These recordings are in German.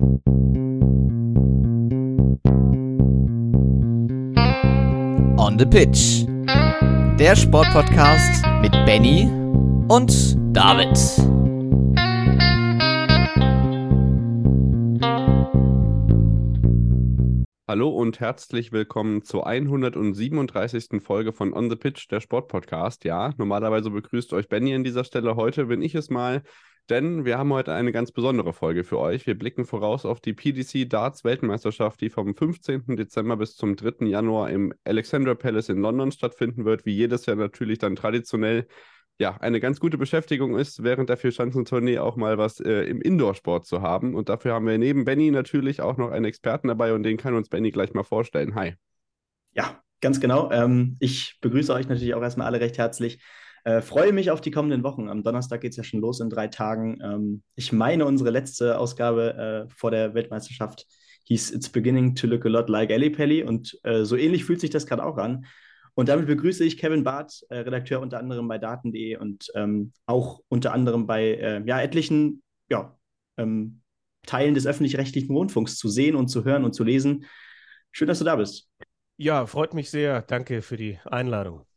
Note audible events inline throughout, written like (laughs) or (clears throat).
On the Pitch. Der Sportpodcast mit Benny und David. Hallo und herzlich willkommen zur 137. Folge von On the Pitch, der Sportpodcast. Ja, normalerweise begrüßt euch Benny an dieser Stelle. Heute bin ich es mal, denn wir haben heute eine ganz besondere Folge für euch. Wir blicken voraus auf die PDC Darts Weltmeisterschaft, die vom 15. Dezember bis zum 3. Januar im Alexandra Palace in London stattfinden wird. Wie jedes Jahr natürlich dann traditionell ja, eine ganz gute Beschäftigung ist, während der Vierschanzentournee auch mal was äh, im Indoorsport zu haben. Und dafür haben wir neben Benny natürlich auch noch einen Experten dabei und den kann uns Benny gleich mal vorstellen. Hi. Ja, ganz genau. Ähm, ich begrüße euch natürlich auch erstmal alle recht herzlich. Äh, freue mich auf die kommenden Wochen. Am Donnerstag geht es ja schon los in drei Tagen. Ähm, ich meine, unsere letzte Ausgabe äh, vor der Weltmeisterschaft hieß It's beginning to look a lot like Ellie Pelli und äh, so ähnlich fühlt sich das gerade auch an. Und damit begrüße ich Kevin Barth, äh, Redakteur unter anderem bei Daten.de und ähm, auch unter anderem bei äh, ja, etlichen ja, ähm, Teilen des öffentlich-rechtlichen Rundfunks zu sehen und zu hören und zu lesen. Schön, dass du da bist. Ja, freut mich sehr. Danke für die Einladung.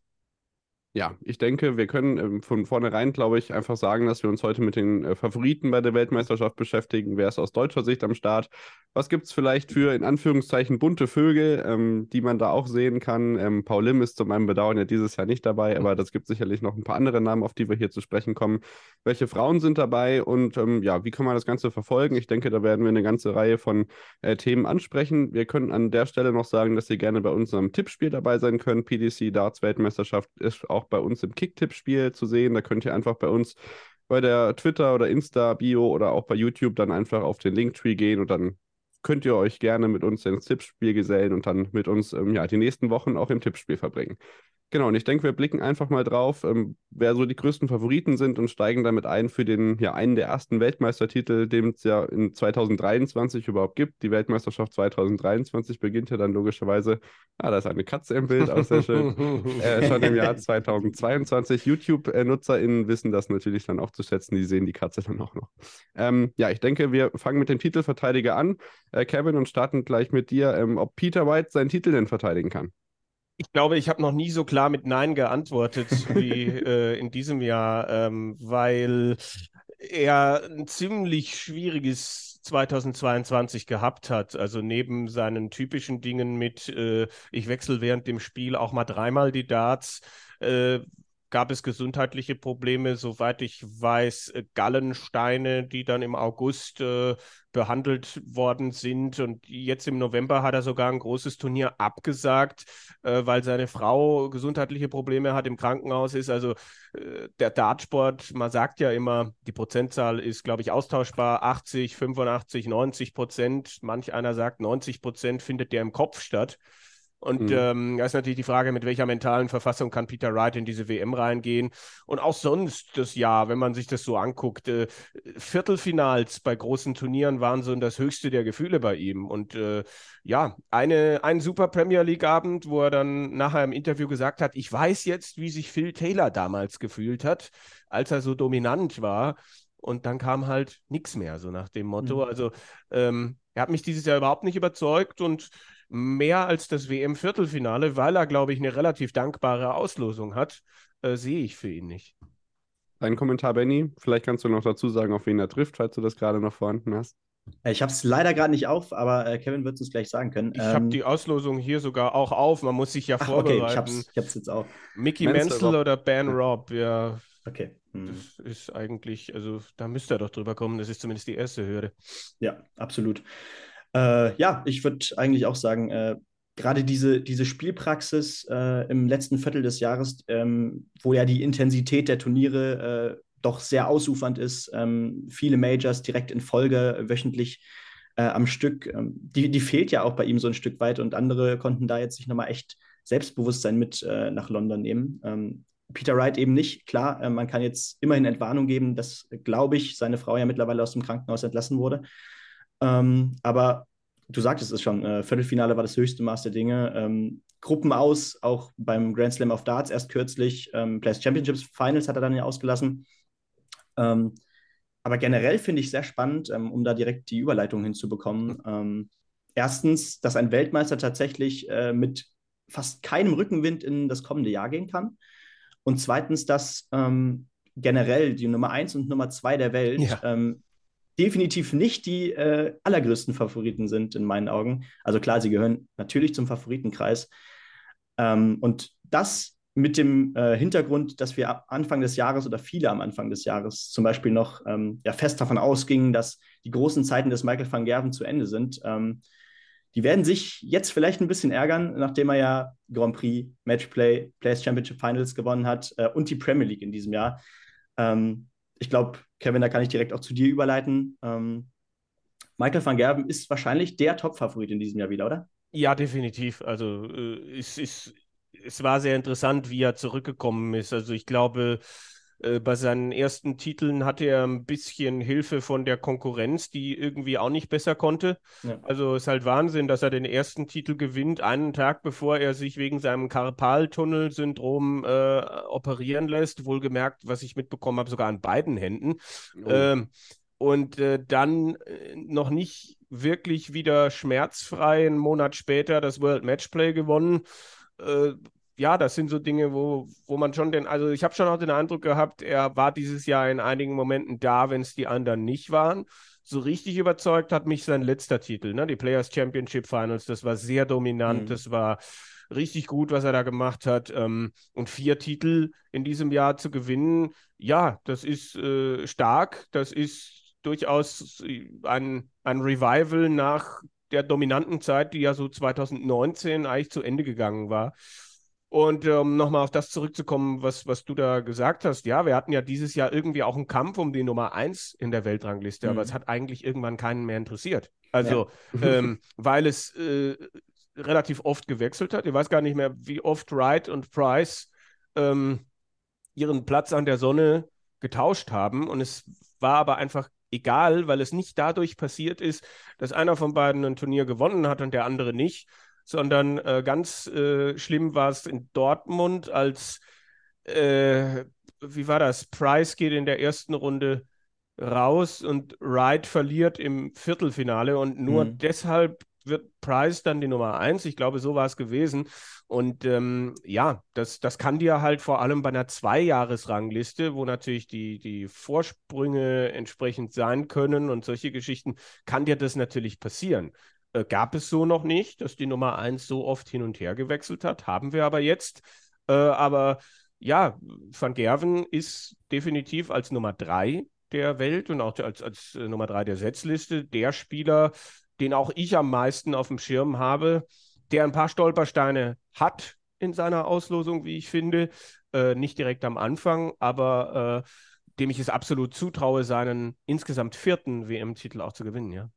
Ja, ich denke, wir können ähm, von vornherein, glaube ich, einfach sagen, dass wir uns heute mit den äh, Favoriten bei der Weltmeisterschaft beschäftigen. Wer ist aus deutscher Sicht am Start? Was gibt es vielleicht für, in Anführungszeichen, bunte Vögel, ähm, die man da auch sehen kann? Ähm, Paul Lim ist zu meinem Bedauern ja dieses Jahr nicht dabei, aber das gibt sicherlich noch ein paar andere Namen, auf die wir hier zu sprechen kommen. Welche Frauen sind dabei und ähm, ja, wie kann man das Ganze verfolgen? Ich denke, da werden wir eine ganze Reihe von äh, Themen ansprechen. Wir können an der Stelle noch sagen, dass ihr gerne bei unserem Tippspiel dabei sein könnt. PDC Darts Weltmeisterschaft ist auch bei uns im Kicktipp-Spiel zu sehen. Da könnt ihr einfach bei uns bei der Twitter- oder Insta-Bio oder auch bei YouTube dann einfach auf den Linktree gehen und dann könnt ihr euch gerne mit uns ins Tippspiel gesellen und dann mit uns ähm, ja, die nächsten Wochen auch im Tippspiel verbringen. Genau, und ich denke, wir blicken einfach mal drauf, ähm, wer so die größten Favoriten sind und steigen damit ein für den, ja, einen der ersten Weltmeistertitel, den es ja in 2023 überhaupt gibt. Die Weltmeisterschaft 2023 beginnt ja dann logischerweise, ah, da ist eine Katze im Bild, auch sehr schön, (laughs) äh, schon im Jahr 2022. YouTube-NutzerInnen wissen das natürlich dann auch zu schätzen, die sehen die Katze dann auch noch. Ähm, ja, ich denke, wir fangen mit dem Titelverteidiger an, äh, Kevin, und starten gleich mit dir, ähm, ob Peter White seinen Titel denn verteidigen kann. Ich glaube, ich habe noch nie so klar mit Nein geantwortet wie (laughs) äh, in diesem Jahr, ähm, weil er ein ziemlich schwieriges 2022 gehabt hat. Also neben seinen typischen Dingen mit, äh, ich wechsle während dem Spiel auch mal dreimal die Darts, äh, gab es gesundheitliche Probleme, soweit ich weiß, äh, Gallensteine, die dann im August äh, behandelt worden sind. Und jetzt im November hat er sogar ein großes Turnier abgesagt, äh, weil seine Frau gesundheitliche Probleme hat, im Krankenhaus ist. Also äh, der Dartsport, man sagt ja immer, die Prozentzahl ist, glaube ich, austauschbar. 80, 85, 90 Prozent. Manch einer sagt, 90 Prozent findet der im Kopf statt. Und mhm. ähm, da ist natürlich die Frage, mit welcher mentalen Verfassung kann Peter Wright in diese WM reingehen. Und auch sonst das Jahr, wenn man sich das so anguckt, äh, Viertelfinals bei großen Turnieren waren so das höchste der Gefühle bei ihm. Und äh, ja, eine, ein super Premier League-Abend, wo er dann nachher im Interview gesagt hat, ich weiß jetzt, wie sich Phil Taylor damals gefühlt hat, als er so dominant war. Und dann kam halt nichts mehr, so nach dem Motto. Mhm. Also ähm, er hat mich dieses Jahr überhaupt nicht überzeugt und mehr als das WM-Viertelfinale, weil er, glaube ich, eine relativ dankbare Auslosung hat, äh, sehe ich für ihn nicht. Dein Kommentar, Benny. Vielleicht kannst du noch dazu sagen, auf wen er trifft, falls du das gerade noch vorhanden hast. Ich habe es leider gerade nicht auf, aber äh, Kevin wird es uns gleich sagen können. Ich ähm, habe die Auslosung hier sogar auch auf. Man muss sich ja ach, vorbereiten. Okay, ich habe es jetzt auch. Mickey Menzel oder Ben Robb, ja. Okay. Hm. Das ist eigentlich, also da müsste er doch drüber kommen. Das ist zumindest die erste Hürde. Ja, absolut. Äh, ja, ich würde eigentlich auch sagen, äh, gerade diese, diese Spielpraxis äh, im letzten Viertel des Jahres, ähm, wo ja die Intensität der Turniere äh, doch sehr ausufernd ist, ähm, viele Majors direkt in Folge wöchentlich äh, am Stück, ähm, die, die fehlt ja auch bei ihm so ein Stück weit und andere konnten da jetzt sich nochmal echt Selbstbewusstsein mit äh, nach London nehmen. Ähm, Peter Wright eben nicht. Klar, man kann jetzt immerhin Entwarnung geben, dass, glaube ich, seine Frau ja mittlerweile aus dem Krankenhaus entlassen wurde. Ähm, aber du sagtest es schon, äh, Viertelfinale war das höchste Maß der Dinge. Ähm, Gruppen aus, auch beim Grand Slam of Darts erst kürzlich. Ähm, Players Championships Finals hat er dann ja ausgelassen. Ähm, aber generell finde ich sehr spannend, ähm, um da direkt die Überleitung hinzubekommen. Ähm, erstens, dass ein Weltmeister tatsächlich äh, mit fast keinem Rückenwind in das kommende Jahr gehen kann. Und zweitens, dass ähm, generell die Nummer 1 und Nummer 2 der Welt ja. Definitiv nicht die äh, allergrößten Favoriten sind in meinen Augen. Also klar, sie gehören natürlich zum Favoritenkreis. Ähm, und das mit dem äh, Hintergrund, dass wir Anfang des Jahres oder viele am Anfang des Jahres zum Beispiel noch ähm, ja, fest davon ausgingen, dass die großen Zeiten des Michael van Gerven zu Ende sind. Ähm, die werden sich jetzt vielleicht ein bisschen ärgern, nachdem er ja Grand Prix, Matchplay, Players Championship Finals gewonnen hat äh, und die Premier League in diesem Jahr. Ähm, ich glaube, Kevin, da kann ich direkt auch zu dir überleiten. Ähm, Michael van Gerben ist wahrscheinlich der Top-Favorit in diesem Jahr wieder, oder? Ja, definitiv. Also äh, es, es, es war sehr interessant, wie er zurückgekommen ist. Also ich glaube, bei seinen ersten Titeln hatte er ein bisschen Hilfe von der Konkurrenz, die irgendwie auch nicht besser konnte. Ja. Also ist halt Wahnsinn, dass er den ersten Titel gewinnt, einen Tag bevor er sich wegen seinem Karpaltunnelsyndrom äh, operieren lässt. Wohlgemerkt, was ich mitbekommen habe, sogar an beiden Händen. Oh. Ähm, und äh, dann äh, noch nicht wirklich wieder schmerzfrei einen Monat später das World Matchplay gewonnen. Äh, ja, das sind so Dinge, wo, wo man schon den, also ich habe schon auch den Eindruck gehabt, er war dieses Jahr in einigen Momenten da, wenn es die anderen nicht waren. So richtig überzeugt hat mich sein letzter Titel, ne? die Players Championship Finals. Das war sehr dominant, mhm. das war richtig gut, was er da gemacht hat. Ähm, und vier Titel in diesem Jahr zu gewinnen, ja, das ist äh, stark, das ist durchaus ein, ein Revival nach der dominanten Zeit, die ja so 2019 eigentlich zu Ende gegangen war. Und um ähm, nochmal auf das zurückzukommen, was, was du da gesagt hast, ja, wir hatten ja dieses Jahr irgendwie auch einen Kampf um die Nummer 1 in der Weltrangliste, mhm. aber es hat eigentlich irgendwann keinen mehr interessiert. Also, ja. (laughs) ähm, weil es äh, relativ oft gewechselt hat. Ich weiß gar nicht mehr, wie oft Wright und Price ähm, ihren Platz an der Sonne getauscht haben. Und es war aber einfach egal, weil es nicht dadurch passiert ist, dass einer von beiden ein Turnier gewonnen hat und der andere nicht, sondern äh, ganz äh, schlimm war es in Dortmund, als, äh, wie war das, Price geht in der ersten Runde raus und Wright verliert im Viertelfinale und nur mhm. deshalb wird Price dann die Nummer eins. Ich glaube, so war es gewesen. Und ähm, ja, das, das kann dir halt vor allem bei einer Zweijahresrangliste, wo natürlich die, die Vorsprünge entsprechend sein können und solche Geschichten, kann dir das natürlich passieren. Äh, gab es so noch nicht, dass die Nummer 1 so oft hin und her gewechselt hat. Haben wir aber jetzt. Äh, aber ja, Van Gerven ist definitiv als Nummer 3 der Welt und auch als, als äh, Nummer 3 der Setzliste der Spieler, den auch ich am meisten auf dem Schirm habe, der ein paar Stolpersteine hat in seiner Auslosung, wie ich finde. Äh, nicht direkt am Anfang, aber äh, dem ich es absolut zutraue, seinen insgesamt vierten WM-Titel auch zu gewinnen, ja.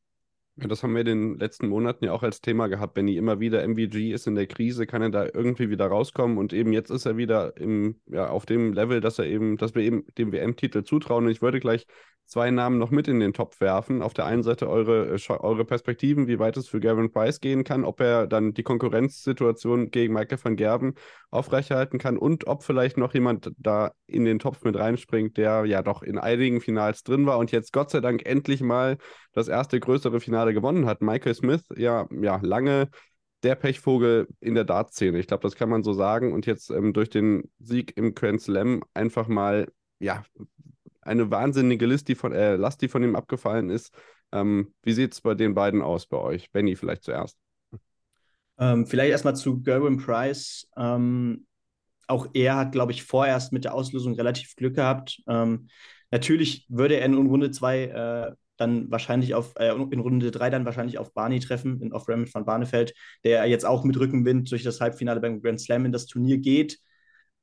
Ja, das haben wir in den letzten Monaten ja auch als Thema gehabt. Benny immer wieder MVG ist in der Krise, kann er da irgendwie wieder rauskommen und eben jetzt ist er wieder im, ja, auf dem Level, dass er eben, dass wir eben dem WM-Titel zutrauen. Und ich würde gleich zwei Namen noch mit in den Topf werfen. Auf der einen Seite eure, äh, eure Perspektiven, wie weit es für Gavin Price gehen kann, ob er dann die Konkurrenzsituation gegen Michael van Gerben aufrechterhalten kann und ob vielleicht noch jemand da in den Topf mit reinspringt, der ja doch in einigen Finals drin war und jetzt Gott sei Dank endlich mal das erste größere Finale gewonnen hat. Michael Smith, ja, ja, lange der Pechvogel in der Dartszene. Ich glaube, das kann man so sagen. Und jetzt ähm, durch den Sieg im Grand Slam einfach mal, ja, eine wahnsinnige List, die von, äh, Last, die von ihm abgefallen ist. Ähm, wie sieht es bei den beiden aus bei euch? Benny vielleicht zuerst. Ähm, vielleicht erstmal zu Gerwin Price. Ähm, auch er hat, glaube ich, vorerst mit der Auslösung relativ Glück gehabt. Ähm, natürlich würde er in Runde 2 äh, dann wahrscheinlich auf, äh, in Runde 3 dann wahrscheinlich auf Barney treffen, in Off Ramit von Barnefeld, der jetzt auch mit Rückenwind durch das Halbfinale beim Grand Slam in das Turnier geht.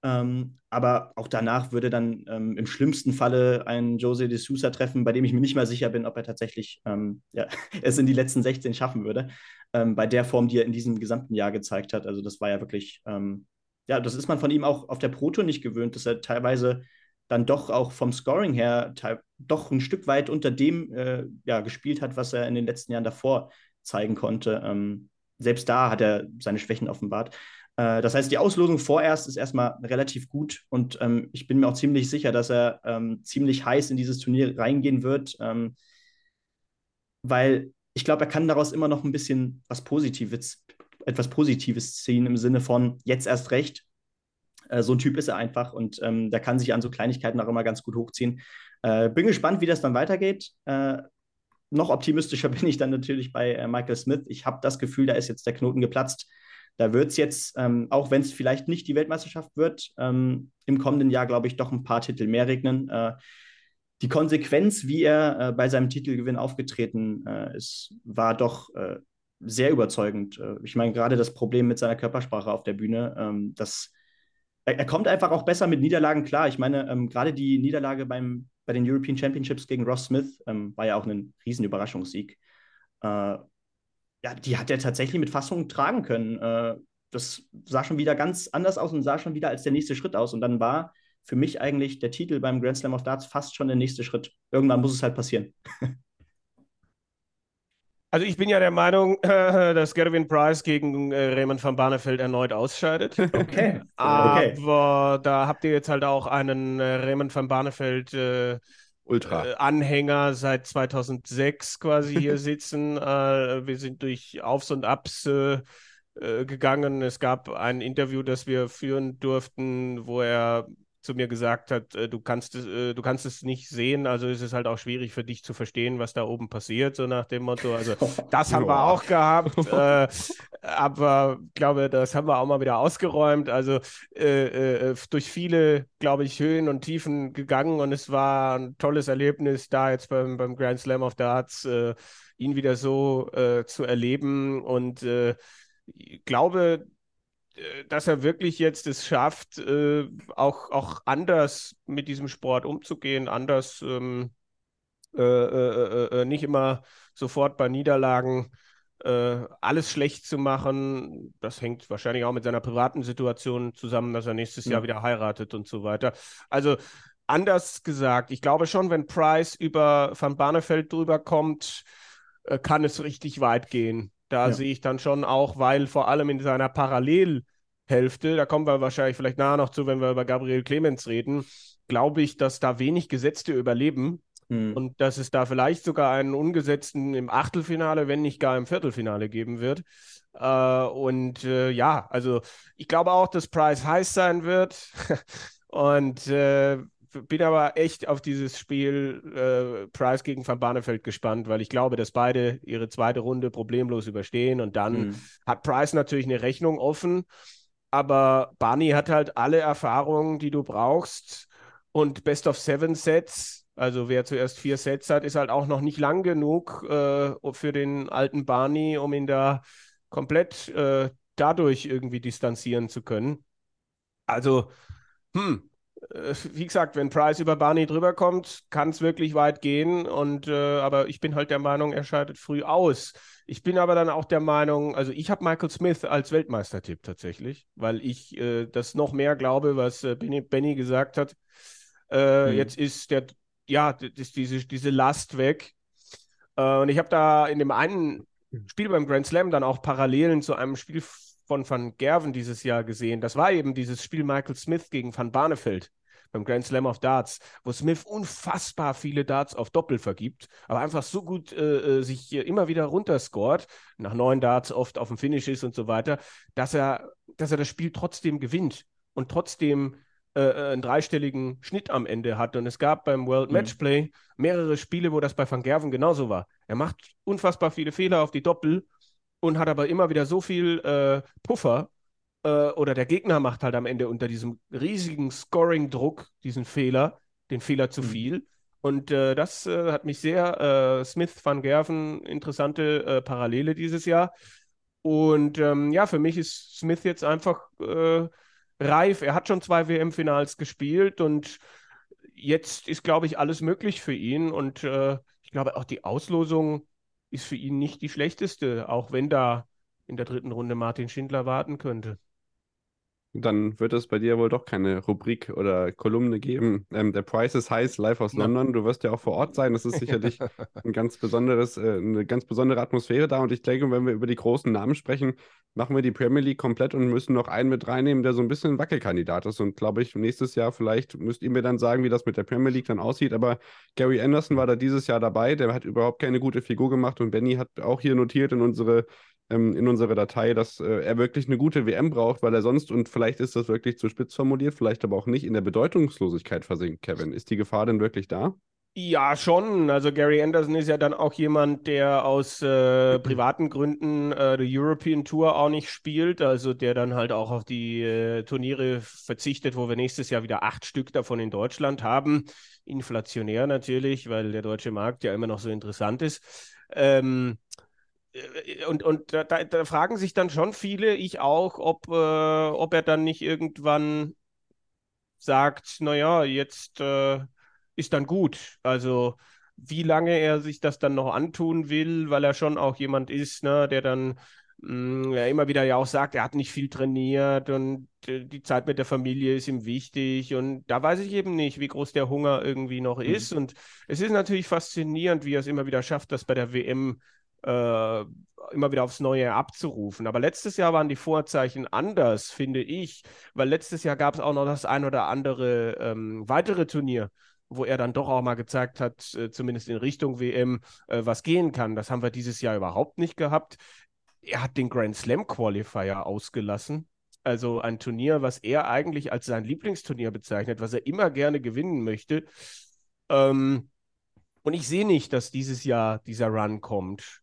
Ähm, aber auch danach würde dann ähm, im schlimmsten Falle ein Jose de Sousa treffen, bei dem ich mir nicht mal sicher bin, ob er tatsächlich ähm, ja, (laughs) es in die letzten 16 schaffen würde. Ähm, bei der Form, die er in diesem gesamten Jahr gezeigt hat. Also das war ja wirklich, ähm, ja, das ist man von ihm auch auf der Proto nicht gewöhnt, dass er teilweise dann doch auch vom Scoring her doch ein Stück weit unter dem äh, ja, gespielt hat, was er in den letzten Jahren davor zeigen konnte. Ähm, selbst da hat er seine Schwächen offenbart. Äh, das heißt, die Auslosung vorerst ist erstmal relativ gut und ähm, ich bin mir auch ziemlich sicher, dass er ähm, ziemlich heiß in dieses Turnier reingehen wird, ähm, weil ich glaube, er kann daraus immer noch ein bisschen was Positives, etwas Positives ziehen im Sinne von jetzt erst recht. Äh, so ein Typ ist er einfach und ähm, der kann sich an so Kleinigkeiten auch immer ganz gut hochziehen. Äh, bin gespannt, wie das dann weitergeht. Äh, noch optimistischer (laughs) bin ich dann natürlich bei äh, Michael Smith. Ich habe das Gefühl, da ist jetzt der Knoten geplatzt. Da wird es jetzt, ähm, auch wenn es vielleicht nicht die Weltmeisterschaft wird, ähm, im kommenden Jahr, glaube ich, doch ein paar Titel mehr regnen. Äh, die Konsequenz, wie er äh, bei seinem Titelgewinn aufgetreten äh, ist, war doch äh, sehr überzeugend. Äh, ich meine, gerade das Problem mit seiner Körpersprache auf der Bühne, ähm, das, er, er, kommt einfach auch besser mit Niederlagen klar. Ich meine, ähm, gerade die Niederlage beim, bei den European Championships gegen Ross Smith ähm, war ja auch ein Riesenüberraschungssieg. Äh, ja, die hat er tatsächlich mit Fassung tragen können. Äh, das sah schon wieder ganz anders aus und sah schon wieder als der nächste Schritt aus. Und dann war für mich eigentlich der Titel beim Grand Slam of Darts fast schon der nächste Schritt. Irgendwann muss es halt passieren. (laughs) Also ich bin ja der Meinung, äh, (clears throat) dass Gerwin Price gegen äh, Raymond van Barneveld erneut ausscheidet. (laughs) Okay. Aber okay. da habt ihr jetzt halt auch einen äh, Raymond van Barneveld äh, Ultra. Äh, Anhänger seit 2006 quasi hier (laughs) sitzen. Wir sind durch Aufs und Abs gegangen. Es gab ein Interview, das wir führen durften, wo er zu mir gesagt hat, äh, du kannst es, äh, du kannst es nicht sehen, also ist es halt auch schwierig für dich zu verstehen, was da oben passiert, so nach dem Motto. Also (laughs) das haben wir auch gehabt, (laughs) äh, aber ich glaube, das haben wir auch mal wieder ausgeräumt. Also äh, äh, durch viele, glaube ich, Höhen und Tiefen gegangen und es war ein tolles Erlebnis, da jetzt beim, beim Grand Slam of Darts äh, ihn wieder so zu erleben und ich glaube, äh, dass er wirklich jetzt es schafft, äh, auch, auch anders mit diesem Sport umzugehen, anders ähm, äh, äh, äh nicht immer sofort bei Niederlagen äh, alles schlecht zu machen. Das hängt wahrscheinlich auch mit seiner privaten Situation zusammen, dass er nächstes mhm. Jahr wieder heiratet und so weiter. Also anders gesagt, ich glaube schon, wenn Price über Van Barneveld drüber kommt, kann es richtig weit gehen. Da ja. sehe ich dann schon auch, weil vor allem in seiner Parallelhälfte, da kommen wir wahrscheinlich vielleicht nachher noch zu, wenn wir über Gabriel Clemens reden, glaube ich, dass da wenig Gesetzte überleben hm. und dass es da vielleicht sogar einen ungesetzten im Achtelfinale, wenn nicht gar im Viertelfinale geben wird. Äh, und äh, ja, also ich glaube auch, dass Price heiß sein wird. (laughs) und äh, bin aber echt auf dieses Spiel äh, Price gegen Van Barneveld gespannt, weil ich glaube, dass beide ihre zweite Runde problemlos überstehen und dann mhm. hat Price natürlich eine Rechnung offen, aber Barney hat halt alle Erfahrungen, die du brauchst und Best of Seven Sets. Also wer zuerst vier Sets hat, ist halt auch noch nicht lang genug äh, für den alten Barney, um ihn da komplett äh, dadurch irgendwie distanzieren zu können. Also, hm, wie gesagt, wenn Price über Barney drüber kommt, kann es wirklich weit gehen. Und äh, aber ich bin halt der Meinung, er scheidet früh aus. Ich bin aber dann auch der Meinung, also ich habe Michael Smith als Weltmeistertipp tatsächlich, weil ich äh, das noch mehr glaube, was äh, Benny, Benny, gesagt hat. Äh, mhm. Jetzt ist der, ja, ist diese, diese Last weg. Äh, und ich habe da in dem einen Spiel beim Grand Slam dann auch Parallelen zu einem Spiel von Van Gerven dieses Jahr gesehen. Das war eben dieses Spiel Michael Smith gegen Van Barneveld beim Grand Slam of Darts, wo Smith unfassbar viele Darts auf Doppel vergibt, aber einfach so gut äh, äh sich immer wieder runterscoret, nach neun Darts oft auf dem Finish ist und so weiter, dass er, dass er das Spiel trotzdem gewinnt und trotzdem äh, äh einen dreistelligen Schnitt am Ende hat. Und es gab beim World mhm. Matchplay mehrere Spiele, wo das bei Van Gerven genauso war. Er macht unfassbar viele Fehler auf die Doppel und hat aber immer wieder so viel äh, Puffer äh, oder der Gegner macht halt am Ende unter diesem riesigen Scoring-Druck diesen Fehler, den Fehler zu mhm. viel. Und äh, das äh, hat mich sehr, äh, Smith van Gerven, interessante äh, Parallele dieses Jahr. Und ähm, ja, für mich ist Smith jetzt einfach reif. Er hat schon zwei WM-Finals gespielt und jetzt ist, glaube ich, alles möglich für ihn. Und ich glaube, auch die Auslosung ist für ihn nicht die schlechteste, auch wenn da in der dritten Runde Martin Schindler warten könnte. Dann wird es bei dir wohl doch keine Rubrik oder Kolumne geben. Ähm, der Price is Heiß live aus Ja. London. Du wirst ja auch vor Ort sein. Das ist sicherlich (laughs) ein ganz besonderes, äh, eine ganz besondere Atmosphäre da. Und ich denke, wenn wir über die großen Namen sprechen, machen wir die Premier League komplett und müssen noch einen mit reinnehmen, der so ein bisschen Wackelkandidat ist. Und glaube ich, nächstes Jahr vielleicht müsst ihr mir dann sagen, wie das mit der Premier League dann aussieht. Aber Gary Anderson war da dieses Jahr dabei. Der hat überhaupt keine gute Figur gemacht. Und Benny hat auch hier notiert in unsere ähm, in unsere Datei, dass äh, er wirklich eine gute WM braucht, weil er sonst, und vielleicht ist das wirklich zu spitz formuliert, vielleicht aber auch nicht in der Bedeutungslosigkeit versinkt, Kevin. Ist die Gefahr denn wirklich da? Ja, schon. Also Gary Anderson ist ja dann auch jemand, der aus äh, privaten Gründen äh, die European Tour auch nicht spielt, also der dann halt auch auf die äh, Turniere verzichtet, wo wir nächstes Jahr wieder acht Stück davon in Deutschland haben. Inflationär natürlich, weil der deutsche Markt ja immer noch so interessant ist. Ähm, äh, und und da, da, fragen sich dann schon viele, ich auch, ob, äh, ob er dann nicht irgendwann sagt, naja, jetzt äh, ist dann gut. Also wie lange er sich das dann noch antun will, weil er schon auch jemand ist, ne, der dann mh, ja, immer wieder ja auch sagt, er hat nicht viel trainiert und äh, die Zeit mit der Familie ist ihm wichtig. Und da weiß ich eben nicht, wie groß der Hunger irgendwie noch ist. Und es ist natürlich faszinierend, wie er es immer wieder schafft, das bei der WM äh, immer wieder aufs Neue abzurufen. Aber letztes Jahr waren die Vorzeichen anders, finde ich, weil letztes Jahr gab es auch noch das ein oder andere ähm, weitere Turnier, wo er dann doch auch mal gezeigt hat, äh, zumindest in Richtung WM, äh, was gehen kann. Das haben wir dieses Jahr überhaupt nicht gehabt. Er hat den Grand Slam Qualifier ausgelassen. Also ein Turnier, was er eigentlich als sein Lieblingsturnier bezeichnet, was er immer gerne gewinnen möchte. Ähm, und ich sehe nicht, dass dieses Jahr dieser Run kommt.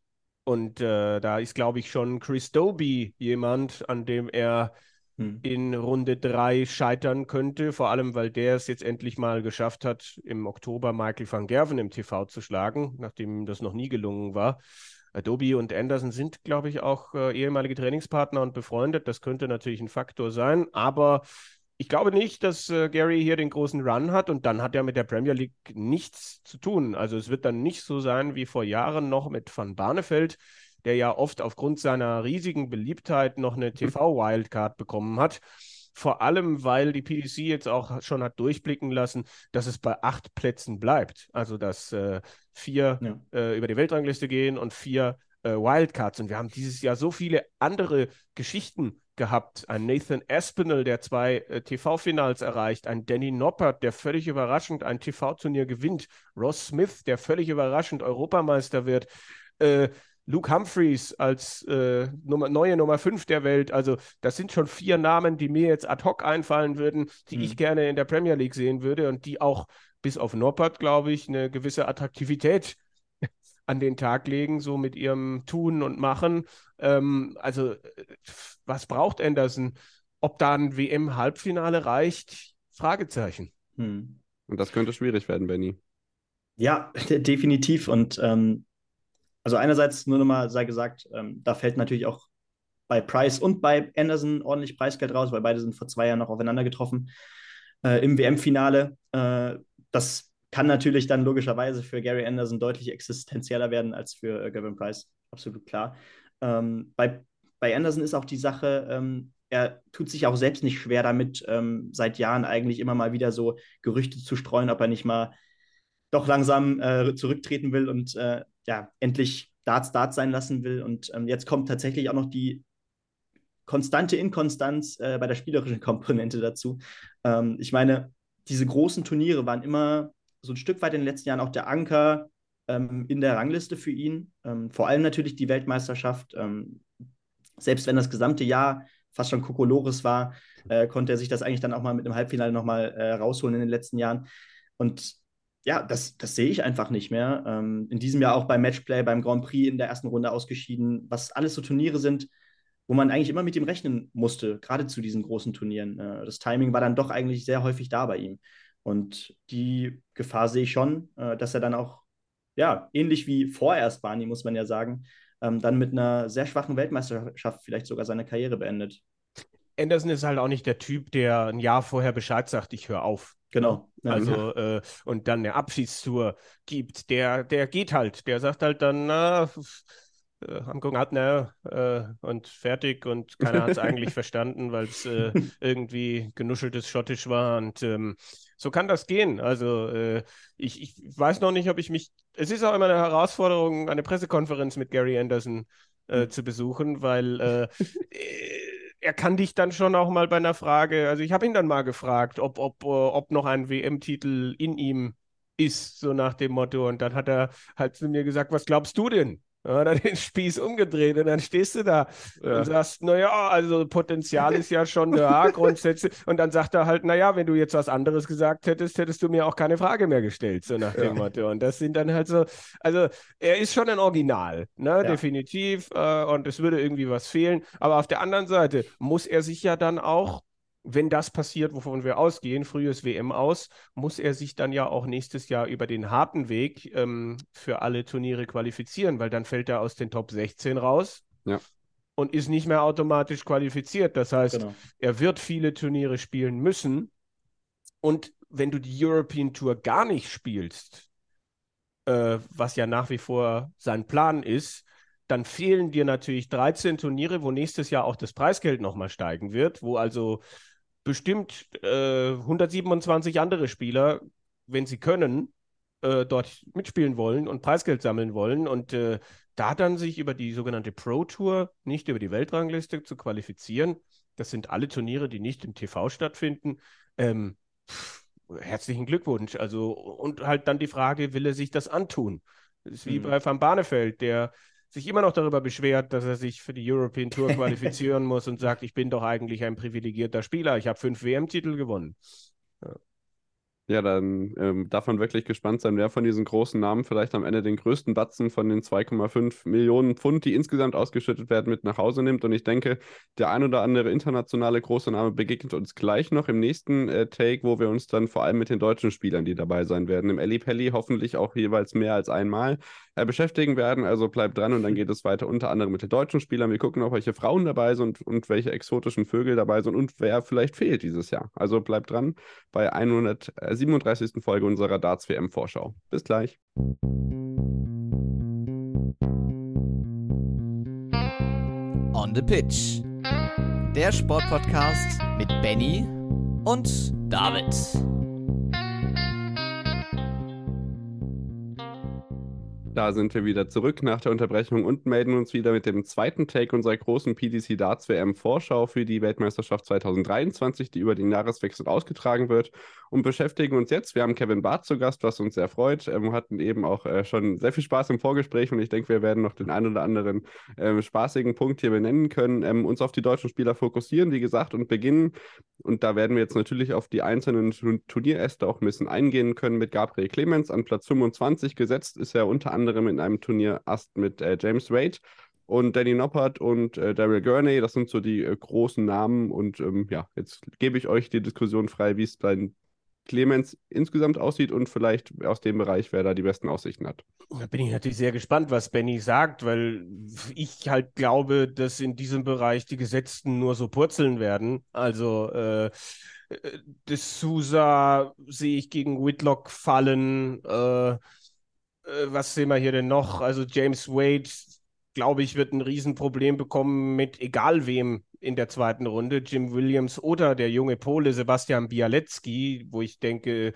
Und äh, da ist, glaube ich, schon Chris Doby jemand, an dem er Hm. in Runde 3 scheitern könnte, vor allem weil der es jetzt endlich mal geschafft hat, im Oktober Michael van Gerven im TV zu schlagen, nachdem ihm das noch nie gelungen war. Adobe und Anderson sind, glaube ich, auch äh, ehemalige Trainingspartner und befreundet. Das könnte natürlich ein Faktor sein, aber ich glaube nicht, dass äh, Gary hier den großen Run hat und dann hat er mit der Premier League nichts zu tun. Also es wird dann nicht so sein wie vor Jahren noch mit Van Barneveld, der ja oft aufgrund seiner riesigen Beliebtheit noch eine TV-Wildcard bekommen hat. Vor allem, weil die PDC jetzt auch schon hat durchblicken lassen, dass es bei acht Plätzen bleibt. Also, dass äh, vier Ja. äh, über die Weltrangliste gehen und vier äh, Wildcards. Und wir haben dieses Jahr so viele andere Geschichten gehabt. Ein Nathan Aspinall, der zwei äh, TV-Finals erreicht. Ein Danny Noppert, der völlig überraschend ein TV-Turnier gewinnt. Ross Smith, der völlig überraschend Europameister wird. Äh, Luke Humphreys als äh, Nummer, neue Nummer 5 der Welt. Also, das sind schon vier Namen, die mir jetzt ad hoc einfallen würden, die Mhm. ich gerne in der Premier League sehen würde und die auch bis auf Noppert, glaube ich, eine gewisse Attraktivität an den Tag legen, so mit ihrem Tun und Machen. Ähm, also, äh, was braucht Anderson? Ob da ein WM-Halbfinale reicht? Fragezeichen. Hm. Und das könnte schwierig werden, Benny. Ja, de- definitiv. Und ähm, also einerseits nur nochmal sei gesagt, ähm, da fällt natürlich auch bei Price und bei Anderson ordentlich Preisgeld raus, weil beide sind vor zwei Jahren noch aufeinander getroffen äh, im WM-Finale. Äh, das kann natürlich dann logischerweise für Gary Anderson deutlich existenzieller werden als für äh, Gavin Price. Absolut klar. Ähm, bei, bei Anderson ist auch die Sache, ähm, er tut sich auch selbst nicht schwer damit, ähm, seit Jahren eigentlich immer mal wieder so Gerüchte zu streuen, ob er nicht mal doch langsam äh, zurücktreten will und äh, ja, endlich Darts Darts sein lassen will. Und ähm, jetzt kommt tatsächlich auch noch die konstante Inkonstanz äh, bei der spielerischen (laughs) Komponente dazu. Ähm, ich meine, diese großen Turniere waren immer so ein Stück weit in den letzten Jahren auch der Anker ähm, in der Rangliste für ihn. Ähm, vor allem natürlich die Weltmeisterschaft. Ähm, selbst wenn das gesamte Jahr fast schon Kokolores war, äh, konnte er sich das eigentlich dann auch mal mit einem Halbfinale nochmal äh, rausholen in den letzten Jahren. Und ja, das, das sehe ich einfach nicht mehr. Ähm, in diesem Jahr auch beim Matchplay, beim Grand Prix in der ersten Runde ausgeschieden, was alles so Turniere sind, wo man eigentlich immer mit ihm rechnen musste, gerade zu diesen großen Turnieren. Äh, das Timing war dann doch eigentlich sehr häufig da bei ihm. Und die Gefahr sehe ich schon, äh, dass er dann auch, ja, ähnlich wie vorerst Barney, muss man ja sagen, ähm, dann mit einer sehr schwachen Weltmeisterschaft vielleicht sogar seine Karriere beendet. Anderson ist halt auch nicht der Typ, der ein Jahr vorher Bescheid sagt, ich höre auf. Genau. Ja. Also, äh, und dann eine Abschiedstour gibt. Der, der geht halt. Der sagt halt dann, na, äh, haben geguckt, na, äh, und fertig und keiner hat es (laughs) eigentlich verstanden, weil es äh, irgendwie genuscheltes Schottisch war und ähm, so kann das gehen. Also äh, ich, ich weiß noch nicht, ob ich mich, es ist auch immer eine Herausforderung, eine Pressekonferenz mit Gary Anderson äh, hm. zu besuchen, weil äh, er kann dich dann schon auch mal bei einer Frage, also ich habe ihn dann mal gefragt, ob, ob, ob noch ein WM-Titel in ihm ist, so nach dem Motto. Und dann hat er halt zu mir gesagt, was glaubst du denn? Ja, dann den Spieß umgedreht und dann stehst du da ja. und sagst, naja, also Potenzial ist ja schon da, (laughs) grundsätzlich. Und dann sagt er halt, naja, wenn du jetzt was anderes gesagt hättest, hättest du mir auch keine Frage mehr gestellt, so nach dem Motto. Und das sind dann halt so, also er ist schon ein Original, ne, ja. definitiv. Äh, und es würde irgendwie was fehlen. Aber auf der anderen Seite muss er sich ja dann auch wenn das passiert, wovon wir ausgehen, frühes WM aus, muss er sich dann ja auch nächstes Jahr über den harten Weg ähm, für alle Turniere qualifizieren, weil dann fällt er aus den Top 16 raus. Ja. Und ist nicht mehr automatisch qualifiziert. Das heißt, genau. er wird viele Turniere spielen müssen. Und wenn du die European Tour gar nicht spielst, äh, was ja nach wie vor sein Plan ist, dann fehlen dir natürlich 13 Turniere, wo nächstes Jahr auch das Preisgeld nochmal steigen wird, wo also bestimmt äh, 127 andere Spieler, wenn sie können, äh, dort mitspielen wollen und Preisgeld sammeln wollen und äh, da dann sich über die sogenannte Pro Tour, nicht über die Weltrangliste zu qualifizieren, das sind alle Turniere, die nicht im TV stattfinden. Ähm, pff, herzlichen Glückwunsch. Also, und halt dann die Frage, will er sich das antun? Das ist wie mhm. bei Van Barneveld, der sich immer noch darüber beschwert, dass er sich für die European Tour (laughs) qualifizieren muss und sagt, ich bin doch eigentlich ein privilegierter Spieler, ich habe fünf WM-Titel gewonnen. Ja. Ja, dann ähm, darf man wirklich gespannt sein, wer von diesen großen Namen vielleicht am Ende den größten Batzen von den 2,5 Millionen Pfund, die insgesamt ausgeschüttet werden, mit nach Hause nimmt. Und ich denke, der ein oder andere internationale große Name begegnet uns gleich noch im nächsten äh, Take, wo wir uns dann vor allem mit den deutschen Spielern, die dabei sein werden, im Eli Pelli hoffentlich auch jeweils mehr als einmal äh, beschäftigen werden. Also bleibt dran und dann geht es weiter unter anderem mit den deutschen Spielern. Wir gucken auch, welche Frauen dabei sind und welche exotischen Vögel dabei sind und wer vielleicht fehlt dieses Jahr. Also bleibt dran bei 100. 37. Folge unserer Darts WM Vorschau. Bis gleich. On the Pitch. Der Sportpodcast mit Benny und David. Da sind wir wieder zurück nach der Unterbrechung und melden uns wieder mit dem zweiten Take unserer großen PDC Darts WM Vorschau für die Weltmeisterschaft 2023, die über den Jahreswechsel ausgetragen wird und beschäftigen uns jetzt. Wir haben Kevin Barth zu Gast, was uns sehr freut. Ähm, hatten eben auch äh, schon sehr viel Spaß im Vorgespräch und ich denke, wir werden noch den einen oder anderen äh, spaßigen Punkt hier benennen können. Ähm, uns auf die deutschen Spieler fokussieren, wie gesagt, und beginnen. Und da werden wir jetzt natürlich auf die einzelnen Turnieräste auch ein bisschen eingehen können mit Gabriel Clemens an Platz 25 gesetzt, ist er unter anderem anderem in einem Turnier Ast mit äh, James Wade und Danny Noppert und äh, Daryl Gurney. Das sind so die äh, großen Namen. Und ähm, ja, jetzt gebe ich euch die Diskussion frei, wie es bei Clemens insgesamt aussieht und vielleicht aus dem Bereich, wer da die besten Aussichten hat. Da bin ich natürlich sehr gespannt, was Benny sagt, weil ich halt glaube, dass in diesem Bereich die Gesetzten nur so purzeln werden. Also äh, De Sousa sehe ich gegen Whitlock fallen. Äh, äh, was sehen wir hier denn noch? Also James Wade, glaube ich, wird ein Riesenproblem bekommen mit egal wem in der zweiten Runde. Jim Williams oder der junge Pole Sebastian Bialecki, wo ich denke,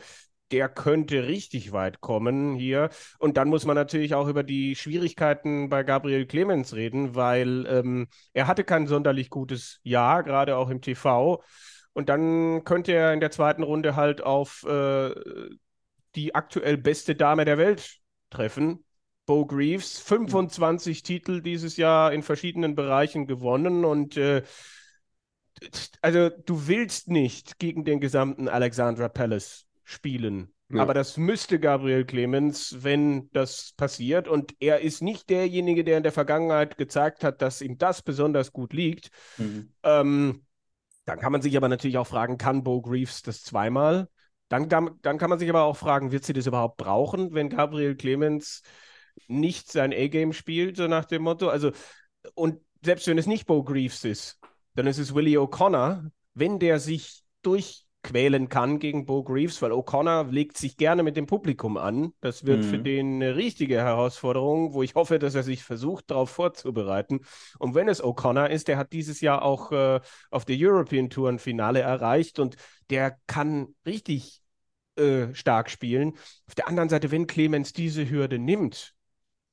der könnte richtig weit kommen hier. Und dann muss man natürlich auch über die Schwierigkeiten bei Gabriel Clemens reden, weil ähm, er hatte kein sonderlich gutes Jahr, gerade auch im TV. Und dann könnte er in der zweiten Runde halt auf äh, die aktuell beste Dame der Welt treffen. Bo Greaves, 25 Titel dieses Jahr in verschiedenen Bereichen gewonnen und äh, also du willst nicht gegen den gesamten Alexandra Palace spielen. Ja. Aber das müsste Gabriel Clemens, wenn das passiert. Und er ist nicht derjenige, der in der Vergangenheit gezeigt hat, dass ihm das besonders gut liegt. Mhm. Ähm, dann kann man sich aber natürlich auch fragen, kann Bo Greaves das zweimal? Dann, dann kann man sich aber auch fragen, wird sie das überhaupt brauchen, wenn Gabriel Clemens nicht sein A-Game spielt, so nach dem Motto. Also, und selbst wenn es nicht Bo Greaves ist, dann ist es Willie O'Connor. Wenn der sich durch quälen kann gegen Bo Greaves, weil O'Connor legt sich gerne mit dem Publikum an. Das wird mhm. für den eine richtige Herausforderung, wo ich hoffe, dass er sich versucht, darauf vorzubereiten. Und wenn es O'Connor ist, der hat dieses Jahr auch äh, auf der European Tour ein Finale erreicht und der kann richtig äh, stark spielen. Auf der anderen Seite, wenn Clemens diese Hürde nimmt,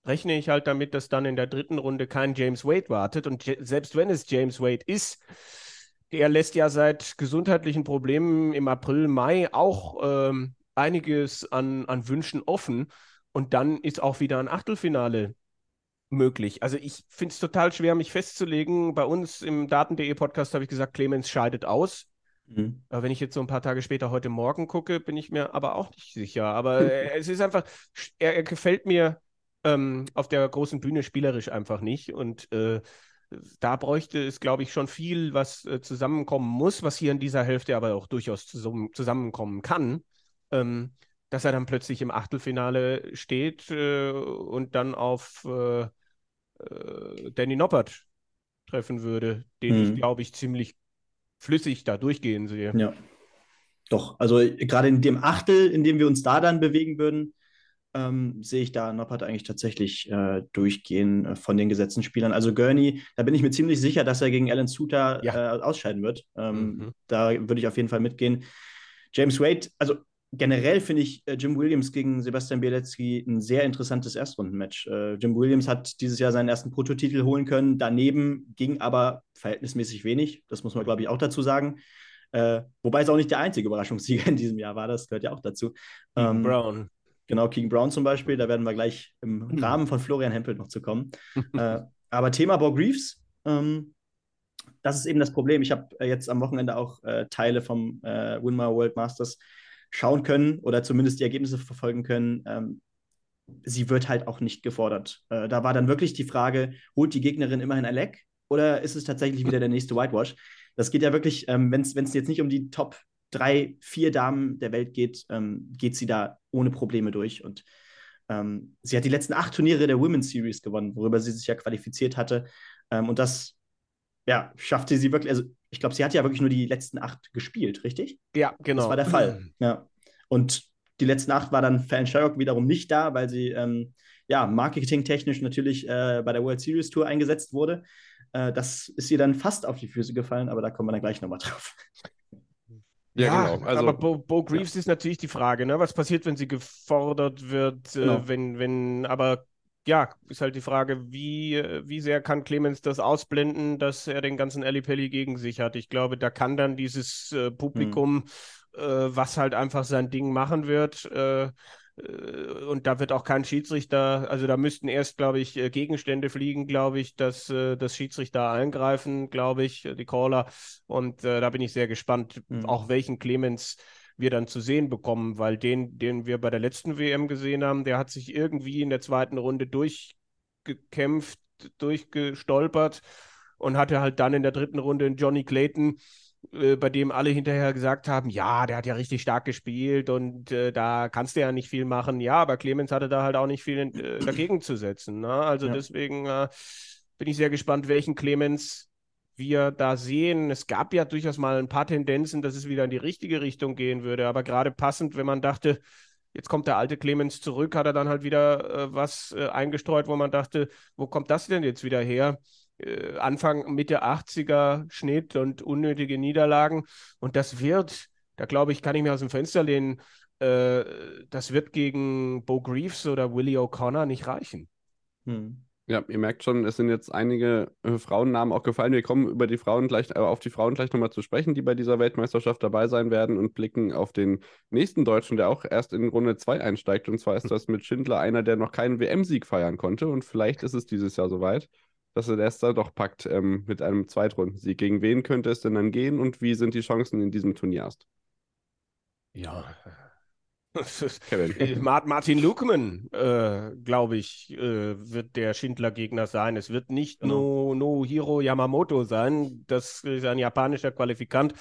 rechne ich halt damit, dass dann in der dritten Runde kein James Wade wartet. Und selbst wenn es James Wade ist, der lässt ja seit gesundheitlichen Problemen im April, Mai auch ähm, einiges an, an Wünschen offen. Und dann ist auch wieder ein Achtelfinale möglich. Also ich finde es total schwer, mich festzulegen. Bei uns im Daten.de Podcast habe ich gesagt, Clemens scheidet aus. Mhm. Aber wenn ich jetzt so ein paar Tage später heute Morgen gucke, bin ich mir aber auch nicht sicher. Aber (laughs) es ist einfach, er, er gefällt mir ähm, auf der großen Bühne spielerisch einfach nicht. Und äh, da bräuchte es, glaube ich, schon viel, was äh, zusammenkommen muss, was hier in dieser Hälfte aber auch durchaus zusammen, zusammenkommen kann, ähm, dass er dann plötzlich im Achtelfinale steht äh, und dann auf äh, äh Danny Noppert treffen würde, den mhm. ich, glaube ich, ziemlich flüssig da durchgehen sehe. Ja. Doch, also gerade in dem Achtel, in dem wir uns da dann bewegen würden, ähm, sehe ich da Noppert eigentlich tatsächlich äh, durchgehen äh, von den gesetzten Spielern. Also Gurney, da bin ich mir ziemlich sicher, dass er gegen Alan Suter ja. äh, ausscheiden wird. Ähm, mhm. Da würde ich auf jeden Fall mitgehen. James Wade, also generell finde ich äh, Jim Williams gegen Sebastian Bielecki ein sehr interessantes Erstrundenmatch. Äh, Jim Williams hat dieses Jahr seinen ersten Prototitel holen können. Daneben ging aber verhältnismäßig wenig. Das muss man, glaube ich, auch dazu sagen. Äh, wobei es auch nicht der einzige Überraschungssieger in diesem Jahr war, das gehört ja auch dazu. Ähm, Brown. Genau, King Brown zum Beispiel, da werden wir gleich im mhm. Rahmen von Florian Hempel noch zu kommen. (laughs) äh, aber Thema Bob Reeves, ähm, das ist eben das Problem. Ich habe äh, jetzt am Wochenende auch äh, Teile vom Winmar World Masters schauen können oder zumindest die Ergebnisse verfolgen können. Ähm, sie wird halt auch nicht gefordert. Äh, da war dann wirklich die Frage, holt die Gegnerin immerhin ein Leck oder ist es tatsächlich wieder der nächste Whitewash? Das geht ja wirklich, ähm, wenn es jetzt nicht um die Top drei, vier Damen der Welt geht, ähm, geht sie da ohne Probleme durch. Und ähm, sie hat die letzten acht Turniere der Women's Series gewonnen, worüber sie sich ja qualifiziert hatte. Ähm, und das ja, schaffte sie wirklich, also ich glaube, sie hat ja wirklich nur die letzten acht gespielt, richtig? Ja, genau. Das war der Fall. Ja. Und die letzten acht war dann Fan Sherrock wiederum nicht da, weil sie ähm, ja, marketingtechnisch natürlich äh, bei der World Series Tour eingesetzt wurde. Äh, das ist ihr dann fast auf die Füße gefallen, aber da kommen wir dann gleich nochmal drauf. Ja, ja genau. Also, aber Bo, Bo Greaves ja. ist natürlich die Frage, ne? was passiert, wenn sie gefordert wird, äh, genau. äh, wenn, wenn, aber ja, ist halt die Frage, wie, wie sehr kann Clemens das ausblenden, dass er den ganzen Ali Pelli gegen sich hat. Ich glaube, da kann dann dieses äh, Publikum, hm. äh, was halt einfach sein Ding machen wird, äh, äh, und da wird auch kein Schiedsrichter, also da müssten erst, glaube ich, äh, Gegenstände fliegen, glaube ich, dass äh, das Schiedsrichter eingreifen, glaube ich, die Caller. Und äh, da bin ich sehr gespannt, mhm. auch welchen Clemens wir dann zu sehen bekommen, weil den, den wir bei der letzten WM gesehen haben, der hat sich irgendwie in der zweiten Runde durchgekämpft, durchgestolpert und hatte halt dann in der dritten Runde einen Johnny Clayton, äh, bei dem alle hinterher gesagt haben, ja, der hat ja richtig stark gespielt und äh, da kannst du ja nicht viel machen. Ja, aber Clemens hatte da halt auch nicht viel äh, dagegen zu setzen. Ne? Also ja. deswegen äh, bin ich sehr gespannt, welchen Clemens wir da sehen. Es gab ja durchaus mal ein paar Tendenzen, dass es wieder in die richtige Richtung gehen würde, aber gerade passend, wenn man dachte, Jetzt kommt der alte Clemens zurück, hat er dann halt wieder äh, was äh, eingestreut, wo man dachte, wo kommt das denn jetzt wieder her? Äh, Anfang, Mitte 80er Schnitt und unnötige Niederlagen. Und das wird, da glaube ich, kann ich mir aus dem Fenster lehnen, äh, das wird gegen Bo Greaves oder Willie O'Connor nicht reichen. Hm. Ja, ihr merkt schon, es sind jetzt einige äh, Frauennamen auch gefallen. Wir kommen über die Frauen gleich, äh, auf die Frauen gleich nochmal zu sprechen, die bei dieser Weltmeisterschaft dabei sein werden und blicken auf den nächsten Deutschen, der auch erst in Runde 2 einsteigt. Und zwar ist das mit Schindler einer, der noch keinen WM-Sieg feiern konnte. Und vielleicht ist es dieses Jahr soweit dass er das da doch packt ähm, mit einem Zweitrundensieg. Gegen wen könnte es denn dann gehen und wie sind die Chancen in diesem Turnier erst? Ja. Kevin. Martin Lukman, äh, glaube ich, äh, wird der Schindler-Gegner sein. Es wird nicht genau. no, Hiro Yamamoto sein. Das ist ein japanischer Qualifikant.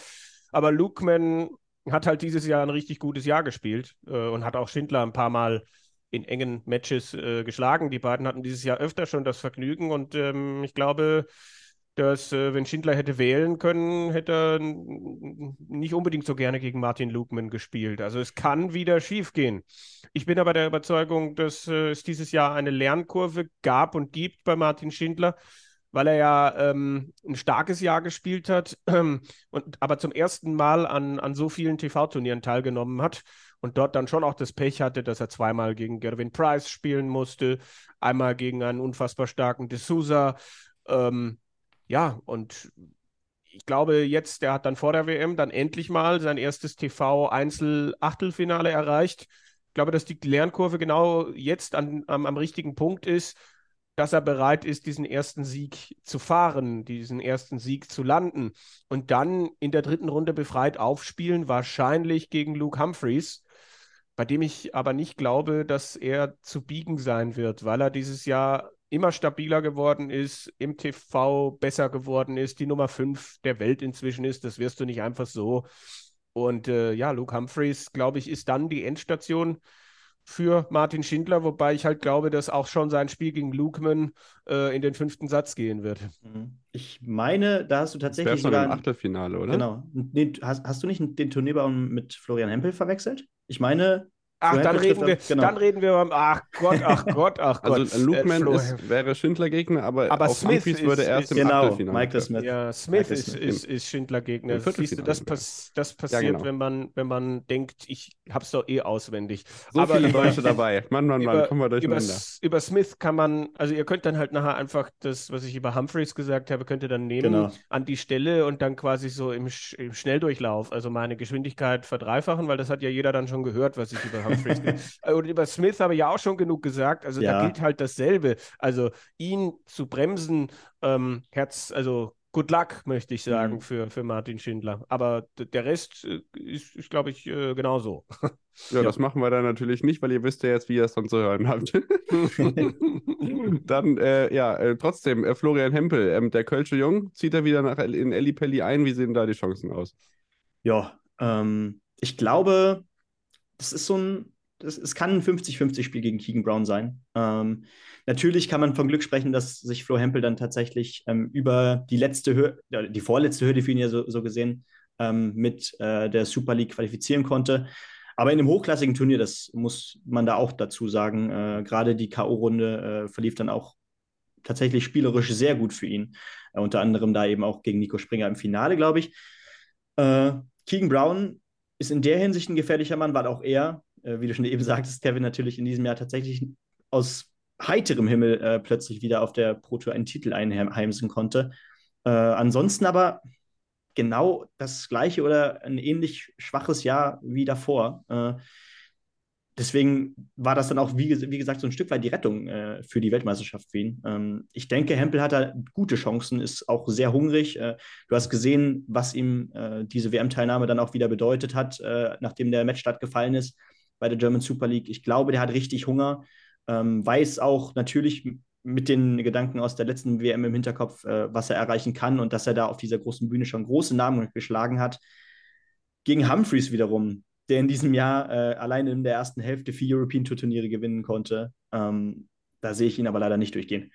Aber Lukman hat halt dieses Jahr ein richtig gutes Jahr gespielt äh, und hat auch Schindler ein paar Mal in engen Matches äh, geschlagen. Die beiden hatten dieses Jahr öfter schon das Vergnügen und ähm, ich glaube, dass äh, wenn Schindler hätte wählen können, hätte er nicht unbedingt so gerne gegen Martin Lukman gespielt. Also es kann wieder schiefgehen. Ich bin aber der Überzeugung, dass äh, es dieses Jahr eine Lernkurve gab und gibt bei Martin Schindler, weil er ja ähm, ein starkes Jahr gespielt hat ähm, (clears throat) und aber zum ersten Mal an, an so vielen TV-Turnieren teilgenommen hat und dort dann schon auch das Pech hatte, dass er zweimal gegen Gervin Price spielen musste, einmal gegen einen unfassbar starken D'Souza. Ähm, ja, und ich glaube, jetzt, der hat dann vor der WM dann endlich mal sein erstes TV-Einzel-Achtelfinale erreicht. Ich glaube, dass die Lernkurve genau jetzt an, am, am richtigen Punkt ist, dass er bereit ist, diesen ersten Sieg zu fahren, diesen ersten Sieg zu landen und dann in der dritten Runde befreit aufspielen, wahrscheinlich gegen Luke Humphreys, bei dem ich aber nicht glaube, dass er zu biegen sein wird, weil er dieses Jahr immer stabiler geworden ist, im TV besser geworden ist, die Nummer 5 der Welt inzwischen ist. Das wirst du nicht einfach so. Und äh, ja, Luke Humphreys, glaube ich, ist dann die Endstation für Martin Schindler, wobei ich halt glaube, dass auch schon sein Spiel gegen Lukeman äh, in den fünften Satz gehen wird. Mhm. Ich meine, da hast du tatsächlich das sogar im Achtelfinale, oder? Genau. hast, hast du nicht den Turnierbaum mit Florian Hempel verwechselt? Ich meine, Ach, dann reden, wir, genau. dann reden wir beim. Ach Gott, ach (laughs) Gott, ach Gott. Also Lukeman äh, ist, wäre Schindler-Gegner, aber, aber auf Smith ist, würde erst ist, im genau, Achtelfinale. Michael Smith. Ja, Smith ist, ist, ist Schindler-Gegner. Siehst du, das, pass, das passiert, ja, genau. wenn, man, wenn man denkt, ich hab's doch eh auswendig. So aber viele Deutsche dabei. Mann, Mann, Mann, über, kommen wir durcheinander. Über, über, Smith kann man, also ihr könnt dann halt nachher einfach das, was ich über Humphreys gesagt habe, könnt ihr dann nehmen genau. an die Stelle und dann quasi so im, im Schnelldurchlauf, also meine Geschwindigkeit verdreifachen, weil das hat ja jeder dann schon gehört, was ich über Humphreys und über Smith habe ich ja auch schon genug gesagt. Also ja. da gilt halt dasselbe. Also ihn zu bremsen, ähm, Herz, also good luck, möchte ich sagen, mhm. für, für Martin Schindler. Aber der Rest äh, ist, ist glaube ich, äh, genauso. Ja, (laughs) ja, das machen wir dann natürlich nicht, weil ihr wisst ja jetzt, wie ihr es dann zu hören habt. (laughs) (laughs) dann, äh, ja, äh, trotzdem, äh, Florian Hempel, ähm, der Kölsche Jung, zieht er wieder nach in Pelli ein? Wie sehen da die Chancen aus? Ja, ähm, ich glaube, das ist so ein das, es kann ein 50-50-Spiel gegen Keegan Brown sein. Ähm, natürlich kann man von Glück sprechen, dass sich Flo Hempel dann tatsächlich ähm, über die letzte Hürde, die vorletzte Hürde für ihn ja so, so gesehen, ähm, mit äh, der Super League qualifizieren konnte. Aber in einem hochklassigen Turnier, das muss man da auch dazu sagen, äh, gerade die K.O.-Runde äh, verlief dann auch tatsächlich spielerisch sehr gut für ihn. Äh, unter anderem da eben auch gegen Nico Springer im Finale, glaube ich. Äh, Keegan Brown ist in der Hinsicht ein gefährlicher Mann, weil auch er äh, wie du schon eben sagtest, Kevin natürlich in diesem Jahr tatsächlich aus heiterem Himmel äh, plötzlich wieder auf der Pro Tour einen Titel einheimsen konnte. Äh, ansonsten aber genau das gleiche oder ein ähnlich schwaches Jahr wie davor. Deswegen war das dann auch, wie, wie, gesagt, so ein Stück weit die Rettung äh, für die Weltmeisterschaft für ihn. Ähm, ich denke, Hempel hat da gute Chancen, ist auch sehr hungrig. Äh, du hast gesehen, was ihm äh, diese WM-Teilnahme dann auch wieder bedeutet hat, äh, nachdem der Match stattgefallen ist bei der German Super League. Ich glaube, der hat richtig Hunger, ähm, weiß auch natürlich mit den Gedanken aus der letzten WM im Hinterkopf, äh, was er erreichen kann und dass er da auf dieser großen Bühne schon große Namen geschlagen hat. Gegen Humphreys wiederum, der in diesem Jahr äh, alleine in der ersten Hälfte vier European Tour Turniere gewinnen konnte. Ähm, da sehe ich ihn aber leider nicht durchgehen.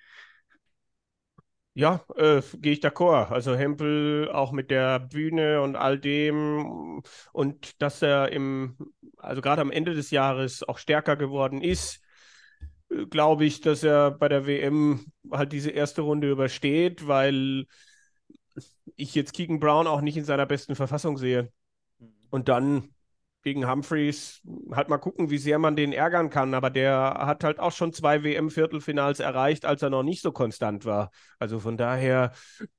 Ja, äh, gehe ich d'accord. Also Hempel auch mit der Bühne und all dem und dass er im, also gerade am Ende des Jahres auch stärker geworden ist, äh, glaube ich, dass er bei der WM halt diese erste Runde übersteht, weil ich jetzt Keegan Brown auch nicht in seiner besten Verfassung sehe. Mhm. Und dann gegen Humphreys halt mal gucken, wie sehr man den ärgern kann. Aber der hat halt auch schon zwei WM-Viertelfinals erreicht, als er noch nicht so konstant war. Also von daher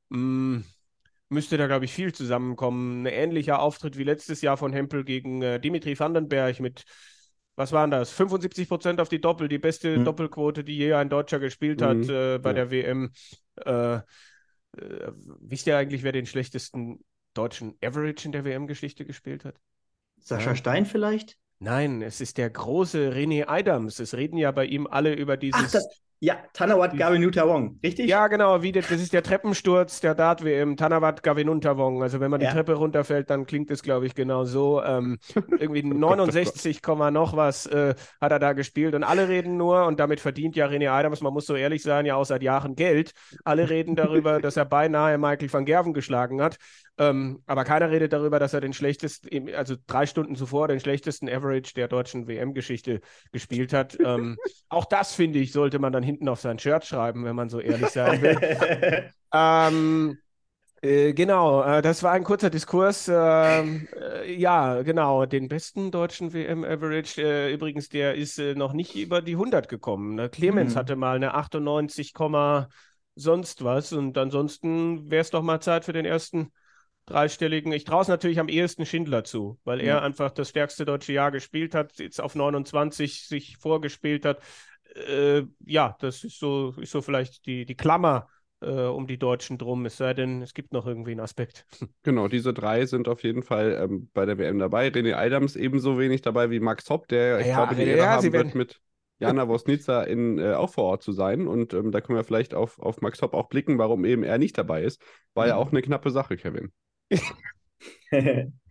mh, mm, müsste da, glaube ich, viel zusammenkommen. Ein ähnlicher Auftritt wie letztes Jahr von Hempel gegen äh, Dimitri Vandenberg mit, was waren das? 75 Prozent auf die Doppel, die beste mhm. Doppelquote, die je ein Deutscher gespielt hat mhm. äh, bei ja. der WM. Äh, äh, wisst ihr eigentlich, wer den schlechtesten deutschen Average in der WM-Geschichte gespielt hat? Sascha ja. Stein vielleicht? Nein, es ist der große René Adams. Es reden ja bei ihm alle über dieses. Ach, das, Ja, Tanawat Gavinuntawong, richtig? Ja, genau, wie das, das ist der Treppensturz der Dart-WM, Tanawat Gavinuntawong. Also wenn man die Ja. Treppe runterfällt, dann klingt es, glaube ich, genau so. Ähm, irgendwie (laughs) 69, Komma noch was äh, hat er da gespielt und alle reden nur, und damit verdient ja René Adams, man muss so ehrlich sein, ja auch seit Jahren Geld. Alle reden darüber, (laughs) dass er beinahe Michael van Gerven geschlagen hat. Ähm, aber keiner redet darüber, dass er den schlechtesten, also drei Stunden zuvor den schlechtesten Average der deutschen WM-Geschichte gespielt hat. Ähm, (laughs) auch das, finde ich, sollte man dann hinten auf sein Shirt schreiben, wenn man so ehrlich sein will. (laughs) ähm, äh, genau, äh, das war ein kurzer Diskurs. ähm, äh, ja, genau, den besten deutschen WM-Average, äh, übrigens, der ist äh, noch nicht über die 100 gekommen. Ne? Clemens Hm. hatte mal eine 98, Komma sonst was und ansonsten wäre es doch mal Zeit für den ersten dreistelligen. Ich traue es natürlich am ehesten Schindler zu, weil er Ja. einfach das stärkste deutsche Jahr gespielt hat, jetzt auf 29 sich vorgespielt hat. Äh, ja, das ist so, ist so vielleicht die, die Klammer äh, um die Deutschen drum, es sei denn, es gibt noch irgendwie einen Aspekt. (laughs) Genau, diese drei sind auf jeden Fall ähm, bei der WM dabei. René Adams ebenso wenig dabei wie Max Hopp, der, ich Ja, glaube, die ja, Ehre ja, haben wird, mit Jana Wosnica in, äh, auch vor Ort zu sein. Und ähm, da können wir vielleicht auf, auf Max Hopp auch blicken, warum eben er nicht dabei ist. War ja Mhm. auch eine knappe Sache, Kevin. (laughs)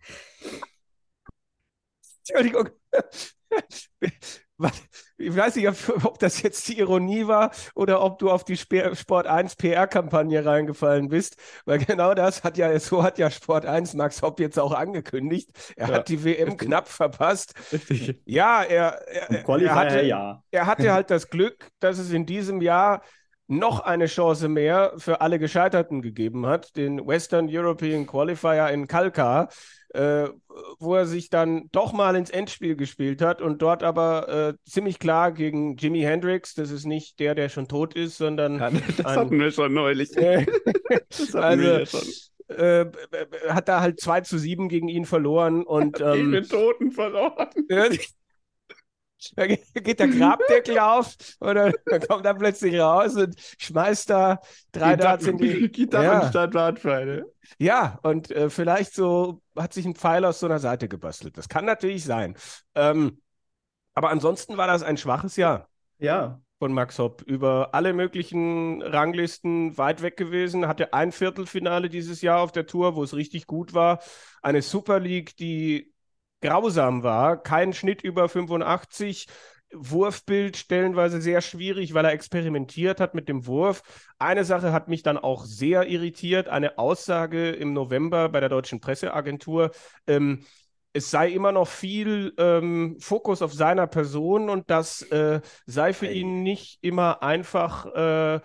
Entschuldigung. Ich weiß nicht, ob, das jetzt die Ironie war oder ob du auf die Sport 1 PR-Kampagne reingefallen bist, weil genau das hat ja, so hat ja Sport 1 Max Hopp jetzt auch angekündigt. Er Ja, hat die WM richtig. knapp verpasst. Richtig. Ja, er, er, er, hatte, ja. er hatte halt das Glück, dass es in diesem Jahr noch eine Chance mehr für alle Gescheiterten gegeben hat, den Western European Qualifier in Kalkar, äh, wo er sich dann doch mal ins Endspiel gespielt hat und dort aber äh, ziemlich klar gegen Jimi Hendrix, das ist nicht der, der schon tot ist, sondern Ja, das Ein- hatten wir schon neulich. (laughs) Das hatten wir also, schon. äh, hat da halt 2 zu 7 gegen ihn verloren und (laughs) Gegen ähm, den Toten verloren. (laughs) Ja, Da ge- geht der Grabdeckel auf und dann kommt er plötzlich raus und schmeißt da drei Darts in die. Gitarren statt Wartpfeile. Ja, und äh, vielleicht so hat sich ein Pfeil aus so einer Seite gebastelt. Das kann natürlich sein. Ähm, aber ansonsten war das ein schwaches Jahr Ja. von Max Hopp. Über alle möglichen Ranglisten weit weg gewesen. Hatte ein Viertelfinale dieses Jahr auf der Tour, wo es richtig gut war. Eine Super League, die grausam war. Kein Schnitt über 85. Wurfbild stellenweise sehr schwierig, weil er experimentiert hat mit dem Wurf. Eine Sache hat mich dann auch sehr irritiert. Eine Aussage im November bei der Deutschen Presseagentur. Ähm, es sei immer noch viel ähm, Fokus auf seiner Person und das äh, sei für ihn nicht immer einfach äh,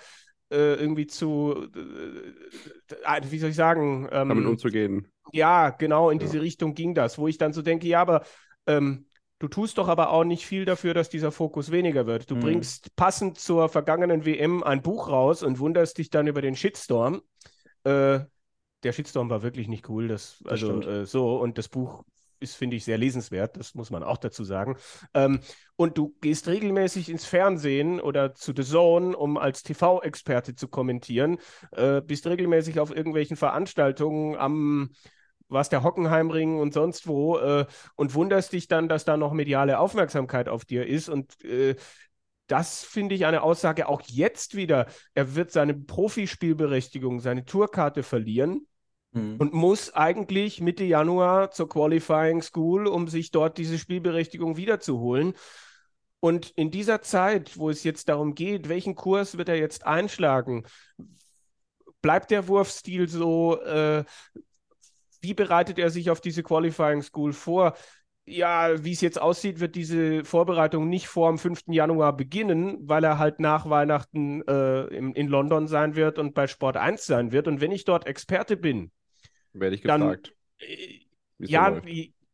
äh, irgendwie zu, äh, wie soll ich sagen, ähm, Damit umzugehen. ja, genau, in Ja. diese Richtung ging das, wo ich dann so denke, ja, aber ähm, du tust doch aber auch nicht viel dafür, dass dieser Fokus weniger wird. Du Mhm. bringst passend zur vergangenen WM ein Buch raus und wunderst dich dann über den Shitstorm. Äh, der Shitstorm war wirklich nicht cool, das, Das also äh, so, und das Buch ist, finde ich, sehr lesenswert, das muss man auch dazu sagen. Ähm, und du gehst regelmäßig ins Fernsehen oder zu The Zone, um als TV-Experte zu kommentieren, äh, bist regelmäßig auf irgendwelchen Veranstaltungen am was der Hockenheimring und sonst wo äh, und wunderst dich dann, dass da noch mediale Aufmerksamkeit auf dir ist und äh, das finde ich eine Aussage auch jetzt wieder. Er wird seine Profispielberechtigung, seine Tourkarte verlieren Hm. und muss eigentlich Mitte Januar zur Qualifying School, um sich dort diese Spielberechtigung wiederzuholen. Und in dieser Zeit, wo es jetzt darum geht, welchen Kurs wird er jetzt einschlagen, bleibt der Wurfstil so, äh, wie bereitet er sich auf diese Qualifying School vor? Ja, wie es jetzt aussieht, wird diese Vorbereitung nicht vor dem 5. Januar beginnen, weil er halt nach Weihnachten äh, in, in London sein wird und bei Sport 1 sein wird. Und wenn ich dort Experte bin, Werde ich Dann- gefragt. so ja,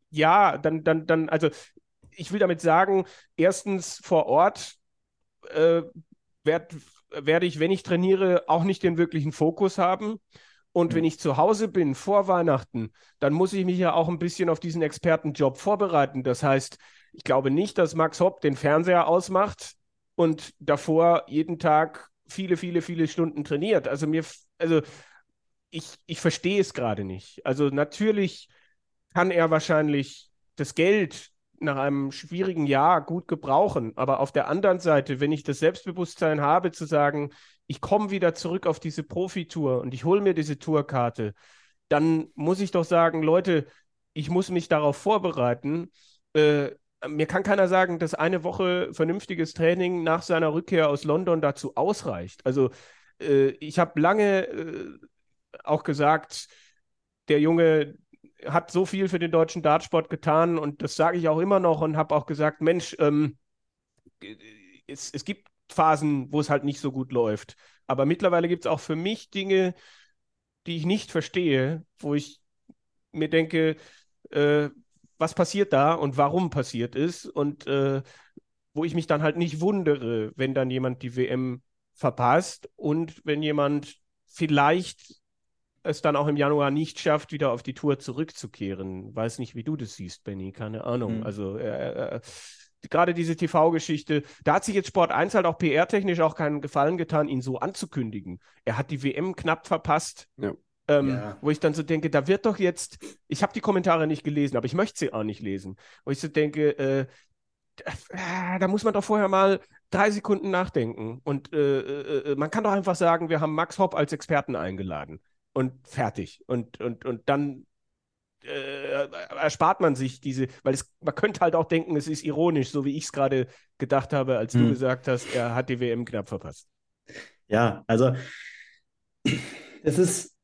ja, dann, dann, dann, also ich will damit sagen, erstens vor Ort äh, werd, werde ich, wenn ich trainiere, auch nicht den wirklichen Fokus haben. Und wenn Mhm. ich zu Hause bin vor Weihnachten, dann muss ich mich ja auch ein bisschen auf diesen Expertenjob vorbereiten. Das heißt, ich glaube nicht, dass Max Hopp den Fernseher ausmacht und davor jeden Tag viele, viele, viele Stunden trainiert. Also mir, also ich, ich verstehe es gerade nicht. Also natürlich kann er wahrscheinlich das Geld, nach einem schwierigen Jahr gut gebrauchen. Aber auf der anderen Seite, wenn ich das Selbstbewusstsein habe, zu sagen, ich komme wieder zurück auf diese Profitour und ich hole mir diese Tourkarte, dann muss ich doch sagen, Leute, ich muss mich darauf vorbereiten. Äh, mir kann keiner sagen, dass eine Woche vernünftiges Training nach seiner Rückkehr aus London dazu ausreicht. Also äh, ich habe lange äh, auch gesagt, der Junge hat so viel für den deutschen Dartsport getan und das sage ich auch immer noch und habe auch gesagt, Mensch, ähm, es, es gibt Phasen, wo es halt nicht so gut läuft. Aber mittlerweile gibt es auch für mich Dinge, die ich nicht verstehe, wo ich mir denke, äh, was passiert da und warum passiert ist und äh, wo ich mich dann halt nicht wundere, wenn dann jemand die WM verpasst und wenn jemand vielleicht es dann auch im Januar nicht schafft, wieder auf die Tour zurückzukehren. Weiß nicht, wie du das siehst, Benny, keine Ahnung. Mhm. Also äh, äh, gerade diese TV-Geschichte, da hat sich jetzt Sport 1 halt auch PR-technisch auch keinen Gefallen getan, ihn so anzukündigen. Er hat die WM knapp verpasst. Ja. Ähm, ja. Wo ich dann so denke, da wird doch jetzt, ich habe die Kommentare nicht gelesen, aber ich möchte sie auch nicht lesen. Wo ich so denke, äh, da, da muss man doch vorher mal drei Sekunden nachdenken. Und äh, äh, äh, man kann doch einfach sagen, wir haben Max Hopp als Experten eingeladen und fertig. Und, und, und dann äh, erspart man sich diese, weil es, man könnte halt auch denken, es ist ironisch, so wie ich es gerade gedacht habe, als hm. du gesagt hast, er hat die WM knapp verpasst. Ja, also es ist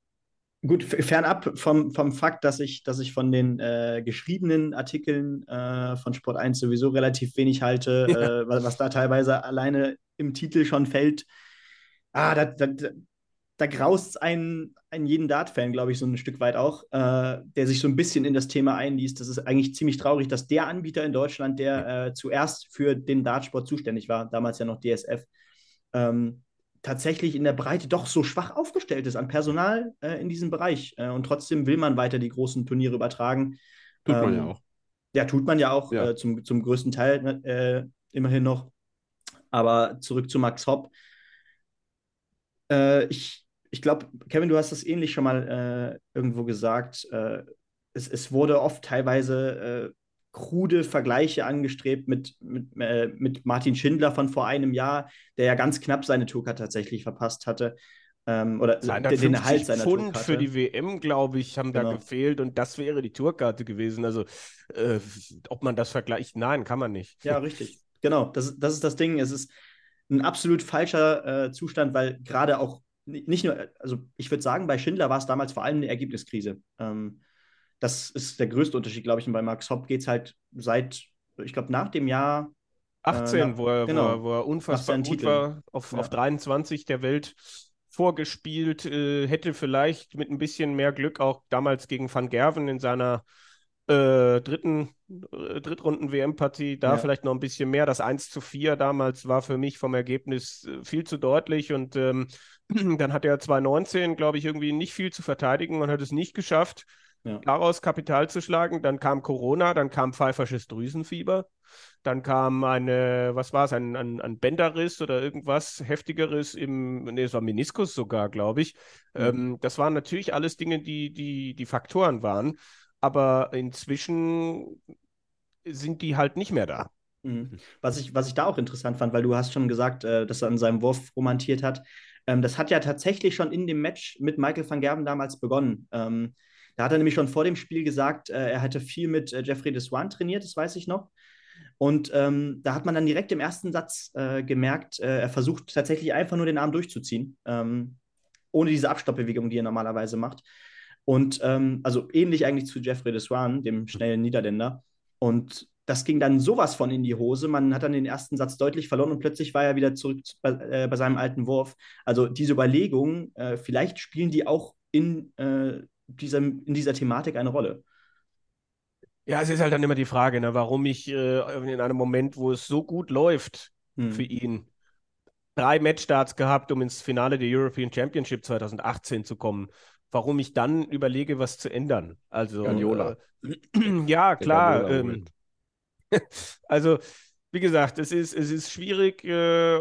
gut, fernab vom, vom Fakt, dass ich, dass ich von den äh, geschriebenen Artikeln äh, von Sport 1 sowieso relativ wenig halte, (laughs) ja. äh, was, was, da teilweise alleine im Titel schon fällt. Ah, da, da, da graust es einen, einen jeden Dart-Fan, glaube ich, so ein Stück weit auch, äh, der sich so ein bisschen in das Thema einliest. Das ist eigentlich ziemlich traurig, dass der Anbieter in Deutschland, der äh, zuerst für den Dartsport zuständig war, damals ja noch DSF, ähm, tatsächlich in der Breite doch so schwach aufgestellt ist an Personal äh, in diesem Bereich. Äh, und trotzdem will man weiter die großen Turniere übertragen. Tut ähm, man ja ähm, auch. Ja, tut man ja auch ja. Äh, zum, zum größten Teil ne, äh, immerhin noch. Aber zurück zu Max Hopp. Ich ich glaube, Kevin, du hast das ähnlich schon mal äh, irgendwo gesagt. es, es wurde oft teilweise krude Vergleiche angestrebt mit, mit, äh, mit Martin Schindler von vor einem Jahr, der ja ganz knapp seine Tourcard tatsächlich verpasst hatte. Ähm, oder den Erhalt seiner Pfund Tourkarte. für die WM, glaube ich, haben genau. da gefehlt und das wäre die Tourkarte gewesen. Also, äh, ob man das vergleicht, nein, kann man nicht. Ja, richtig. Genau, das, das ist das Ding. Es ist ein absolut falscher äh, Zustand, weil gerade auch nicht nur, also ich würde sagen, bei Schindler war es damals vor allem eine Ergebniskrise. Ähm, das ist der größte Unterschied, glaube ich. Und bei Max Hopp geht es halt seit, ich glaube, nach dem Jahr 18, äh, wo, er, genau, wo, er, wo, er, unfassbar gut Titel. war, auf, ja. auf 23 der Welt vorgespielt, äh, hätte vielleicht mit ein bisschen mehr Glück auch damals gegen Van Gerven in seiner äh, dritten äh, Drittrunden-WM-Partie, da ja. vielleicht noch ein bisschen mehr. Das 1 zu 4 damals war für mich vom Ergebnis äh, viel zu deutlich und ähm, (clears throat) dann hat er 2019, glaube ich, irgendwie nicht viel zu verteidigen und hat es nicht geschafft ja. daraus Kapital zu schlagen. Dann kam Corona, dann kam pfeifersches Drüsenfieber, dann kam eine, was war es, ein, ein, ein Bänderriss oder irgendwas heftigeres im, nee, es war Meniskus sogar, glaube ich. Mhm. Ähm, das waren natürlich alles Dinge, die, die, die Faktoren waren, aber inzwischen sind die halt nicht mehr da. Mhm. Was, ich, was ich da auch interessant fand, weil du hast schon gesagt, äh, dass er an seinem Wurf romantiert hat. Ähm, das hat ja tatsächlich schon in dem Match mit Michael van Gerben damals begonnen. Ähm, da hat er nämlich schon vor dem Spiel gesagt, äh, er hätte viel mit äh, Jeffrey Deswan trainiert, das weiß ich noch. Und ähm, da hat man dann direkt im ersten Satz äh, gemerkt, äh, er versucht tatsächlich einfach nur den Arm durchzuziehen, ähm, ohne diese Abstoppbewegung, die er normalerweise macht. Und ähm, also ähnlich eigentlich zu Jeffrey Deswan, dem schnellen Niederländer. Und das ging dann sowas von in die Hose. Man hat dann den ersten Satz deutlich verloren und plötzlich war er wieder zurück bei, äh, bei seinem alten Wurf. Also diese Überlegungen, äh, vielleicht spielen die auch in äh, dieser, in dieser Thematik eine Rolle. Ja, es ist halt dann immer die Frage, ne, warum ich äh, in einem Moment, wo es so gut läuft hm. für ihn, drei Matchstarts gehabt, um ins Finale der European Championship 2018 zu kommen, warum ich dann überlege, was zu ändern. Also Guardiola. Äh, (clears throat) ja, klar. Ähm, (laughs) also wie gesagt, es ist, es ist schwierig äh,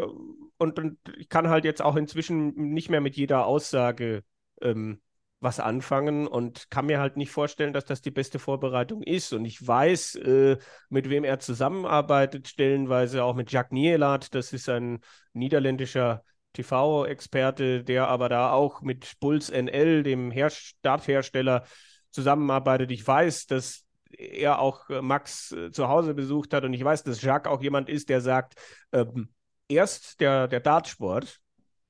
und, und, ich kann halt jetzt auch inzwischen nicht mehr mit jeder Aussage ähm, was anfangen und kann mir halt nicht vorstellen, dass das die beste Vorbereitung ist. Und ich weiß, äh, mit wem er zusammenarbeitet, stellenweise auch mit Jacques Nielat. Das ist ein niederländischer TV-Experte, der aber da auch mit Bulls NL, dem Her Starthersteller, zusammenarbeitet. Ich weiß, dass er auch äh, Max äh, zu Hause besucht hat und ich weiß, dass Jacques auch jemand ist, der sagt, ähm, erst der, der Dartsport,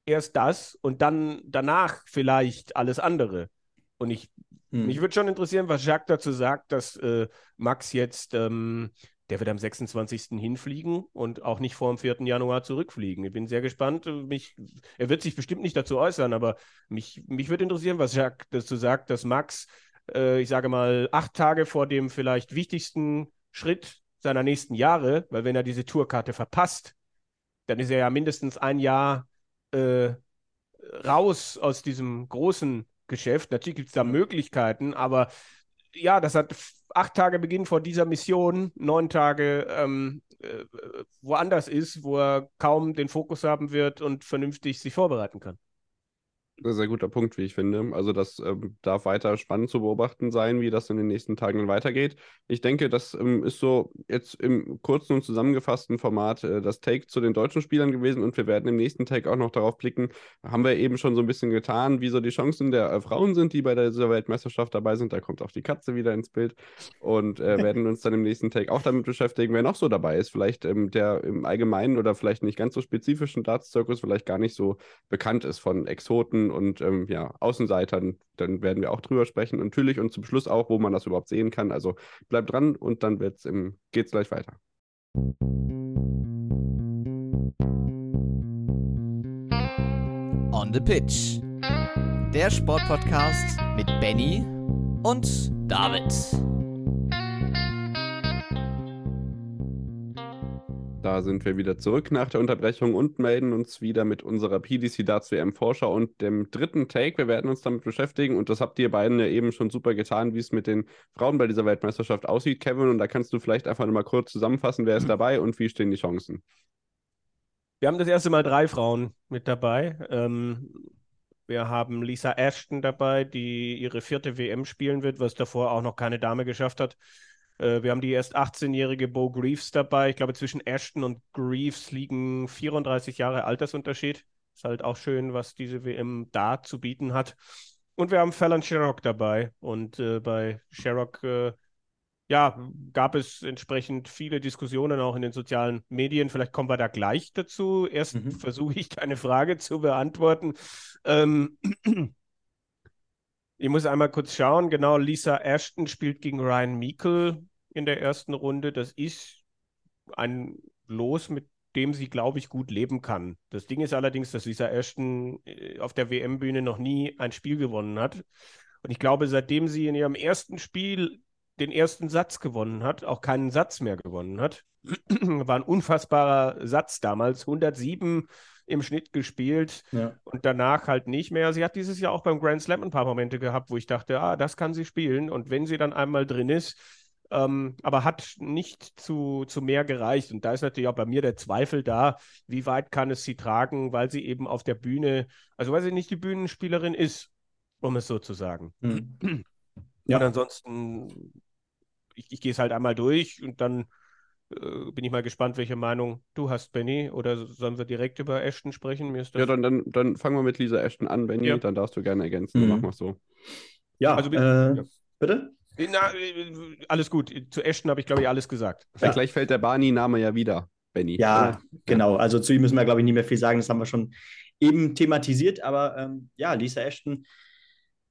erst das und dann danach vielleicht alles andere. Und ich, hm. mich würde schon interessieren, was Jacques dazu sagt, dass äh, Max jetzt, ähm, der wird am 26. hinfliegen und auch nicht vor dem 4. Januar zurückfliegen. Ich bin sehr gespannt. Mich, er wird sich bestimmt nicht dazu äußern, aber mich, mich würde interessieren, was Jacques dazu sagt, dass Max, äh, ich sage mal, acht Tage vor dem vielleicht wichtigsten Schritt seiner nächsten Jahre, weil wenn er diese Tourkarte verpasst, dann ist er ja mindestens ein Jahr äh, raus aus diesem großen Geschäft. Natürlich gibt es da Möglichkeiten, aber ja, das hat acht Tage Beginn vor dieser Mission, neun Tage ähm, äh, woanders ist, wo er kaum den Fokus haben wird und vernünftig sich vorbereiten kann. Sehr, sehr guter Punkt, wie ich finde. Also das ähm, darf weiter spannend zu beobachten sein, wie das in den nächsten Tagen weitergeht. Ich denke, das ähm, ist so jetzt im kurzen und zusammengefassten Format äh, das Take zu den deutschen Spielern gewesen und wir werden im nächsten Take auch noch darauf blicken, haben wir eben schon so ein bisschen getan, wie so die Chancen der äh, Frauen sind, die bei dieser Weltmeisterschaft dabei sind. Da kommt auch die Katze wieder ins Bild und äh, (laughs) werden uns dann im nächsten Take auch damit beschäftigen, wer noch so dabei ist. Vielleicht ähm, der im allgemeinen oder vielleicht nicht ganz so spezifischen Darts-Zirkus vielleicht gar nicht so bekannt ist von Exoten und ähm, ja, Außenseitern, dann werden wir auch drüber sprechen. Natürlich und zum Schluss auch, wo man das überhaupt sehen kann. Also bleibt dran und dann wird's im, geht's gleich weiter. On the Pitch. Der Sportpodcast mit Benny und David. Da sind wir wieder zurück nach der Unterbrechung und melden uns wieder mit unserer PDC Darts WM Vorschau und dem dritten Take. Wir werden uns damit beschäftigen und das habt ihr beiden ja eben schon super getan, wie es mit den Frauen bei dieser Weltmeisterschaft aussieht, Kevin. Und da kannst du vielleicht einfach nochmal kurz zusammenfassen, wer ist dabei und wie stehen die Chancen. Wir haben das erste Mal drei Frauen mit dabei. Ähm, wir haben Lisa Ashton dabei, die ihre vierte WM spielen wird, was davor auch noch keine Dame geschafft hat. Äh, wir haben die erst 18-jährige Bo Greaves dabei. Ich glaube, zwischen Ashton und Greaves liegen 34 Jahre Altersunterschied. Ist halt auch schön, was diese WM da zu bieten hat. Und wir haben Fallon Sherrock dabei. Und äh, bei Sherrock, äh, ja, gab es entsprechend viele Diskussionen auch in den sozialen Medien. Vielleicht kommen wir da gleich dazu. Erst mhm. versuche ich deine Frage zu beantworten. Ähm, ich muss einmal kurz schauen. Genau, Lisa Ashton spielt gegen Ryan Meikle in der ersten Runde. Das ist ein Los, mit dem sie, glaube ich, gut leben kann. Das Ding ist allerdings, dass Lisa Ashton äh, auf der WM-Bühne noch nie ein Spiel gewonnen hat. Und ich glaube, seitdem sie in ihrem ersten Spiel den ersten Satz gewonnen hat, auch keinen Satz mehr gewonnen hat, (clears throat) war ein unfassbarer Satz damals. 107 im Schnitt gespielt ja. und danach halt nicht mehr. Sie hat dieses Jahr auch beim Grand Slam ein paar Momente gehabt, wo ich dachte, ah, das kann sie spielen. Und wenn sie dann einmal drin ist, ähm, aber hat nicht zu, zu mehr gereicht. Und da ist natürlich auch bei mir der Zweifel da, wie weit kann es sie tragen, weil sie eben auf der Bühne, also weil sie nicht die Bühnenspielerin ist, um es so zu sagen. Mhm. Ja. Und ansonsten, ich, ich gehe es halt einmal durch und dann äh, bin ich mal gespannt, welche Meinung du hast, Benny. Oder sollen wir direkt über Ashton sprechen? Mir ist das... Ja, dann, dann, dann fangen wir mit Lisa Ashton an, Benny. Ja. Dann darfst du gerne ergänzen. Mhm. Machen wir so. Ja, also, äh, ja. bitte? Na, alles gut. Zu Ashton habe ich, glaube ich, alles gesagt. Ja. Gleich fällt der Barney-Name ja wieder, Benny. Ja, genau. Also zu ihm müssen wir, glaube ich, nicht mehr viel sagen. Das haben wir schon eben thematisiert. Aber ähm, ja, Lisa Ashton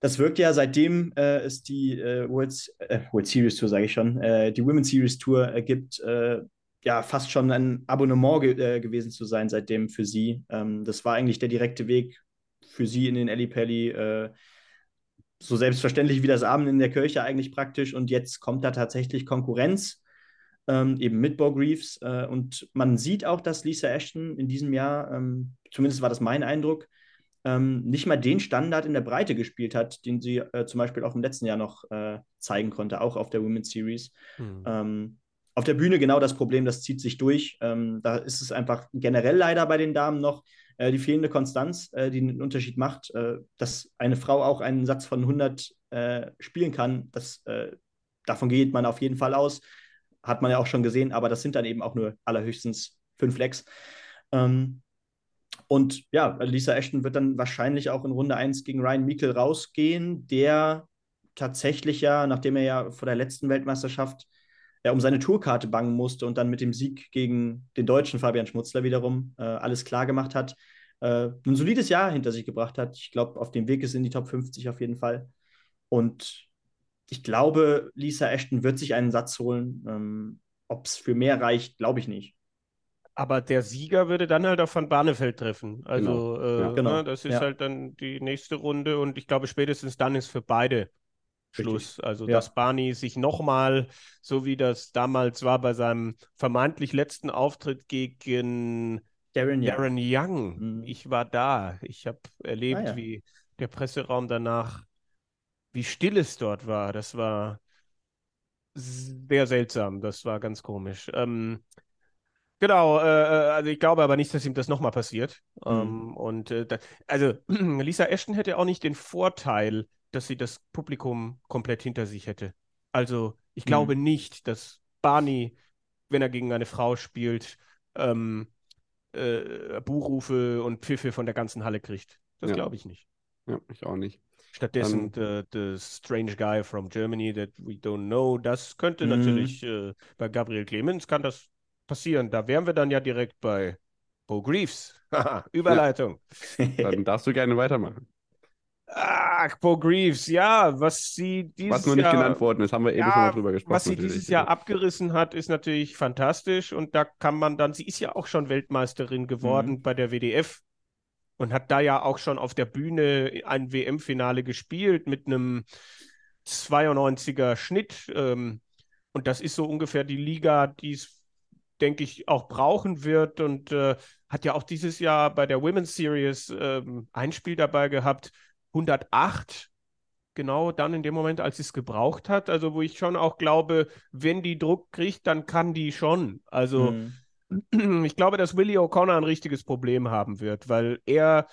das wirkt ja seitdem äh, es die äh, World, äh, World Series Tour, sage ich schon, äh, die Women's Series Tour äh, gibt, äh, ja fast schon ein Abonnement ge gewesen zu sein seitdem für sie. Ähm, das war eigentlich der direkte Weg für sie in den Ellie Pelli. so selbstverständlich wie das Abend in der Kirche eigentlich praktisch. Und jetzt kommt da tatsächlich Konkurrenz. Ähm, eben mit Bo Greaves. und man sieht auch, dass Lisa Ashton in diesem Jahr, ähm, zumindest war das mein Eindruck, ähm, nicht mal den Standard in der Breite gespielt hat, den sie äh, zum Beispiel auch im letzten Jahr noch äh, zeigen konnte, auch auf der Women's Series. Mhm. Ähm, auf der Bühne genau das Problem, das zieht sich durch. Ähm, da ist es einfach generell leider bei den Damen noch äh, die fehlende Konstanz, äh, die einen Unterschied macht. Äh, dass eine Frau auch einen Satz von 100 äh, spielen kann, das, davon geht man auf jeden Fall aus. Hat man ja auch schon gesehen, aber das sind dann eben auch nur allerhöchstens fünf Lecks. Ähm, und ja, Lisa Ashton wird dann wahrscheinlich auch in Runde 1 gegen Ryan Meikle rausgehen, der tatsächlich ja, nachdem er ja vor der letzten Weltmeisterschaft ja, um seine Tourkarte bangen musste und dann mit dem Sieg gegen den deutschen Fabian Schmutzler wiederum äh, alles klar gemacht hat, äh, ein solides Jahr hinter sich gebracht hat. Ich glaube, auf dem Weg ist in die Top 50 auf jeden Fall. Und ich glaube, Lisa Ashton wird sich einen Satz holen. Ähm, Ob es für mehr reicht, glaube ich nicht. Aber der Sieger würde dann halt auf Van Barneveld treffen. Also, genau. Äh, ja, genau. Ne, das ist ja. halt dann die nächste Runde und ich glaube, spätestens dann ist für beide Schluss. Richtig. Also, ja. dass Barney sich nochmal, so wie das damals war bei seinem vermeintlich letzten Auftritt gegen Darren Young. Darren Young. Mhm. Ich war da. Ich habe erlebt, ah, ja. wie der Presseraum danach, wie still es dort war. Das war sehr seltsam. Das war ganz komisch. Ähm, Genau, äh, äh, also ich glaube aber nicht, dass ihm das nochmal passiert. Mhm. Ähm, und äh, da, also (clears throat) Lisa Ashton hätte auch nicht den Vorteil, dass sie das Publikum komplett hinter sich hätte. Also ich glaube mhm. nicht, dass Barney, wenn er gegen eine Frau spielt, ähm, äh, Buchrufe und Pfiffe von der ganzen Halle kriegt. Das ja. glaube ich nicht. Ja, ich auch nicht. Stattdessen the, the Strange Guy from Germany that we don't know. Das könnte mhm. natürlich äh, bei Gabriel Clemens kann das passieren. Da wären wir dann ja direkt bei Bo Greaves. (laughs) (laughs) Überleitung. (laughs) Dann darfst du gerne weitermachen. Ach, Bo Greaves, ja, was sie dieses Was nur nicht Jahr, genannt worden ist, haben wir eben ja, schon mal drüber gesprochen. Was sie dieses Jahr abgerissen hat, ist natürlich fantastisch und da kann man dann, sie ist ja auch schon Weltmeisterin geworden mhm. bei der WDF und hat da ja auch schon auf der Bühne ein WM-Finale gespielt mit einem 92er Schnitt. Ähm, und das ist so ungefähr die Liga, die es denke ich, auch brauchen wird und äh, hat ja auch dieses Jahr bei der Women's Series äh, ein Spiel dabei gehabt, 108, genau dann in dem Moment, als sie es gebraucht hat. Also wo ich schon auch glaube, wenn die Druck kriegt, dann kann die schon. Also mhm. (clears throat) ich glaube, dass Willie O'Connor ein richtiges Problem haben wird, weil er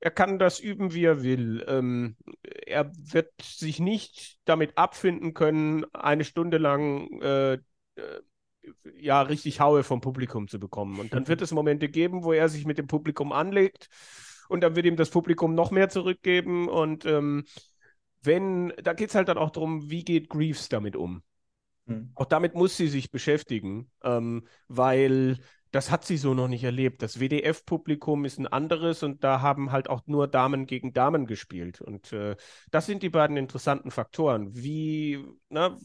er kann das üben, wie er will. Ähm, er wird sich nicht damit abfinden können, eine Stunde lang äh, äh ja richtig Haue vom Publikum zu bekommen. Und dann wird (laughs) es Momente geben, wo er sich mit dem Publikum anlegt und dann wird ihm das Publikum noch mehr zurückgeben. Und ähm, wenn, da geht es halt dann auch darum, wie geht Greaves damit um. Mhm. Auch damit muss sie sich beschäftigen, ähm, weil das hat sie so noch nicht erlebt. Das WDF-Publikum ist ein anderes und da haben halt auch nur Damen gegen Damen gespielt. Und äh, das sind die beiden interessanten Faktoren. Wie, na,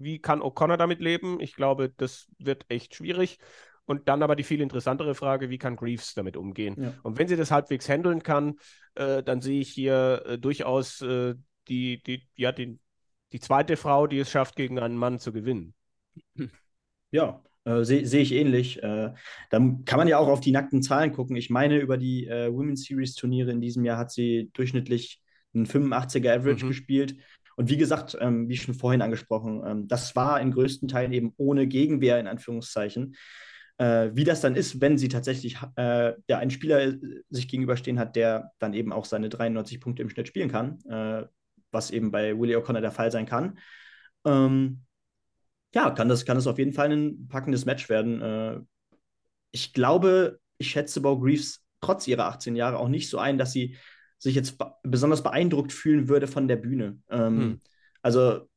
wie kann O'Connor damit leben? Ich glaube, das wird echt schwierig. Und dann aber die viel interessantere Frage, wie kann Greaves damit umgehen? Ja. Und wenn sie das halbwegs handeln kann, äh, dann sehe ich hier äh, durchaus äh, die, die, ja, die, die zweite Frau, die es schafft, gegen einen Mann zu gewinnen. Ja, äh, sehe seh ich ähnlich. Äh, dann kann man ja auch auf die nackten Zahlen gucken. Ich meine, über die äh, Women's Series Turniere in diesem Jahr hat sie durchschnittlich einen 85er Average mhm. gespielt. Und wie gesagt, ähm, wie schon vorhin angesprochen, ähm, das war in größten Teilen eben ohne Gegenwehr in Anführungszeichen. Äh, wie das dann ist, wenn sie tatsächlich äh, ja, einen Spieler äh, sich gegenüberstehen hat, der dann eben auch seine 93 Punkte im Schnitt spielen kann, äh, was eben bei Willie O'Connor der Fall sein kann. Ähm, ja, kann das, kann das auf jeden Fall ein packendes Match werden. Äh, ich glaube, ich schätze Bo Greaves trotz ihrer 18 Jahre auch nicht so ein, dass sie sich jetzt besonders beeindruckt fühlen würde von der Bühne. Ähm, hm. Also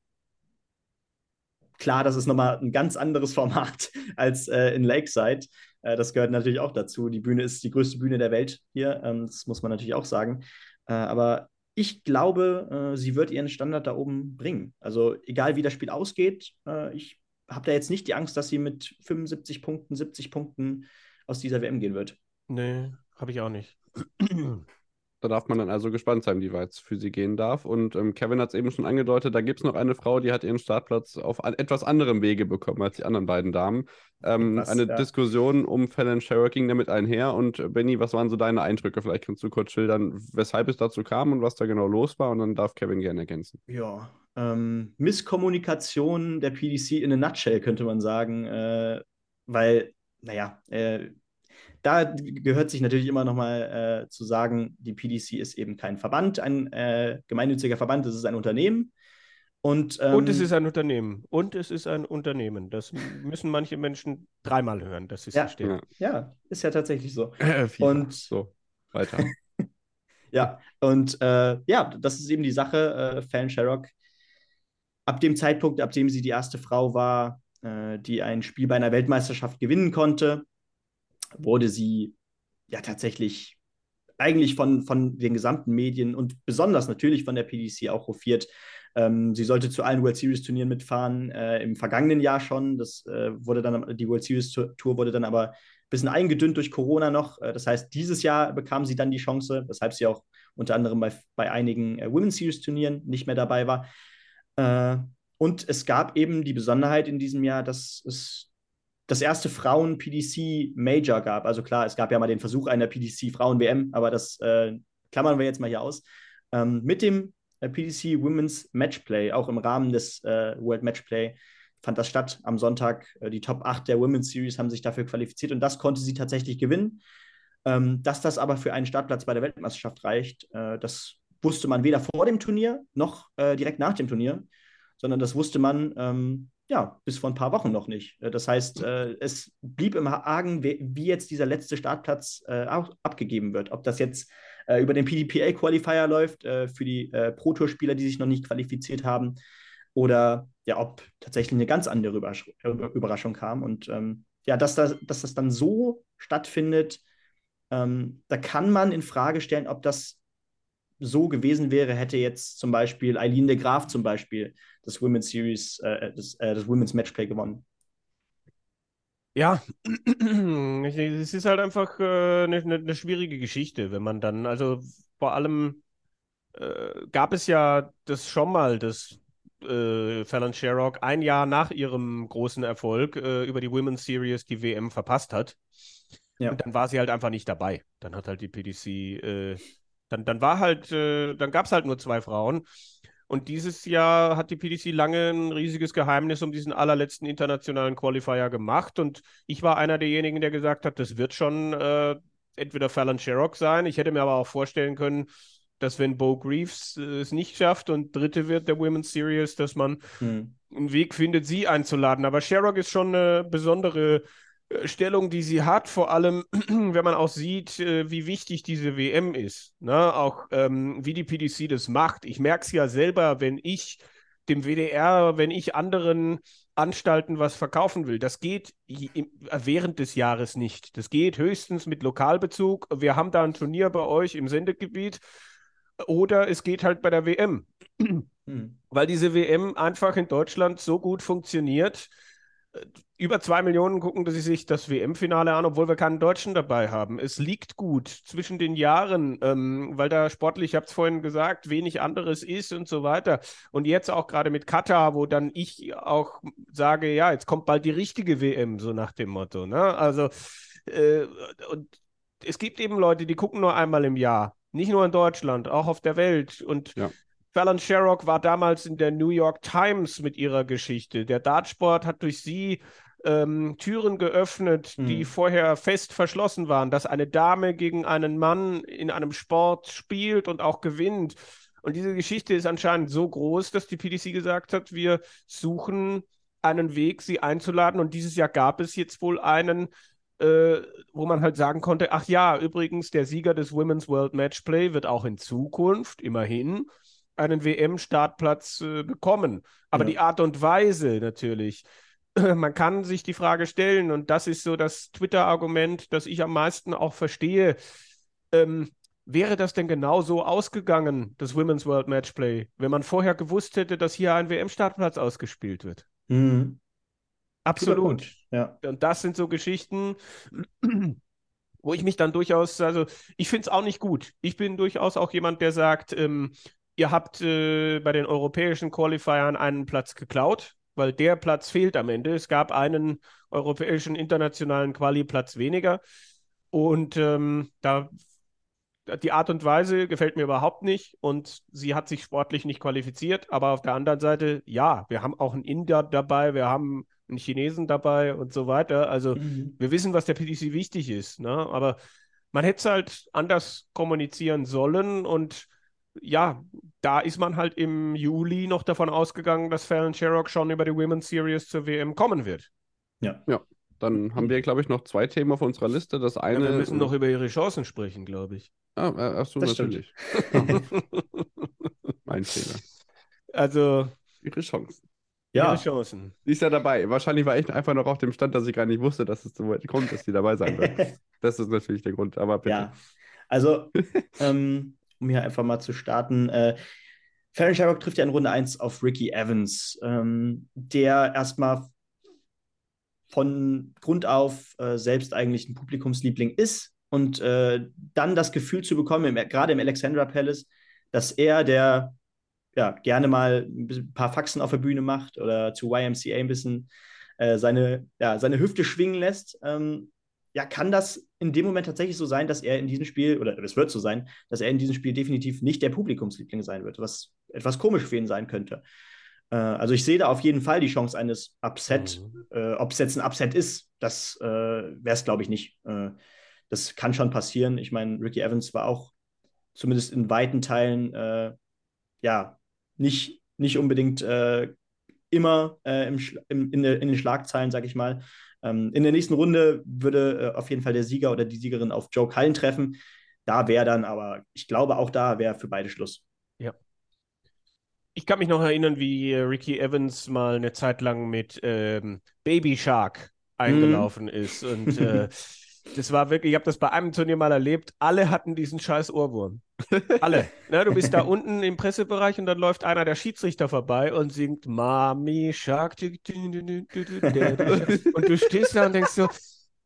klar, das ist nochmal ein ganz anderes (laughs) Format als äh, in Lakeside. Äh, das gehört natürlich auch dazu. Die Bühne ist die größte Bühne der Welt hier. Ähm, das muss man natürlich auch sagen. Äh, aber ich glaube, äh, sie wird ihren Standard da oben bringen. Also egal wie das Spiel ausgeht, äh, ich habe da jetzt nicht die Angst, dass sie mit 75 Punkten, 70 Punkten aus dieser WM gehen wird. Nee, habe ich auch nicht. (clears throat) Da darf man dann also gespannt sein, wie weit es für sie gehen darf. Und ähm, Kevin hat es eben schon angedeutet, da gibt es noch eine Frau, die hat ihren Startplatz auf an etwas anderem Wege bekommen als die anderen beiden Damen. Ähm, was, eine ja. Diskussion um Fallon Sherrock ging damit einher. Und äh, Benny, was waren so deine Eindrücke? Vielleicht kannst du kurz schildern, weshalb es dazu kam und was da genau los war. Und dann darf Kevin gerne ergänzen. Ja, ähm, Misskommunikation der PDC in a nutshell, könnte man sagen. Äh, weil, naja, äh, da gehört sich natürlich immer noch mal äh, zu sagen, die PDC ist eben kein Verband, ein äh, gemeinnütziger Verband, es ist ein Unternehmen. Und, ähm, und es ist ein Unternehmen. Und es ist ein Unternehmen. Das müssen manche Menschen dreimal hören, dass sie es ja, verstehen. Ja. ja, ist ja tatsächlich so. (laughs) Äh, und so, weiter. (laughs) ja, und äh, ja, das ist eben die Sache. Äh, Fan Sherrock, ab dem Zeitpunkt, ab dem sie die erste Frau war, äh, die ein Spiel bei einer Weltmeisterschaft gewinnen konnte, wurde sie ja tatsächlich eigentlich von, von den gesamten Medien und besonders natürlich von der PDC auch hofiert ähm, sie sollte zu allen World Series Turnieren mitfahren, äh, im vergangenen Jahr schon. Das äh, wurde dann, die World Series Tour wurde dann aber ein bisschen eingedünnt durch Corona noch. Äh, das heißt, dieses Jahr bekam sie dann die Chance, weshalb sie auch unter anderem bei, bei einigen äh, Women's Series Turnieren nicht mehr dabei war. Äh, und es gab eben die Besonderheit in diesem Jahr, dass es das erste Frauen-PDC-Major gab. Also klar, es gab ja mal den Versuch einer PDC-Frauen-WM, aber das äh, klammern wir jetzt mal hier aus. Ähm, mit dem äh, PDC Women's Matchplay, auch im Rahmen des äh, World Matchplay fand das statt am Sonntag. Äh, die Top 8 der Women's Series haben sich dafür qualifiziert und das konnte sie tatsächlich gewinnen. Ähm, dass das aber für einen Startplatz bei der Weltmeisterschaft reicht, äh, das wusste man weder vor dem Turnier noch direkt nach dem Turnier, sondern das wusste man ähm, ja bis vor ein paar Wochen noch nicht. Äh, das heißt, es blieb im Argen, wie, jetzt dieser letzte Startplatz abgegeben wird. Ob das jetzt äh, über den PDPA-Qualifier läuft äh, für die äh, Pro-Tour-Spieler, die sich noch nicht qualifiziert haben. Oder ja, ob tatsächlich eine ganz andere Überrasch Überraschung kam. Und ähm, ja, dass das, dass das dann so stattfindet, ähm, da kann man in Frage stellen, ob das so gewesen wäre, hätte jetzt zum Beispiel Eileen de Graaf zum Beispiel das Women's Series, äh, das, äh, das Women's Matchplay gewonnen. Ja, (clears throat) es ist halt einfach äh, eine, eine, schwierige Geschichte, wenn man dann, also vor allem äh, gab es ja das schon mal, dass äh, Fallon Sherrock ein Jahr nach ihrem großen Erfolg äh, über die Women's Series die WM verpasst hat. Ja. Und dann war sie halt einfach nicht dabei. Dann hat halt die PDC, äh, dann, dann war halt, äh, dann gab es halt nur zwei Frauen. Und dieses Jahr hat die PDC lange ein riesiges Geheimnis um diesen allerletzten internationalen Qualifier gemacht. Und ich war einer derjenigen, der gesagt hat, das wird schon äh, entweder Fallon Sherrock sein. Ich hätte mir aber auch vorstellen können, dass wenn Bo Greaves äh, es nicht schafft und Dritte wird der Women's Series, dass man hm. einen Weg findet, sie einzuladen. Aber Sherrock ist schon eine besondere Stellung, die sie hat, vor allem (clears throat) wenn man auch sieht, äh, wie wichtig diese WM ist, ne? auch ähm, wie die PDC das macht. Ich merke es ja selber, wenn ich dem WDR, wenn ich anderen Anstalten was verkaufen will. Das geht während des Jahres nicht. Das geht höchstens mit Lokalbezug. Wir haben da ein Turnier bei euch im Sendegebiet oder es geht halt bei der WM. Hm. Weil diese WM einfach in Deutschland so gut funktioniert, über zwei Millionen gucken dass sie sich das WM-Finale an, obwohl wir keinen Deutschen dabei haben. Es liegt gut zwischen den Jahren, ähm, weil da sportlich, ich habe es vorhin gesagt, wenig anderes ist und so weiter. Und jetzt auch gerade mit Katar, wo dann ich auch sage, ja, jetzt kommt bald die richtige WM, so nach dem Motto. Ne? Also, äh, und es gibt eben Leute, die gucken nur einmal im Jahr. Nicht nur in Deutschland, auch auf der Welt. Und ja. Fallon Sherrock war damals in der New York Times mit ihrer Geschichte. Der Dartsport hat durch sie ähm, Türen geöffnet, mhm. die vorher fest verschlossen waren, dass eine Dame gegen einen Mann in einem Sport spielt und auch gewinnt. Und diese Geschichte ist anscheinend so groß, dass die PDC gesagt hat, wir suchen einen Weg, sie einzuladen. Und dieses Jahr gab es jetzt wohl einen, äh, wo man halt sagen konnte, ach ja, übrigens, der Sieger des Women's World Matchplay wird auch in Zukunft immerhin einen WM-Startplatz äh, bekommen. Aber ja. die Art und Weise natürlich. (clears throat) Man kann sich die Frage stellen, und das ist so das Twitter-Argument, das ich am meisten auch verstehe. Ähm, wäre das denn genau so ausgegangen, das Women's World Matchplay, wenn man vorher gewusst hätte, dass hier ein WM-Startplatz ausgespielt wird? Mhm. Absolut. Ja. Und das sind so Geschichten, (clears throat) wo ich mich dann durchaus, also ich finde es auch nicht gut. Ich bin durchaus auch jemand, der sagt, ähm, Ihr habt äh, bei den europäischen Qualifiern einen Platz geklaut, weil der Platz fehlt am Ende. Es gab einen europäischen internationalen Quali-Platz weniger. Und ähm, da die Art und Weise gefällt mir überhaupt nicht und sie hat sich sportlich nicht qualifiziert. Aber auf der anderen Seite, ja, wir haben auch einen Inder dabei, wir haben einen Chinesen dabei und so weiter. Also mhm. wir wissen, was der PDC wichtig ist, ne? aber man hätte es halt anders kommunizieren sollen und ja, da ist man halt im Juli noch davon ausgegangen, dass Fallon Sherrock schon über die Women's Series zur WM kommen wird. Ja. Ja. Dann haben wir, glaube ich, noch zwei Themen auf unserer Liste. Das eine. Ja, wir müssen noch über ihre Chancen sprechen, glaube ich. Ah, äh, ach so, das natürlich. (laughs) mein Fehler. Also. Ihre Chancen. Ja. Ihre Chancen. Sie ist ja dabei. Wahrscheinlich war ich einfach noch auf dem Stand, dass ich gar nicht wusste, dass es so weit kommt, dass sie dabei sein wird. (laughs) das ist natürlich der Grund, aber bitte. Ja. Also, (laughs) ähm, um hier einfach mal zu starten. Äh, Farron Sherrock trifft ja in Runde 1 auf Ricky Evans, ähm, der erstmal von Grund auf äh, selbst eigentlich ein Publikumsliebling ist und äh, dann das Gefühl zu bekommen, gerade im Alexandra Palace, dass er, der ja gerne mal ein paar Faxen auf der Bühne macht oder zu YMCA ein bisschen äh, seine, ja, seine Hüfte schwingen lässt, ähm, ja, kann das in dem Moment tatsächlich so sein, dass er in diesem Spiel, oder es wird so sein, dass er in diesem Spiel definitiv nicht der Publikumsliebling sein wird, was etwas komisch für ihn sein könnte. Äh, also ich sehe da auf jeden Fall die Chance eines Upset. Mhm. Äh, Ob es jetzt ein Upset ist, das äh, wäre es, glaube ich, nicht. Äh, das kann schon passieren. Ich meine, Ricky Evans war auch zumindest in weiten Teilen äh, ja nicht, nicht unbedingt äh, immer im, im, in, in, den Schlagzeilen, sage ich mal. Ähm, in der nächsten Runde würde äh, auf jeden Fall der Sieger oder die Siegerin auf Joe Cullen treffen. Da wäre dann aber, ich glaube, auch da wäre für beide Schluss. Ja. Ich kann mich noch erinnern, wie Ricky Evans mal eine Zeit lang mit ähm, Baby Shark eingelaufen mm. ist. Und äh, (laughs) das war wirklich, ich habe das bei einem Turnier mal erlebt, alle hatten diesen scheiß Ohrwurm. Alle. (laughs) Ne, du bist da unten im Pressebereich und dann läuft einer der Schiedsrichter vorbei und singt Mami Shark. (laughs) Und du stehst da und denkst so,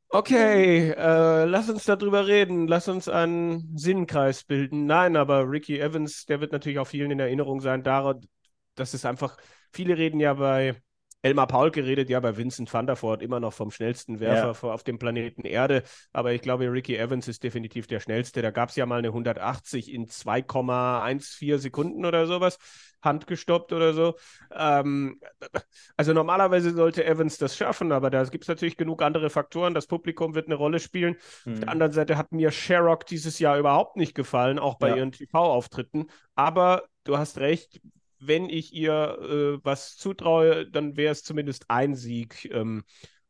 okay, äh, lass uns darüber reden, lass uns einen Sinnkreis bilden. Nein, aber Ricky Evans, der wird natürlich auch vielen in Erinnerung sein, daran, dass es einfach, viele reden ja bei Elmar Paul geredet, ja, bei Vincent van der Voort immer noch vom schnellsten Werfer ja. auf dem Planeten Erde. Aber ich glaube, Ricky Evans ist definitiv der schnellste. Da gab es ja mal eine 180 in 2,14 Sekunden oder sowas. Handgestoppt oder so. Ähm, also normalerweise sollte Evans das schaffen, aber da gibt es natürlich genug andere Faktoren. Das Publikum wird eine Rolle spielen. Mhm. Auf der mhm. anderen Seite hat mir Sherrock dieses Jahr überhaupt nicht gefallen, auch bei ja. ihren TV-Auftritten. Aber du hast recht, wenn ich ihr äh, was zutraue, dann wäre es zumindest ein Sieg. Ähm,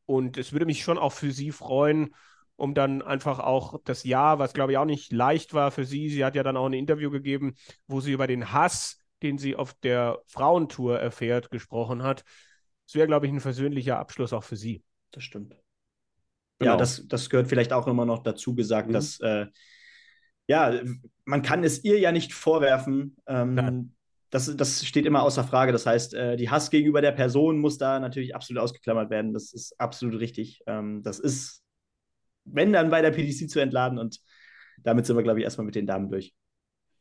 und es würde mich schon auch für sie freuen, um dann einfach auch das Jahr, was glaube ich auch nicht leicht war für sie. Sie hat ja dann auch ein Interview gegeben, wo sie über den Hass, den sie auf der Frauentour erfährt, gesprochen hat. Es wäre, glaube ich, ein versöhnlicher Abschluss auch für sie. Das stimmt. Genau. Ja, das, das gehört vielleicht auch immer noch dazu gesagt, mhm. dass äh, ja, man kann es ihr ja nicht vorwerfen, ähm, das, das steht immer außer Frage. Das heißt, äh, die Hass gegenüber der Person muss da natürlich absolut ausgeklammert werden. Das ist absolut richtig. Ähm, das ist, wenn dann bei der PDC zu entladen und damit sind wir, glaube ich, erstmal mit den Damen durch.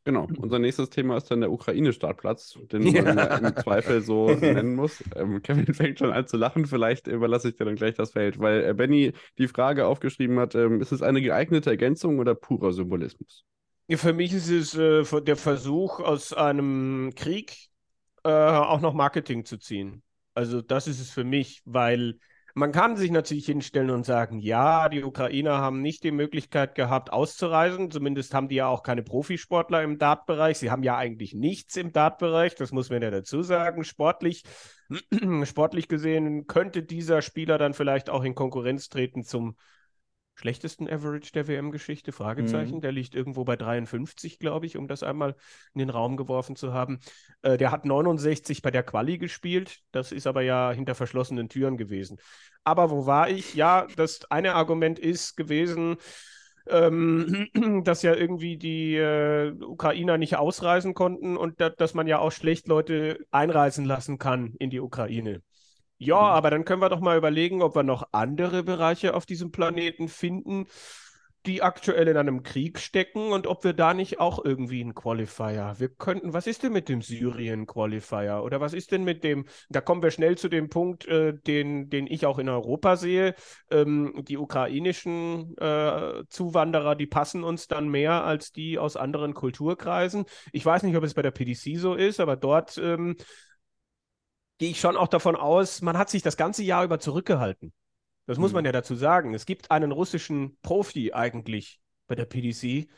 Genau, unser nächstes Thema ist dann der Ukraine-Startplatz, den (laughs) ja. man im Zweifel so nennen muss. Ähm, Kevin fängt schon an zu lachen, vielleicht überlasse ich dir dann gleich das Feld, weil äh, Benny die Frage aufgeschrieben hat, ähm, ist es eine geeignete Ergänzung oder purer Symbolismus? Für mich ist es äh, der Versuch, aus einem Krieg äh, auch noch Marketing zu ziehen. Also das ist es für mich, weil man kann sich natürlich hinstellen und sagen, ja, die Ukrainer haben nicht die Möglichkeit gehabt, auszureisen. Zumindest haben die ja auch keine Profisportler im Dartbereich. Sie haben ja eigentlich nichts im Dartbereich, das muss man ja dazu sagen. Sportlich, (clears throat) sportlich gesehen könnte dieser Spieler dann vielleicht auch in Konkurrenz treten zum schlechtesten Average der WM-Geschichte? Fragezeichen. Mhm. Der liegt irgendwo bei 53, glaube ich, um das einmal in den Raum geworfen zu haben. Äh, der hat 69 bei der Quali gespielt. Das ist aber ja hinter verschlossenen Türen gewesen. Aber wo war ich? Ja, das eine Argument ist gewesen, ähm, (clears throat) dass ja irgendwie die äh, Ukrainer nicht ausreisen konnten und da, dass man ja auch schlecht Leute einreisen lassen kann in die Ukraine. Ja, mhm. aber dann können wir doch mal überlegen, ob wir noch andere Bereiche auf diesem Planeten finden, die aktuell in einem Krieg stecken und ob wir da nicht auch irgendwie einen Qualifier. Wir könnten, was ist denn mit dem Syrien-Qualifier? Oder was ist denn mit dem, da kommen wir schnell zu dem Punkt, äh, den, den ich auch in Europa sehe. Ähm, die ukrainischen äh, Zuwanderer, die passen uns dann mehr als die aus anderen Kulturkreisen. Ich weiß nicht, ob es bei der PDC so ist, aber dort ähm, gehe ich schon auch davon aus, man hat sich das ganze Jahr über zurückgehalten. Das muss Hm. man ja dazu sagen. Es gibt einen russischen Profi eigentlich bei der PDC.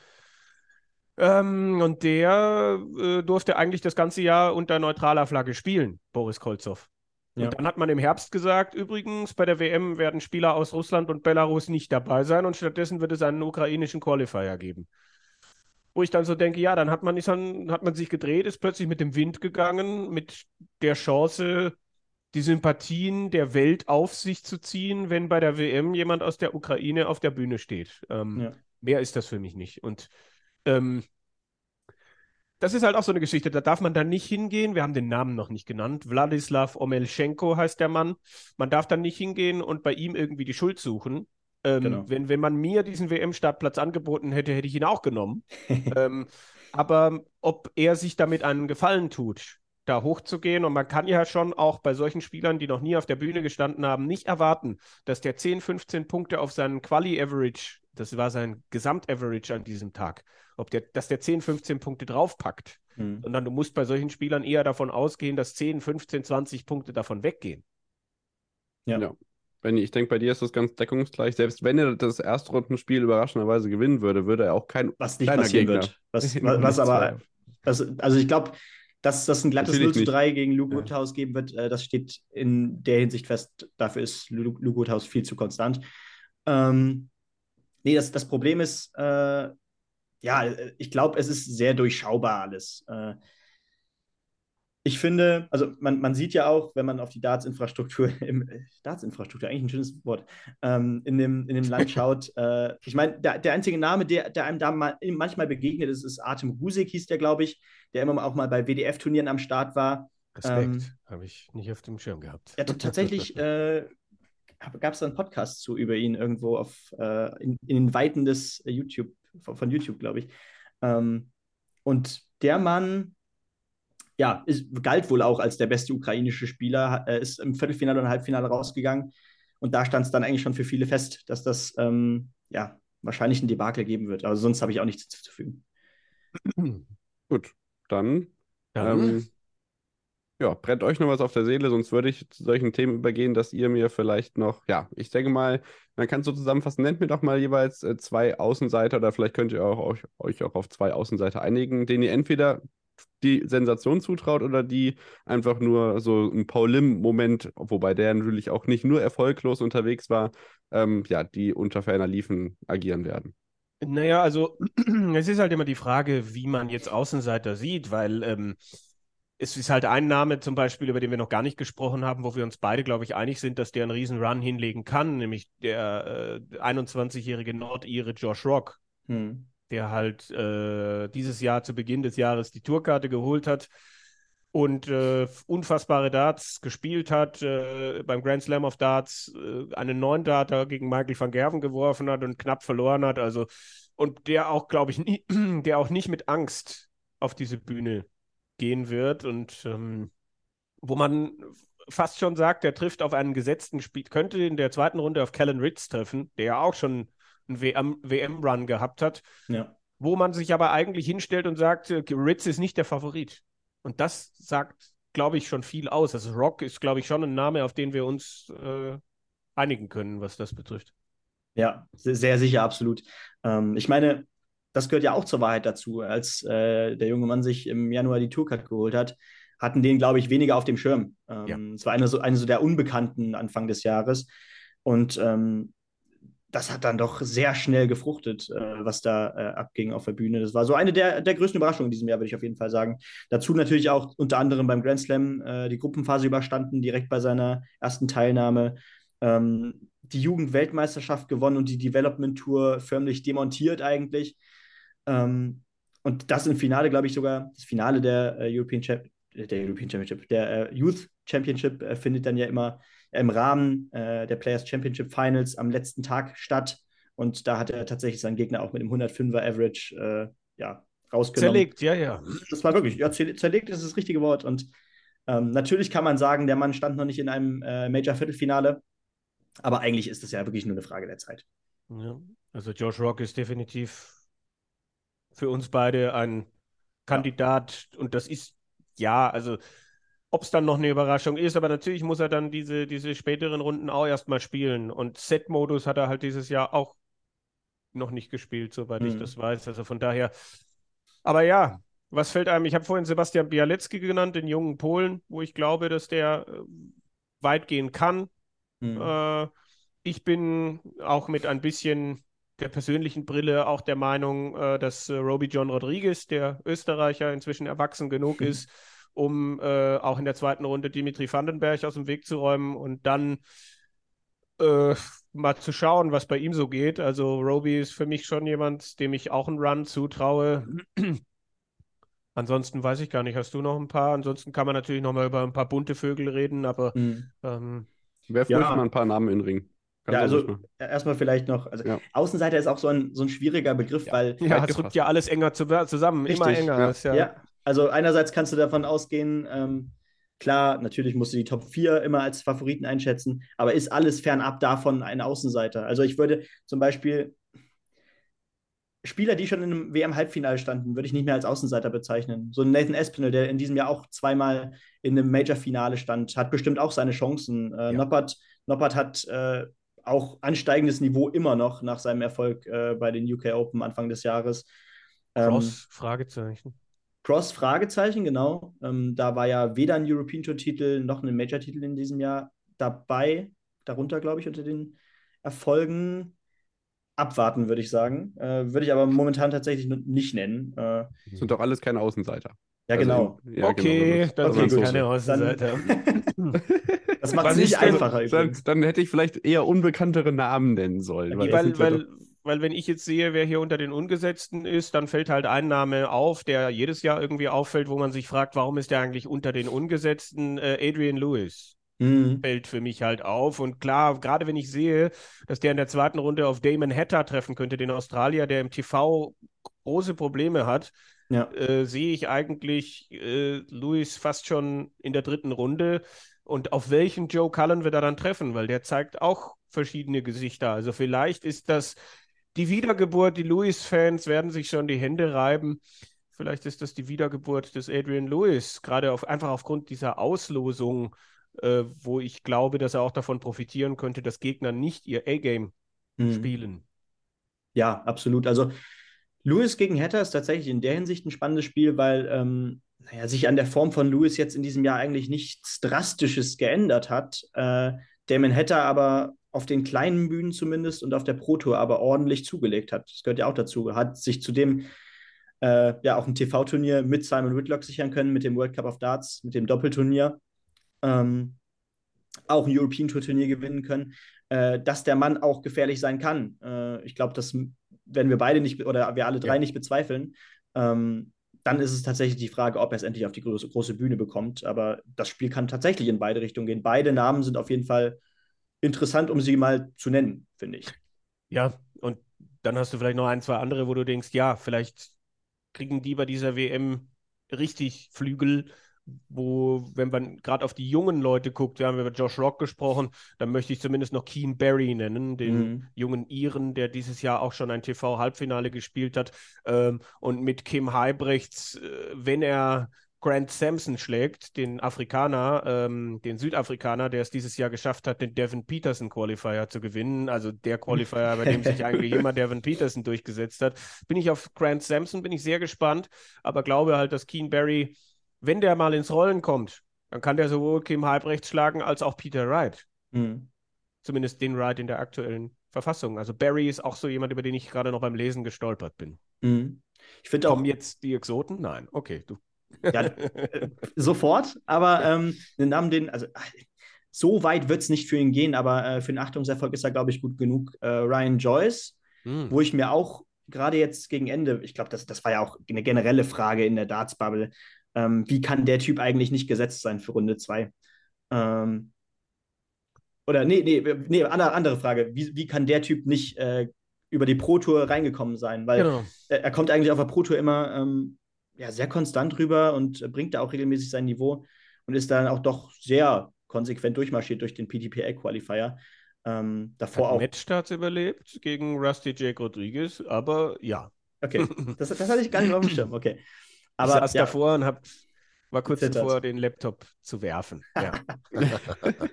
Ähm, und der äh, durfte eigentlich das ganze Jahr unter neutraler Flagge spielen, Boris Kolzow. Ja. Und dann hat man im Herbst gesagt, übrigens, bei der WM werden Spieler aus Russland und Belarus nicht dabei sein und stattdessen wird es einen ukrainischen Qualifier geben. Wo ich dann so denke, ja, dann hat man, ist dann, hat man sich gedreht, ist plötzlich mit dem Wind gegangen, mit der Chance, die Sympathien der Welt auf sich zu ziehen, wenn bei der WM jemand aus der Ukraine auf der Bühne steht. Ähm, Ja. Mehr ist das für mich nicht. Und ähm, das ist halt auch so eine Geschichte, da darf man dann nicht hingehen. Wir haben den Namen noch nicht genannt. Wladislav Omelchenko heißt der Mann. Man darf dann nicht hingehen und bei ihm irgendwie die Schuld suchen. Ähm, Genau. wenn, wenn man mir diesen WM-Startplatz angeboten hätte, hätte ich ihn auch genommen. (laughs) ähm, aber ob er sich damit einen Gefallen tut, da hochzugehen, und man kann ja schon auch bei solchen Spielern, die noch nie auf der Bühne gestanden haben, nicht erwarten, dass der 10, 15 Punkte auf seinen Quali-Average, das war sein Gesamt-Average an diesem Tag, ob der, dass der 10, 15 Punkte draufpackt, Hm. sondern du musst bei solchen Spielern eher davon ausgehen, dass 10, 15, 20 Punkte davon weggehen. Ja. Ja. Benni, ich denke, bei dir ist das ganz deckungsgleich. Selbst wenn er das Erstrundenspiel überraschenderweise gewinnen würde, würde er auch kein Was nicht kleiner passieren Gegner. wird. Was, (laughs) was, was aber, Zweifel. das, also ich glaube, dass das ein glattes Natürlich 0 zu 3 gegen Luke Ja. Woodhouse geben wird, äh, das steht in der Hinsicht fest. Dafür ist Lu Luke Woodhouse viel zu konstant. Ähm, nee, das, das Problem ist, äh, ja, ich glaube, es ist sehr durchschaubar alles. Äh, ich finde, also man, man sieht ja auch, wenn man auf die Darts-Infrastruktur, (laughs) im äh, Darts-Infrastruktur, eigentlich ein schönes Wort, ähm, in, dem, in dem Land (laughs) schaut. äh, ich meine, der, der einzige Name, der, der einem da mal, manchmal begegnet ist, ist Artem Rusik, hieß der, glaube ich, der immer auch mal bei WDF-Turnieren am Start war. Respekt, Ähm, habe ich nicht auf dem Schirm gehabt. Ja, tatsächlich (laughs) äh, gab es da einen Podcast zu über ihn irgendwo auf, äh, in, in den Weiten des äh, YouTube, von, von YouTube, glaube ich. Ähm, und der Mann, ja, ist, galt wohl auch als der beste ukrainische Spieler, äh, ist im Viertelfinale und Halbfinale rausgegangen. Und da stand es dann eigentlich schon für viele fest, dass das ähm, ja wahrscheinlich ein Debakel geben wird. Also sonst habe ich auch nichts hinzuzufügen. (clears throat) Gut, dann Dann, Ähm, ja, brennt euch noch was auf der Seele, sonst würde ich zu solchen Themen übergehen, dass ihr mir vielleicht noch, ja, ich denke mal, man kann es so zusammenfassen, nennt mir doch mal jeweils äh, zwei Außenseiter oder vielleicht könnt ihr auch, euch, euch auch auf zwei Außenseiter einigen, denen ihr entweder die Sensation zutraut oder die einfach nur so ein Paul Lim-Moment, wobei der natürlich auch nicht nur erfolglos unterwegs war, ähm, ja, die unter ferner Liefen agieren werden. Naja, also (clears throat) es ist halt immer die Frage, wie man jetzt Außenseiter sieht, weil ähm, es ist halt ein Name zum Beispiel, über den wir noch gar nicht gesprochen haben, wo wir uns beide, glaube ich, einig sind, dass der einen riesen Run hinlegen kann, nämlich der äh, 21-jährige Nordire Josh Rock, Hm. Der halt äh, dieses Jahr zu Beginn des Jahres die Tourkarte geholt hat und äh, unfassbare Darts gespielt hat, äh, beim Grand Slam of Darts äh, einen neuen Darter gegen Michael van Gerven geworfen hat und knapp verloren hat. Also, und der auch, glaube ich, nie, (clears throat) der auch nicht mit Angst auf diese Bühne gehen wird und ähm, wo man fast schon sagt, der trifft auf einen gesetzten Spiel, könnte in der zweiten Runde auf Callan Ritz treffen, der ja auch schon einen WM WM-Run gehabt hat Ja. wo man sich aber eigentlich hinstellt und sagt, äh, Ritz ist nicht der Favorit. Und das sagt, glaube ich, schon viel aus. Also Rock ist, glaube ich, schon ein Name, auf den wir uns äh, einigen können, was das betrifft. Ja, se- sehr sicher, absolut. Ähm, ich meine, das gehört ja auch zur Wahrheit dazu. Als äh, der junge Mann sich im Januar die Tourcard geholt hat, hatten den, glaube ich, weniger auf dem Schirm. Ähm, Ja. Es war eine so, eine so der Unbekannten Anfang des Jahres. Und ähm, das hat dann doch sehr schnell gefruchtet, äh, was da äh, abging auf der Bühne. Das war so eine der, der größten Überraschungen in diesem Jahr, würde ich auf jeden Fall sagen. Dazu natürlich auch unter anderem beim Grand Slam äh, die Gruppenphase überstanden, direkt bei seiner ersten Teilnahme. Ähm, die Jugendweltmeisterschaft gewonnen und die Development Tour förmlich demontiert eigentlich. Ähm, und das im Finale, glaube ich, sogar, das Finale der äh, European, Champ der European Championship, der äh, Youth Championship äh, findet dann ja immer im Rahmen äh, der Players Championship Finals am letzten Tag statt. Und da hat er tatsächlich seinen Gegner auch mit dem 105er Average äh, ja, rausgenommen. Zerlegt, ja, ja. Das war wirklich, ja, zer- zerlegt ist das richtige Wort. Und ähm, natürlich kann man sagen, der Mann stand noch nicht in einem äh, Major-Viertelfinale. Aber eigentlich ist das ja wirklich nur eine Frage der Zeit. ja. Also Josh Rock ist definitiv für uns beide ein Kandidat und das ist, ja, also ob es dann noch eine Überraschung ist, aber natürlich muss er dann diese, diese späteren Runden auch erstmal spielen. Und Set-Modus hat er halt dieses Jahr auch noch nicht gespielt, soweit mhm. ich das weiß. Also von daher, aber ja, was fällt einem? Ich habe vorhin Sebastian Bialecki genannt, den jungen Polen, wo ich glaube, dass der äh, weit gehen kann. Mhm. Äh, ich bin auch mit ein bisschen der persönlichen Brille auch der Meinung, äh, dass äh, Roby John Rodriguez, der Österreicher, inzwischen erwachsen genug (laughs) ist, um äh, auch in der zweiten Runde Dimitri Vandenberg aus dem Weg zu räumen und dann äh, mal zu schauen, was bei ihm so geht. Also Roby ist für mich schon jemand, dem ich auch einen Run zutraue. (clears throat) Ansonsten weiß ich gar nicht, hast du noch ein paar? Ansonsten kann man natürlich noch mal über ein paar bunte Vögel reden, aber mhm. ähm, Werf ja. mal ein paar Namen in den Ring. Ja, also erstmal vielleicht noch, also ja. Außenseiter ist auch so ein, so ein schwieriger Begriff, ja. weil. Ja, es rückt ja alles enger zu, zusammen, Richtig. immer enger. Ja. ja. Also einerseits kannst du davon ausgehen, ähm, klar, natürlich musst du die Top 4 immer als Favoriten einschätzen, aber ist alles fernab davon ein Außenseiter? Also ich würde zum Beispiel Spieler, die schon in einem WM-Halbfinale standen, würde ich nicht mehr als Außenseiter bezeichnen. So ein Nathan Espinel, der in diesem Jahr auch zweimal in einem Major-Finale stand, hat bestimmt auch seine Chancen. Äh, Noppert, Noppert hat äh, auch ansteigendes Niveau immer noch nach seinem Erfolg äh, bei den UK Open Anfang des Jahres. Ähm, Cross, Fragezeichen. Cross, Fragezeichen, genau. Ähm, da war ja weder ein European Tour-Titel noch ein Major-Titel in diesem Jahr dabei. Darunter, glaube ich, unter den Erfolgen. Abwarten, würde ich sagen. Äh, würde ich aber momentan tatsächlich nicht nennen. Äh, sind doch alles keine Außenseiter. Ja, also, genau. Ja, okay, genau, dann sind keine Außenseiter. (laughs) Das macht es nicht einfacher. Dann, dann, hätte ich vielleicht eher unbekanntere Namen nennen sollen. Weil, weil, weil, weil, wenn ich jetzt sehe, wer hier unter den Ungesetzten ist, dann fällt halt ein Name auf, der jedes Jahr irgendwie auffällt, wo man sich fragt, warum ist der eigentlich unter den Ungesetzten? Äh, Adrian Lewis. Mhm. Fällt für mich halt auf. Und klar, gerade wenn ich sehe, dass der in der zweiten Runde auf Damon Hatter treffen könnte, den Australier, der im TV große Probleme hat, ja. äh, sehe ich eigentlich äh, Lewis fast schon in der dritten Runde. Und auf welchen Joe Cullen wir da dann treffen, weil der zeigt auch verschiedene Gesichter. Also vielleicht ist das die Wiedergeburt, die Lewis-Fans werden sich schon die Hände reiben. Vielleicht ist das die Wiedergeburt des Adrian Lewis, gerade auf, einfach aufgrund dieser Auslosung, äh, wo ich glaube, dass er auch davon profitieren könnte, dass Gegner nicht ihr A-Game hm. spielen. Ja, absolut. Also Lewis gegen Hatter ist tatsächlich in der Hinsicht ein spannendes Spiel, weil ähm, naja, sich an der Form von Lewis jetzt in diesem Jahr eigentlich nichts Drastisches geändert hat. Äh, Damon Hatter aber auf den kleinen Bühnen zumindest und auf der Pro Tour aber ordentlich zugelegt hat. Das gehört ja auch dazu. Hat sich zudem äh, ja auch ein TV-Turnier mit Simon Whitlock sichern können, mit dem World Cup of Darts, mit dem Doppelturnier. Ähm, auch ein European Tour Turnier gewinnen können, äh, dass der Mann auch gefährlich sein kann. Äh, ich glaube, das werden wir beide nicht oder wir alle drei ja. nicht bezweifeln. Ähm, dann ist es tatsächlich die Frage, ob er es endlich auf die große, große Bühne bekommt. Aber das Spiel kann tatsächlich in beide Richtungen gehen. Beide Namen sind auf jeden Fall interessant, um sie mal zu nennen, finde ich. Ja, und dann hast du vielleicht noch ein, zwei andere, wo du denkst, ja, vielleicht kriegen die bei dieser WM richtig Flügel wo, wenn man gerade auf die jungen Leute guckt, wir haben über Josh Rock gesprochen, dann möchte ich zumindest noch Keen Barry nennen, den mhm. jungen Iren, der dieses Jahr auch schon ein TV-Halbfinale gespielt hat. Ähm, und mit Kim Heibrechts, äh, wenn er Grant Sampson schlägt, den Afrikaner, ähm, den Südafrikaner, der es dieses Jahr geschafft hat, den Devin Peterson Qualifier zu gewinnen, also der Qualifier, bei dem sich eigentlich immer (laughs) Devin Peterson durchgesetzt hat, bin ich auf Grant Sampson, bin ich sehr gespannt, aber glaube halt, dass Keen Barry wenn der mal ins Rollen kommt, dann kann der sowohl Kim Halbrecht schlagen als auch Peter Wright. Mhm. Zumindest den Wright in der aktuellen Verfassung. Also Barry ist auch so jemand, über den ich gerade noch beim Lesen gestolpert bin. Mhm. Ich finde auch. Kommen jetzt die Exoten? Nein. Okay, du. Ja, äh, sofort, aber ähm, den Namen, den, also so weit wird es nicht für ihn gehen, aber äh, für den Achtungserfolg ist er, glaube ich, gut genug. Äh, Ryan Joyce, mhm. wo ich mir auch gerade jetzt gegen Ende, ich glaube, das, das war ja auch eine generelle Frage in der Darts-Bubble, ähm, wie kann der Typ eigentlich nicht gesetzt sein für Runde 2? Ähm, oder nee, nee, nee, andere, andere Frage. Wie, wie kann der Typ nicht äh, über die Pro Tour reingekommen sein? Weil genau. er, er, kommt eigentlich auf der Pro Tour immer ähm, ja, sehr konstant rüber und bringt da auch regelmäßig sein Niveau und ist dann auch doch sehr konsequent durchmarschiert durch den PTPA-Qualifier. Ähm, davor Hat auch. Matchstarts überlebt gegen Rusty Jake Rodriguez, aber ja. Okay, das, das hatte ich gar nicht auf dem Schirm. Okay. Aber, ich saß ja. davor und habe war kurz Zittert. davor, den Laptop zu werfen. Ja. (laughs) (laughs)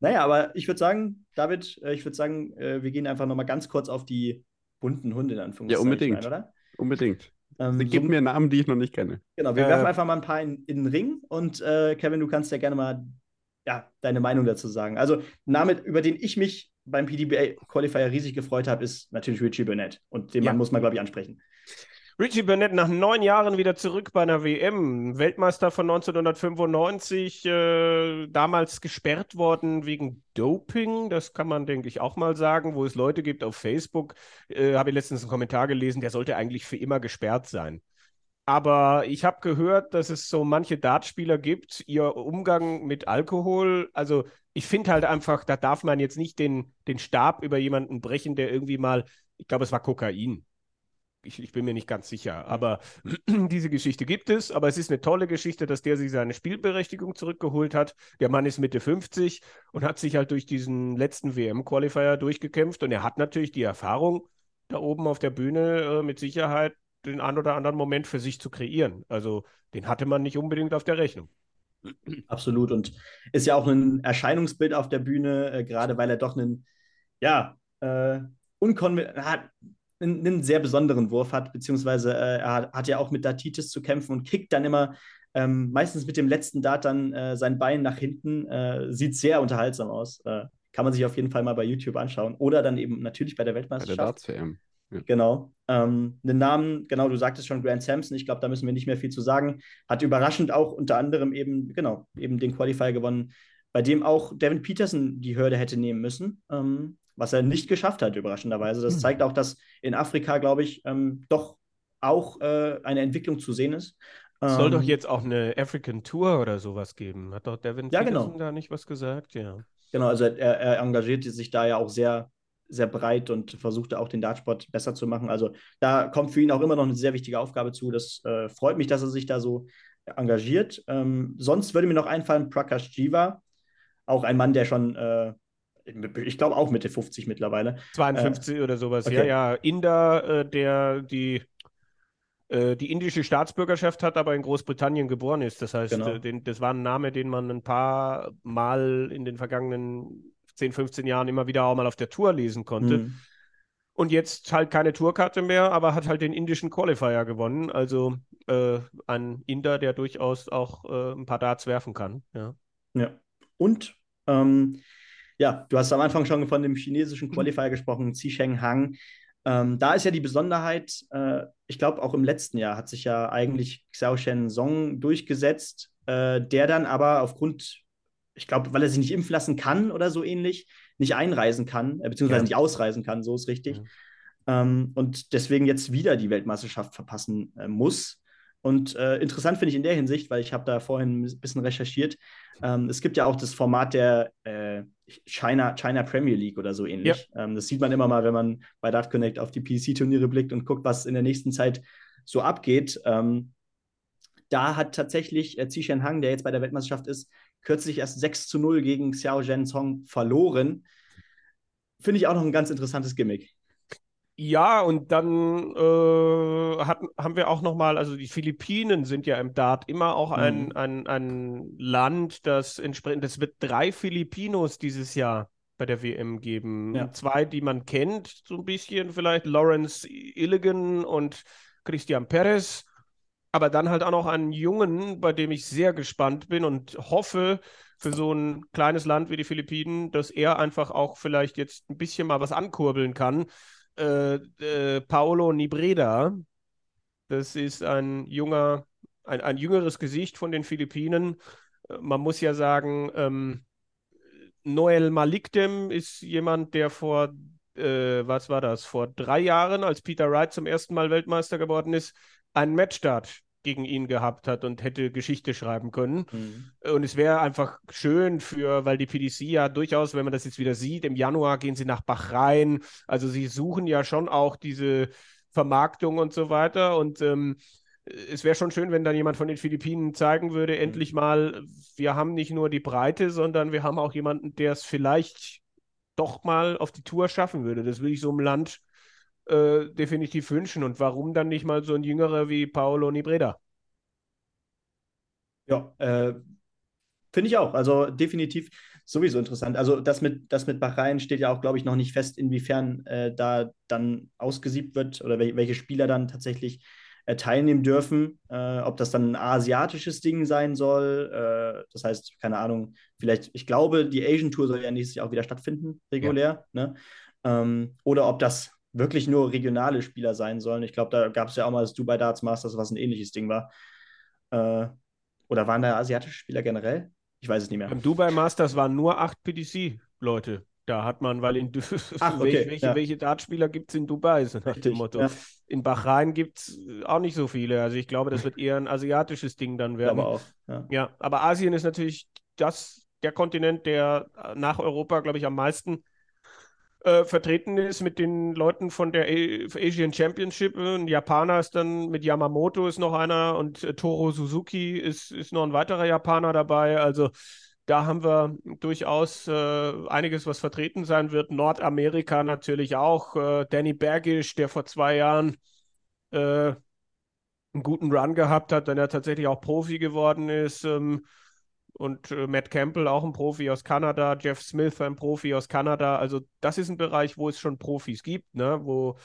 Naja, aber ich würde sagen, David, äh, ich würde sagen, äh, wir gehen einfach nochmal ganz kurz auf die bunten Hunde in Anführungszeichen Ja, unbedingt. ein, oder? Unbedingt. Ähm, Gib so- mir Namen, die ich noch nicht kenne. Genau, wir Äh, werfen einfach mal ein paar in, in den Ring und äh, Kevin, du kannst ja gerne mal ja, deine Meinung dazu sagen. Also, ein Name, über den ich mich beim PDBA Qualifier riesig gefreut habe, ist natürlich Richie Burnett. Und den Ja. Mann muss man, glaube ich, ansprechen. Richie Burnett nach neun Jahren wieder zurück bei einer WM. Weltmeister von 1995, äh, damals gesperrt worden wegen Doping. Das kann man, denke ich, auch mal sagen, wo es Leute gibt auf Facebook. Äh, Habe ich letztens einen Kommentar gelesen, der sollte eigentlich für immer gesperrt sein. Aber ich habe gehört, dass es so manche Dartspieler gibt, ihr Umgang mit Alkohol. Also ich finde halt einfach, da darf man jetzt nicht den, den Stab über jemanden brechen, der irgendwie mal, ich glaube, es war Kokain. Ich, ich bin mir nicht ganz sicher. Aber (clears throat) diese Geschichte gibt es. Aber es ist eine tolle Geschichte, dass der sich seine Spielberechtigung zurückgeholt hat. Der Mann ist Mitte 50 und hat sich halt durch diesen letzten WM-Qualifier durchgekämpft. Und er hat natürlich die Erfahrung, da oben auf der Bühne äh, mit Sicherheit den ein oder anderen Moment für sich zu kreieren. Also den hatte man nicht unbedingt auf der Rechnung. Absolut. Und ist ja auch ein Erscheinungsbild auf der Bühne, äh, gerade weil er doch einen, ja, äh, unkonven hat, einen, einen sehr besonderen Wurf hat, beziehungsweise äh, er hat, ja auch mit Datitis zu kämpfen und kickt dann immer ähm, meistens mit dem letzten Dart dann äh, sein Bein nach hinten. Äh, sieht sehr unterhaltsam aus. Äh, kann man sich auf jeden Fall mal bei YouTube anschauen. Oder dann eben natürlich bei der Bei der Weltmeisterschaft. Darts-WM. Genau. Ähm, den Namen, genau, du sagtest schon Grant Sampson. Ich glaube, da müssen wir nicht mehr viel zu sagen. Hat überraschend auch unter anderem eben, genau, eben den Qualifier gewonnen, bei dem auch Devin Peterson die Hürde hätte nehmen müssen, ähm, was er nicht geschafft hat, überraschenderweise. Das Hm. zeigt auch, dass in Afrika, glaube ich, ähm, doch auch äh, eine Entwicklung zu sehen ist. Es soll doch Ähm, jetzt auch eine African Tour oder sowas geben. Hat doch Devin Ja, genau. Da nicht was gesagt? Ja. Genau, also er, er engagiert sich da ja auch sehr, sehr breit und versucht auch den Dartsport besser zu machen. Also da kommt für ihn auch immer noch eine sehr wichtige Aufgabe zu. Das äh, freut mich, dass er sich da so engagiert. Ähm, sonst würde mir noch einfallen, Prakash Jiva, auch ein Mann, der schon, äh, ich glaube auch Mitte 50 mittlerweile. 52 oder sowas. okay. Ja, ja. Inder, äh, der die, äh, die indische Staatsbürgerschaft hat, aber in Großbritannien geboren ist. Das heißt, Genau. äh, den, das war ein Name, den man ein paar Mal in den vergangenen 10, 15 Jahren immer wieder auch mal auf der Tour lesen konnte. Mhm. Und jetzt halt keine Tourkarte mehr, aber hat halt den indischen Qualifier gewonnen. Also äh, ein Inder, der durchaus auch äh, ein paar Darts werfen kann. Ja. Ja. Und ähm, ja, du hast am Anfang schon von dem chinesischen Qualifier gesprochen, Zisheng Hang. Ähm, da ist ja die Besonderheit, äh, ich glaube, auch im letzten Jahr hat sich ja eigentlich Xiao Shen Song durchgesetzt, äh, der dann aber aufgrund, ich glaube, weil er sich nicht impfen lassen kann oder so ähnlich, nicht einreisen kann, äh, beziehungsweise Ja. nicht ausreisen kann, so ist richtig. Ähm, und deswegen jetzt wieder die Weltmeisterschaft verpassen äh, muss. Und äh, interessant finde ich in der Hinsicht, weil ich habe da vorhin ein bisschen recherchiert, ähm, es gibt ja auch das Format der äh, China, China Premier League oder so ähnlich. Ähm, das sieht man immer mal, wenn man bei Dart Connect auf die PC-Turniere blickt und guckt, was in der nächsten Zeit so abgeht. Ähm, da hat tatsächlich äh, Zishan Hang, der jetzt bei der Weltmeisterschaft ist, kürzlich erst 6 zu 0 gegen Xiao Zhenzong verloren. Finde ich auch noch ein ganz interessantes Gimmick. Ja, und dann äh, hat, haben wir auch nochmal, also die Philippinen sind ja im Dart immer auch ein, Mhm. ein, ein Land, das entsprechend, es wird drei Filipinos dieses Jahr bei der WM geben. Ja. Zwei, die man kennt, so ein bisschen vielleicht, Lawrence Illigan und Christian Perez. Aber dann halt auch noch einen Jungen, bei dem ich sehr gespannt bin und hoffe für so ein kleines Land wie die Philippinen, dass er einfach auch vielleicht jetzt ein bisschen mal was ankurbeln kann. Äh, äh, Paolo Nibreda, das ist ein junger, ein, ein jüngeres Gesicht von den Philippinen. Äh, Man muss ja sagen, ähm, Noel Malikdem ist jemand, der vor, äh, was war das, vor drei Jahren, als Peter Wright zum ersten Mal Weltmeister geworden ist, einen Matchstart gegen ihn gehabt hat und hätte Geschichte schreiben können. Und es wäre einfach schön für, weil die PDC ja durchaus, wenn man das jetzt wieder sieht, im Januar gehen sie nach Bahrain. Also sie suchen ja schon auch diese Vermarktung und so weiter. Und ähm, es wäre schon schön, wenn dann jemand von den Philippinen zeigen würde, endlich mal, wir haben nicht nur die Breite, sondern wir haben auch jemanden, der es vielleicht doch mal auf die Tour schaffen würde. Das will ich so einem Land äh, definitiv wünschen. Und warum dann nicht mal so ein Jüngerer wie Paolo Nibreda? Ja, äh, finde ich auch. Also definitiv sowieso interessant. Also das mit, das mit Bahrain steht ja auch, glaube ich, noch nicht fest, inwiefern äh, da dann ausgesiebt wird oder wel welche Spieler dann tatsächlich äh, teilnehmen dürfen. Äh, ob das dann ein asiatisches Ding sein soll. Äh, das heißt, keine Ahnung, vielleicht, ich glaube, die Asian Tour soll ja nächstes Jahr auch wieder stattfinden, regulär. Ja. Ne? Ähm, oder ob das wirklich nur regionale Spieler sein sollen. Ich glaube, da gab es ja auch mal das Dubai Darts Masters, was ein ähnliches Ding war. Äh, oder waren da asiatische Spieler generell? Ich weiß es nicht mehr. Beim Dubai Masters waren nur acht PDC-Leute. Da hat man, weil in Ach, (laughs) okay, welche, ja. welche Dartspieler gibt es in Dubai, so nach dem Motto. Ja. In Bahrain gibt es auch nicht so viele. Also ich glaube, das wird eher ein asiatisches Ding dann werden. Aber auch. Ja. ja, aber Asien ist natürlich das, der Kontinent, der nach Europa, glaube ich, am meisten äh, vertreten ist mit den Leuten von der Asian Championship. Ein Japaner ist dann mit Yamamoto ist noch einer und äh, Toro Suzuki ist, ist noch ein weiterer Japaner dabei. Also da haben wir durchaus äh, einiges, was vertreten sein wird. Nordamerika natürlich auch. Äh, Danny Bergisch, der vor zwei Jahren äh, einen guten Run gehabt hat, dann er tatsächlich auch Profi geworden ist. Ähm, und äh, Matt Campbell, auch ein Profi aus Kanada, Jeff Smith, ein Profi aus Kanada. Also das ist ein Bereich, wo es schon Profis gibt, ne? wo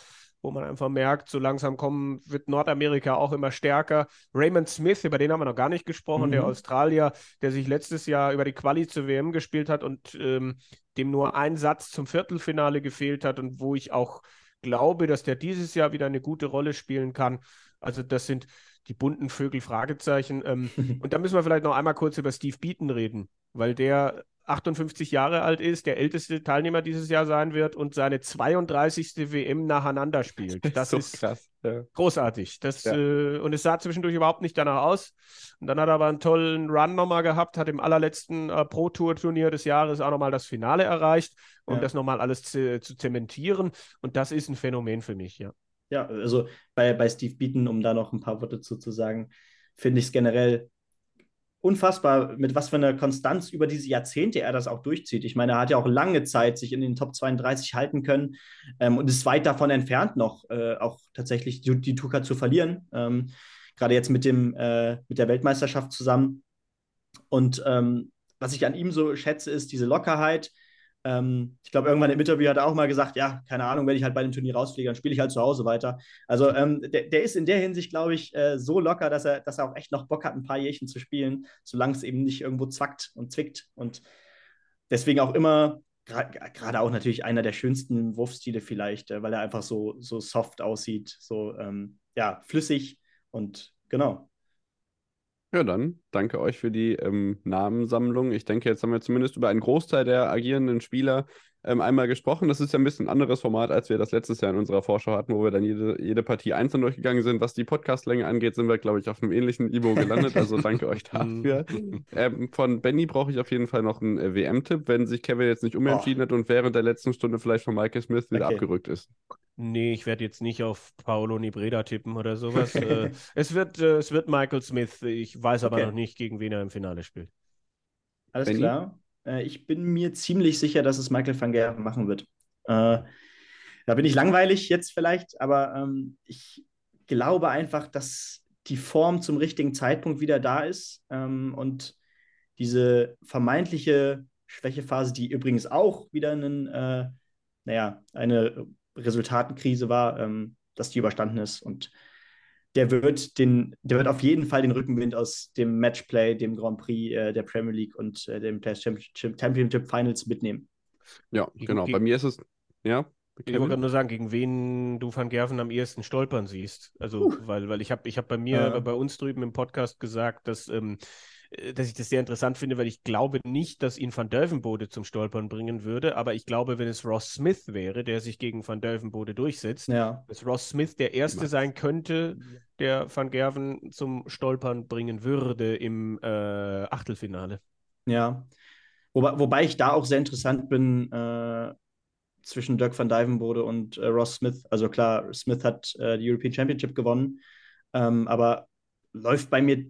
wo man einfach merkt, so langsam kommen, wird Nordamerika auch immer stärker. Raymond Smith, über den haben wir noch gar nicht gesprochen, mhm. der Australier, der sich letztes Jahr über die Quali zur WM gespielt hat und ähm, dem nur ein Satz zum Viertelfinale gefehlt hat und wo ich auch glaube, dass der dieses Jahr wieder eine gute Rolle spielen kann. Also das sind die bunten Vögel, Fragezeichen. Ähm, (laughs) und da müssen wir vielleicht noch einmal kurz über Steve Beaton reden, weil der 58 Jahre alt ist, der älteste Teilnehmer dieses Jahr sein wird und seine 32. WM nacheinander (laughs) spielt. Das, das ist, so krass, ja. großartig. Das, ja. äh, und es sah zwischendurch überhaupt nicht danach aus. Und dann hat er aber einen tollen Run nochmal gehabt, hat im allerletzten äh, Pro-Tour-Turnier des Jahres auch nochmal das Finale erreicht, um ja. das nochmal alles zu, zu zementieren. Und das ist ein Phänomen für mich, ja. Ja, also bei, bei Steve Beaton, um da noch ein paar Worte zu, zu sagen, finde ich es generell unfassbar, mit was für einer Konstanz über diese Jahrzehnte er das auch durchzieht. Ich meine, er hat ja auch lange Zeit sich in den Top 32 halten können ähm, und ist weit davon entfernt, noch äh, auch tatsächlich die, die Tuka zu verlieren. Ähm, Gerade jetzt mit, dem, äh, mit der Weltmeisterschaft zusammen. Und ähm, was ich an ihm so schätze, ist diese Lockerheit, ähm, ich glaube, irgendwann im Interview hat er auch mal gesagt, ja, keine Ahnung, wenn ich halt bei dem Turnier rausfliege, dann spiele ich halt zu Hause weiter. Also ähm, der, der, ist in der Hinsicht, glaube ich, äh, so locker, dass er, dass er auch echt noch Bock hat, ein paar Jährchen zu spielen, solange es eben nicht irgendwo zwackt und zwickt. Und deswegen auch immer, gerade auch natürlich einer der schönsten Wurfstile vielleicht, äh, weil er einfach so, so soft aussieht, so ähm, ja, flüssig und genau. Ja, dann danke euch für die ähm, Namensammlung. Ich denke, jetzt haben wir zumindest über einen Großteil der agierenden Spieler ähm, einmal gesprochen. Das ist ja ein bisschen ein anderes Format, als wir das letztes Jahr in unserer Vorschau hatten, wo wir dann jede, jede Partie einzeln durchgegangen sind. Was die Podcastlänge angeht, sind wir, glaube ich, auf einem ähnlichen Niveau gelandet. Also danke euch (laughs) dafür. ähm, von Benny brauche ich auf jeden Fall noch einen äh, WM-Tipp, wenn sich Kevin jetzt nicht umentschieden oh. hat und während der letzten Stunde vielleicht von Michael Smith wieder okay. abgerückt ist. Nee, ich werde jetzt nicht auf Paolo Nibreda tippen oder sowas. (laughs) äh, es, wird, äh, es wird Michael Smith. Ich weiß aber okay. noch nicht, gegen wen er im Finale spielt. Alles Benny? klar. Äh, ich bin mir ziemlich sicher, dass es Michael van Gerven machen wird. Äh, da bin ich langweilig jetzt vielleicht, aber ähm, ich glaube einfach, dass die Form zum richtigen Zeitpunkt wieder da ist ähm, und diese vermeintliche Schwächephase, die übrigens auch wieder einen, äh, naja, eine Resultatenkrise war, ähm, dass die überstanden ist. Und der wird, den, der wird auf jeden Fall den Rückenwind aus dem Matchplay, dem Grand Prix äh, der Premier League und äh, dem Players Championship, Championship Finals mitnehmen. Ja, genau. Bei mir ist es, ja. Ich wollte nur sagen, gegen wen du Van Gerven am ehesten stolpern siehst. Also, uh. weil, weil ich habe ich hab bei mir, äh. bei uns drüben im Podcast gesagt, dass ähm, äh, dass ich das sehr interessant finde, weil ich glaube nicht, dass ihn Van Delvenbode zum Stolpern bringen würde, aber ich glaube, wenn es Ross Smith wäre, der sich gegen Van Delvenbode durchsetzt, ja. dass Ross Smith der Erste sein könnte, der Van Gerven zum Stolpern bringen würde im äh, Achtelfinale. Ja, wobei, wobei ich da auch sehr interessant bin äh, zwischen Dirk van Dijvenbode und äh, Ross Smith. Also klar, Smith hat äh, die European Championship gewonnen, ähm, aber läuft bei mir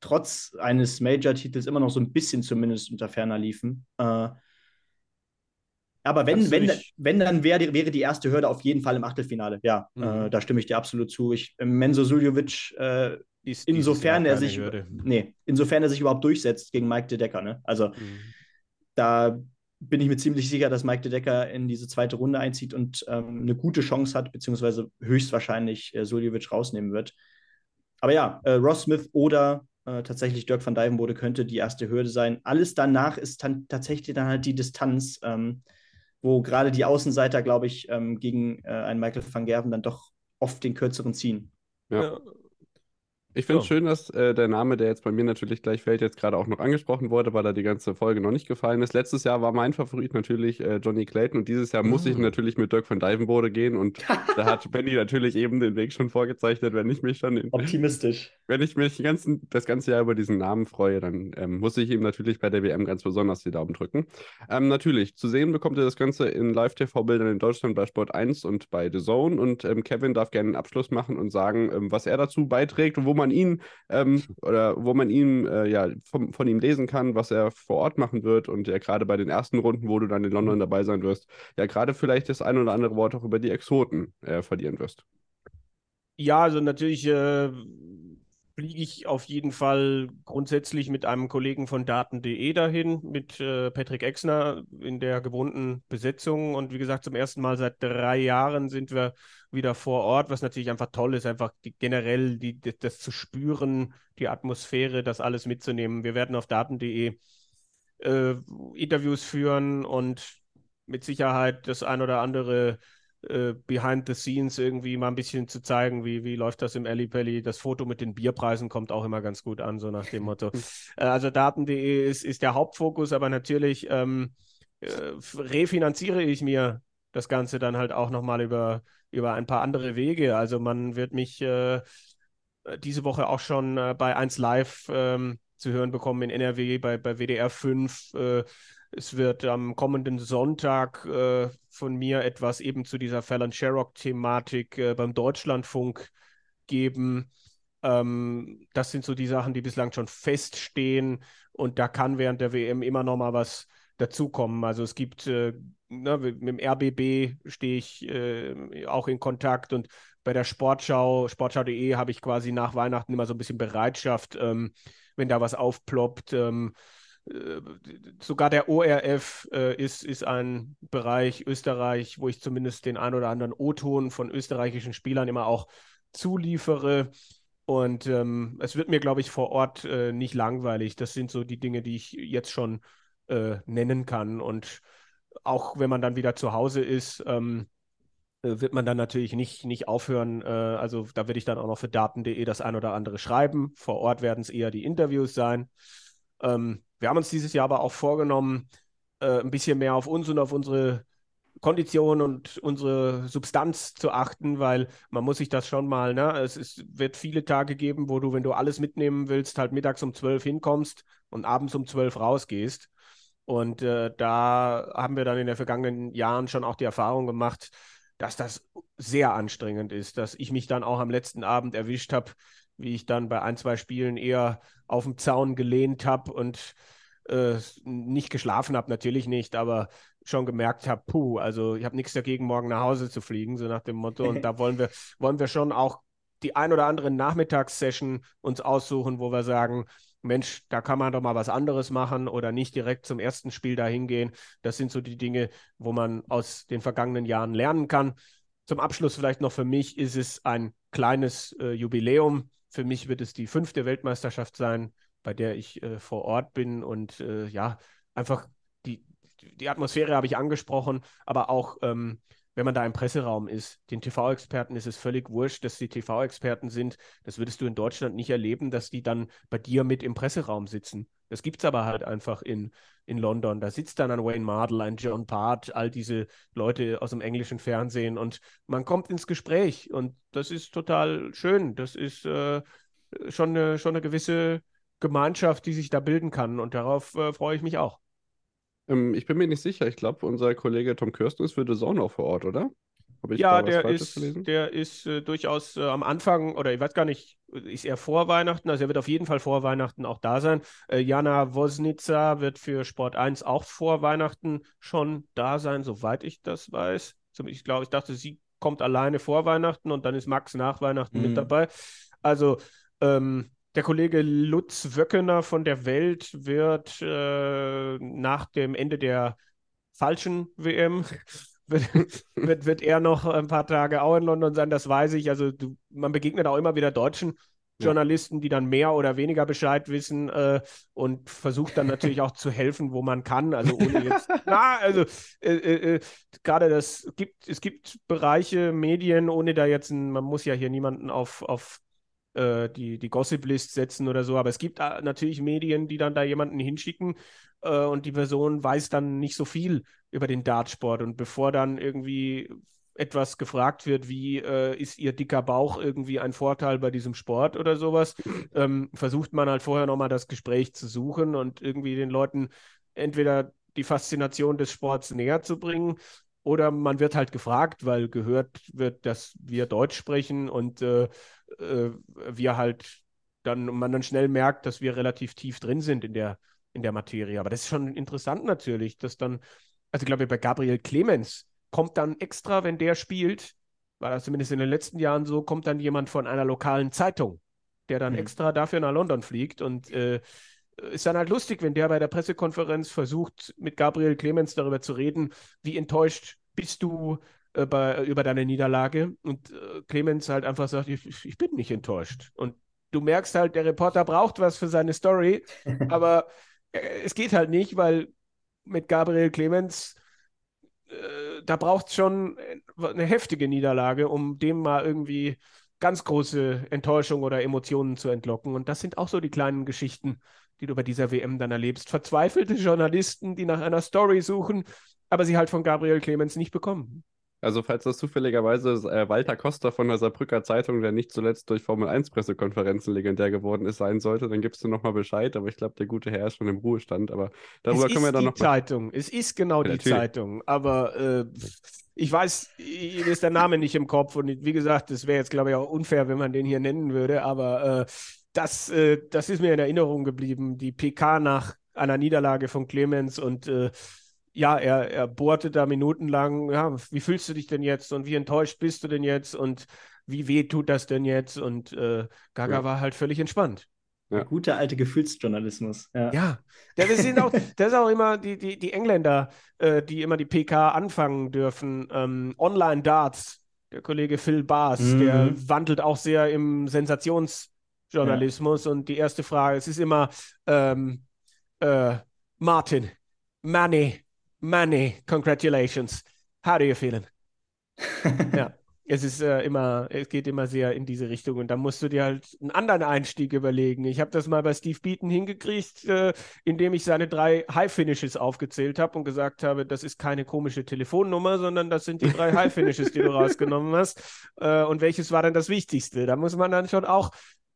trotz eines Major-Titels immer noch so ein bisschen zumindest unter ferner liefen. Äh, aber wenn, wenn, wenn, dann wär, wäre die erste Hürde auf jeden Fall im Achtelfinale. Ja, mhm. äh, da stimme ich dir absolut zu. Ich, Menzo Suljovic, äh, insofern er sich Hürde. nee, insofern er sich überhaupt durchsetzt gegen Mike De Decker, ne? Also mhm. da bin ich mir ziemlich sicher, dass Mike De Decker in diese zweite Runde einzieht und ähm, eine gute Chance hat, beziehungsweise höchstwahrscheinlich äh, Suljovic rausnehmen wird. Aber ja, äh, Ross Smith oder äh, tatsächlich Dirk van Dijvenbode könnte die erste Hürde sein. Alles danach ist dann tatsächlich dann halt die Distanz, ähm, wo gerade die Außenseiter, glaube ich, ähm, gegen äh, einen Michael van Gerven dann doch oft den kürzeren ziehen. Ja. Ich finde es oh. schön, dass äh, der Name, der jetzt bei mir natürlich gleich fällt, jetzt gerade auch noch angesprochen wurde, weil er die ganze Folge noch nicht gefallen ist. Letztes Jahr war mein Favorit natürlich äh, Johnny Clayton und dieses Jahr mm. muss ich ah. natürlich mit Dirk von Dijvenbode gehen und (laughs) da hat Benny natürlich eben den Weg schon vorgezeichnet, wenn ich mich schon in, optimistisch, (laughs) wenn ich mich ganzen, das ganze Jahr über diesen Namen freue, dann ähm, muss ich ihm natürlich bei der WM ganz besonders die Daumen drücken. Ähm, natürlich, zu sehen bekommt ihr das Ganze in Live-TV-Bildern in Deutschland bei Sport 1 und bei The Zone und ähm, Kevin darf gerne einen Abschluss machen und sagen, ähm, was er dazu beiträgt und wo man ihn ähm, oder wo man ihn äh, ja von, von, ihm lesen kann, was er vor Ort machen wird und ja gerade bei den ersten Runden, wo du dann in London dabei sein wirst, ja gerade vielleicht das ein oder andere Wort auch über die Exoten äh, verlieren wirst. Ja, also natürlich äh, fliege ich auf jeden Fall grundsätzlich mit einem Kollegen von Daten.de dahin, mit äh, Patrick Exner in der gewohnten Besetzung. Und wie gesagt, zum ersten Mal seit drei Jahren sind wir wieder vor Ort, was natürlich einfach toll ist, einfach die, generell die, das, zu spüren, die Atmosphäre, das alles mitzunehmen. Wir werden auf Daten.de äh, Interviews führen und mit Sicherheit das ein oder andere äh, behind the scenes irgendwie mal ein bisschen zu zeigen, wie, wie läuft das im Ellipelli. Das Foto mit den Bierpreisen kommt auch immer ganz gut an, so nach dem Motto. (laughs) äh, also Daten.de ist, ist der Hauptfokus, aber natürlich ähm, äh, refinanziere ich mir das Ganze dann halt auch nochmal über, über ein paar andere Wege. Also man wird mich äh, diese Woche auch schon bei 1 Live ähm, zu hören bekommen in NRW, bei, bei WDR 5 es wird am kommenden Sonntag äh, von mir etwas eben zu dieser Fallon Sherrock-Thematik äh, beim Deutschlandfunk geben. Ähm, das sind so die Sachen, die bislang schon feststehen. Und da kann während der WM immer noch mal was dazukommen. Also es gibt, äh, ne, mit dem RBB stehe ich äh, auch in Kontakt und bei der Sportschau, sportschau.de habe ich quasi nach Weihnachten immer so ein bisschen Bereitschaft, ähm, wenn da was aufploppt. Ähm, äh, sogar der ORF äh, ist, ist ein Bereich Österreich, wo ich zumindest den ein oder anderen O-Ton von österreichischen Spielern immer auch zuliefere. Und ähm, es wird mir, glaube ich, vor Ort äh, nicht langweilig. Das sind so die Dinge, die ich jetzt schon äh, nennen kann. Und auch wenn man dann wieder zu Hause ist, ähm, äh, wird man dann natürlich nicht, nicht aufhören. Äh, also da werde ich dann auch noch für daten.de das ein oder andere schreiben. Vor Ort werden es eher die Interviews sein. Ähm, wir haben uns dieses Jahr aber auch vorgenommen, äh, ein bisschen mehr auf uns und auf unsere Kondition und unsere Substanz zu achten, weil man muss sich das schon mal, ne? Es ist, wird viele Tage geben, wo du, wenn du alles mitnehmen willst, halt mittags um 12 hinkommst und abends um 12 rausgehst. Und äh, da haben wir dann in den vergangenen Jahren schon auch die Erfahrung gemacht, dass das sehr anstrengend ist, dass ich mich dann auch am letzten Abend erwischt habe, wie ich dann bei ein, zwei Spielen eher auf dem Zaun gelehnt habe und äh, nicht geschlafen habe, natürlich nicht, aber schon gemerkt habe, puh, also ich habe nichts dagegen, morgen nach Hause zu fliegen, so nach dem Motto. Und da wollen wir, (laughs) wollen wir schon auch die ein oder andere Nachmittagssession uns aussuchen, wo wir sagen, Mensch, da kann man doch mal was anderes machen oder nicht direkt zum ersten Spiel dahin gehen. Das sind so die Dinge, wo man aus den vergangenen Jahren lernen kann. Zum Abschluss vielleicht noch für mich ist es ein kleines äh, Jubiläum. Für mich wird es die fünfte Weltmeisterschaft sein, bei der ich äh, vor Ort bin und äh, ja, einfach die, die Atmosphäre habe ich angesprochen, aber auch ähm, wenn man da im Presseraum ist. Den TV-Experten ist es völlig wurscht, dass die TV-Experten sind. Das würdest du in Deutschland nicht erleben, dass die dann bei dir mit im Presseraum sitzen. Das gibt es aber halt einfach in, in London. Da sitzt dann ein Wayne Mardell, ein John Part, all diese Leute aus dem englischen Fernsehen und man kommt ins Gespräch und das ist total schön. Das ist äh, schon, eine, schon eine gewisse Gemeinschaft, die sich da bilden kann und darauf äh, freue ich mich auch. Ähm, ich bin mir nicht sicher. Ich glaube, unser Kollege Tom Kirsten ist für The Zone auch vor Ort, oder? ja, der ist, der ist äh, durchaus äh, am Anfang, oder ich weiß gar nicht, ist er vor Weihnachten, also er wird auf jeden Fall vor Weihnachten auch da sein. Äh, Jana Wosnica wird für Sport 1 auch vor Weihnachten schon da sein, soweit ich das weiß. Ich glaube, ich dachte, sie kommt alleine vor Weihnachten und dann ist Max nach Weihnachten mhm. mit dabei. Also Ähm, der Kollege Lutz Wöckener von der Welt wird äh, nach dem Ende der falschen WM (laughs) wird, (laughs) wird, wird er noch ein paar Tage auch in London sein, das weiß ich. Also du, man begegnet auch immer wieder Deutschen Journalisten, die dann mehr oder weniger Bescheid wissen äh, und versucht dann natürlich auch zu helfen, wo man kann. Also ohne (laughs) jetzt, na, also äh, äh, äh, gerade das gibt, es gibt Bereiche, Medien, ohne da jetzt, ein, man muss ja hier niemanden auf, auf äh, die, die Gossip-List setzen oder so, aber es gibt äh, natürlich Medien, die dann da jemanden hinschicken und die Person weiß dann nicht so viel über den Dartsport. Und bevor dann irgendwie etwas gefragt wird, wie äh, ist ihr dicker Bauch irgendwie ein Vorteil bei diesem Sport oder sowas, ähm, versucht man halt vorher nochmal das Gespräch zu suchen und irgendwie den Leuten entweder die Faszination des Sports näher zu bringen oder man wird halt gefragt, weil gehört wird, dass wir Deutsch sprechen und äh, äh, wir halt dann, man dann schnell merkt, dass wir relativ tief drin sind in der, in der Materie. Aber das ist schon interessant natürlich, dass dann, also ich glaube, bei Gabriel Clemens, kommt dann extra, wenn der spielt, war das zumindest in den letzten Jahren so, kommt dann jemand von einer lokalen Zeitung, der dann mhm. extra dafür nach London fliegt und äh, ist dann halt lustig, wenn der bei der Pressekonferenz versucht, mit Gabriel Clemens darüber zu reden, wie enttäuscht bist du äh, bei, über deine Niederlage und äh, Clemens halt einfach sagt, ich, ich bin nicht enttäuscht und du merkst halt, der Reporter braucht was für seine Story, (laughs) aber äh, es geht halt nicht, weil mit Gabriel Clemens äh, da braucht es schon eine heftige Niederlage, um dem mal irgendwie ganz große Enttäuschung oder Emotionen zu entlocken. Und das sind auch so die kleinen Geschichten, die du bei dieser WM dann erlebst. Verzweifelte Journalisten, die nach einer Story suchen, aber sie halt von Gabriel Clemens nicht bekommen. Also, falls das zufälligerweise äh, Walter Costa von der Saarbrücker Zeitung, der nicht zuletzt durch Formel-1-Pressekonferenzen legendär geworden ist, sein sollte, dann gibst du nochmal Bescheid. Aber ich glaube, der gute Herr ist schon im Ruhestand. Aber darüber es können wir dann noch. Es ist die Zeitung. Es ist genau ja, die natürlich. Zeitung. Aber äh, ich weiß, mir ist der Name nicht im Kopf. Und wie gesagt, das wäre jetzt, glaube ich, auch unfair, wenn man den hier nennen würde. Aber äh, das, äh, das ist mir in Erinnerung geblieben. Die PK nach einer Niederlage von Clemens und äh, ja, er, er bohrte da minutenlang, ja, wie fühlst du dich denn jetzt und wie enttäuscht bist du denn jetzt und wie weh tut das denn jetzt? Und äh, Gaga ja. war halt völlig entspannt. Ja. Guter alte Gefühlsjournalismus. Ja, ja. Das, sind auch, (laughs) das ist auch immer die, die, die Engländer, äh, die immer die PK anfangen dürfen. Ähm, Online-Darts, der Kollege Phil Baas, mhm. der wandelt auch sehr im Sensationsjournalismus. Ja. Und die erste Frage, es ist immer ähm, äh, Martin, Manny, Money, congratulations. How are you feeling? (laughs) ja, es ist äh, immer, es geht immer sehr in diese Richtung und da musst du dir halt einen anderen Einstieg überlegen. Ich habe das mal bei Steve Beaton hingekriegt, äh, indem ich seine drei High Finishes aufgezählt habe und gesagt habe, das ist keine komische Telefonnummer, sondern das sind die drei High Finishes, die du rausgenommen hast. Äh, und welches war dann das Wichtigste? Da muss man dann schon auch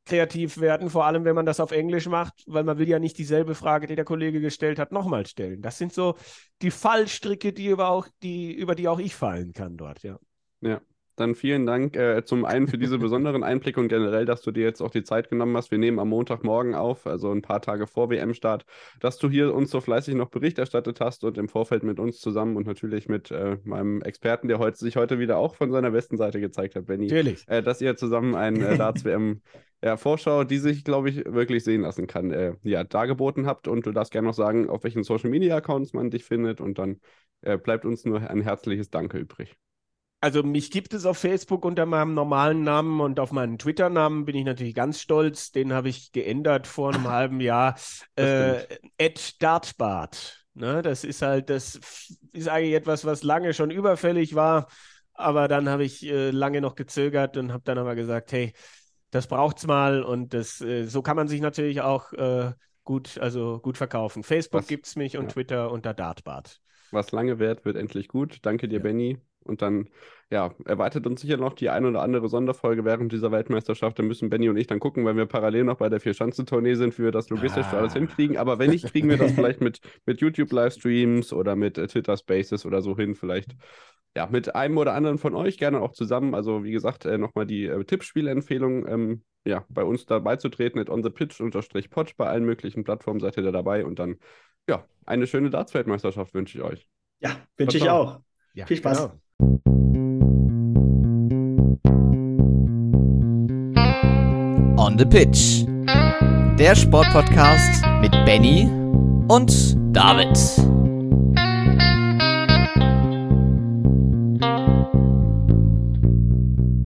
kreativ werden, vor allem wenn man das auf Englisch macht, weil man will ja nicht dieselbe Frage, die der Kollege gestellt hat, nochmal stellen. Das sind so die Fallstricke, die über, auch, die, über die auch ich fallen kann dort, ja. Ja, dann vielen Dank äh, zum einen für diese besonderen Einblicke und generell, dass du dir jetzt auch die Zeit genommen hast. Wir nehmen am Montagmorgen auf, also ein paar Tage vor WM-Start, dass du hier uns so fleißig noch Bericht erstattet hast und im Vorfeld mit uns zusammen und natürlich mit äh, meinem Experten, der heute, sich heute wieder auch von seiner besten Seite gezeigt hat, Benny. Natürlich. Äh, dass ihr zusammen ein äh, Darts-WM ja, Vorschau, die sich, glaube ich, wirklich sehen lassen kann, äh, ja, dargeboten habt. Und du darfst gerne noch sagen, auf welchen Social Media Accounts man dich findet. Und dann äh, bleibt uns nur ein herzliches Danke übrig. Also mich gibt es auf Facebook unter meinem normalen Namen und auf meinen Twitter-Namen bin ich natürlich ganz stolz. Den habe ich geändert vor einem (laughs) halben Jahr. Äh, Dartbart. Ne, das ist halt, das ist eigentlich etwas, was lange schon überfällig war. Aber dann habe ich äh, lange noch gezögert und habe dann aber gesagt, hey, das braucht's mal und das, äh, so kann man sich natürlich auch äh, gut, also gut verkaufen. Facebook gibt es mich und ja. Twitter unter Dartbart. Was lange währt, wird endlich gut. Danke dir, ja. Benny. Und dann, ja, erwartet uns sicher noch die ein oder andere Sonderfolge während dieser Weltmeisterschaft. Da müssen Benny und ich dann gucken, weil wir parallel noch bei der Vier-Schanzentournee sind, wie wir das logistisch ah. alles hinkriegen. Aber wenn nicht, kriegen wir das vielleicht mit, mit YouTube-Livestreams oder mit äh, Twitter Spaces oder so hin. Vielleicht ja, mit einem oder anderen von euch gerne auch zusammen. Also, wie gesagt, äh, nochmal die äh, Tippspielempfehlung, ähm, ja, bei uns dabei zu treten, at on the pitch unterstrich potch bei allen möglichen Plattformen seid ihr da dabei und dann, ja, eine schöne Darts-Weltmeisterschaft wünsche ich euch. Ja, wünsche ich auch. Ja, Viel Spaß. Genau. On the Pitch. Der Sportpodcast mit Benny und David.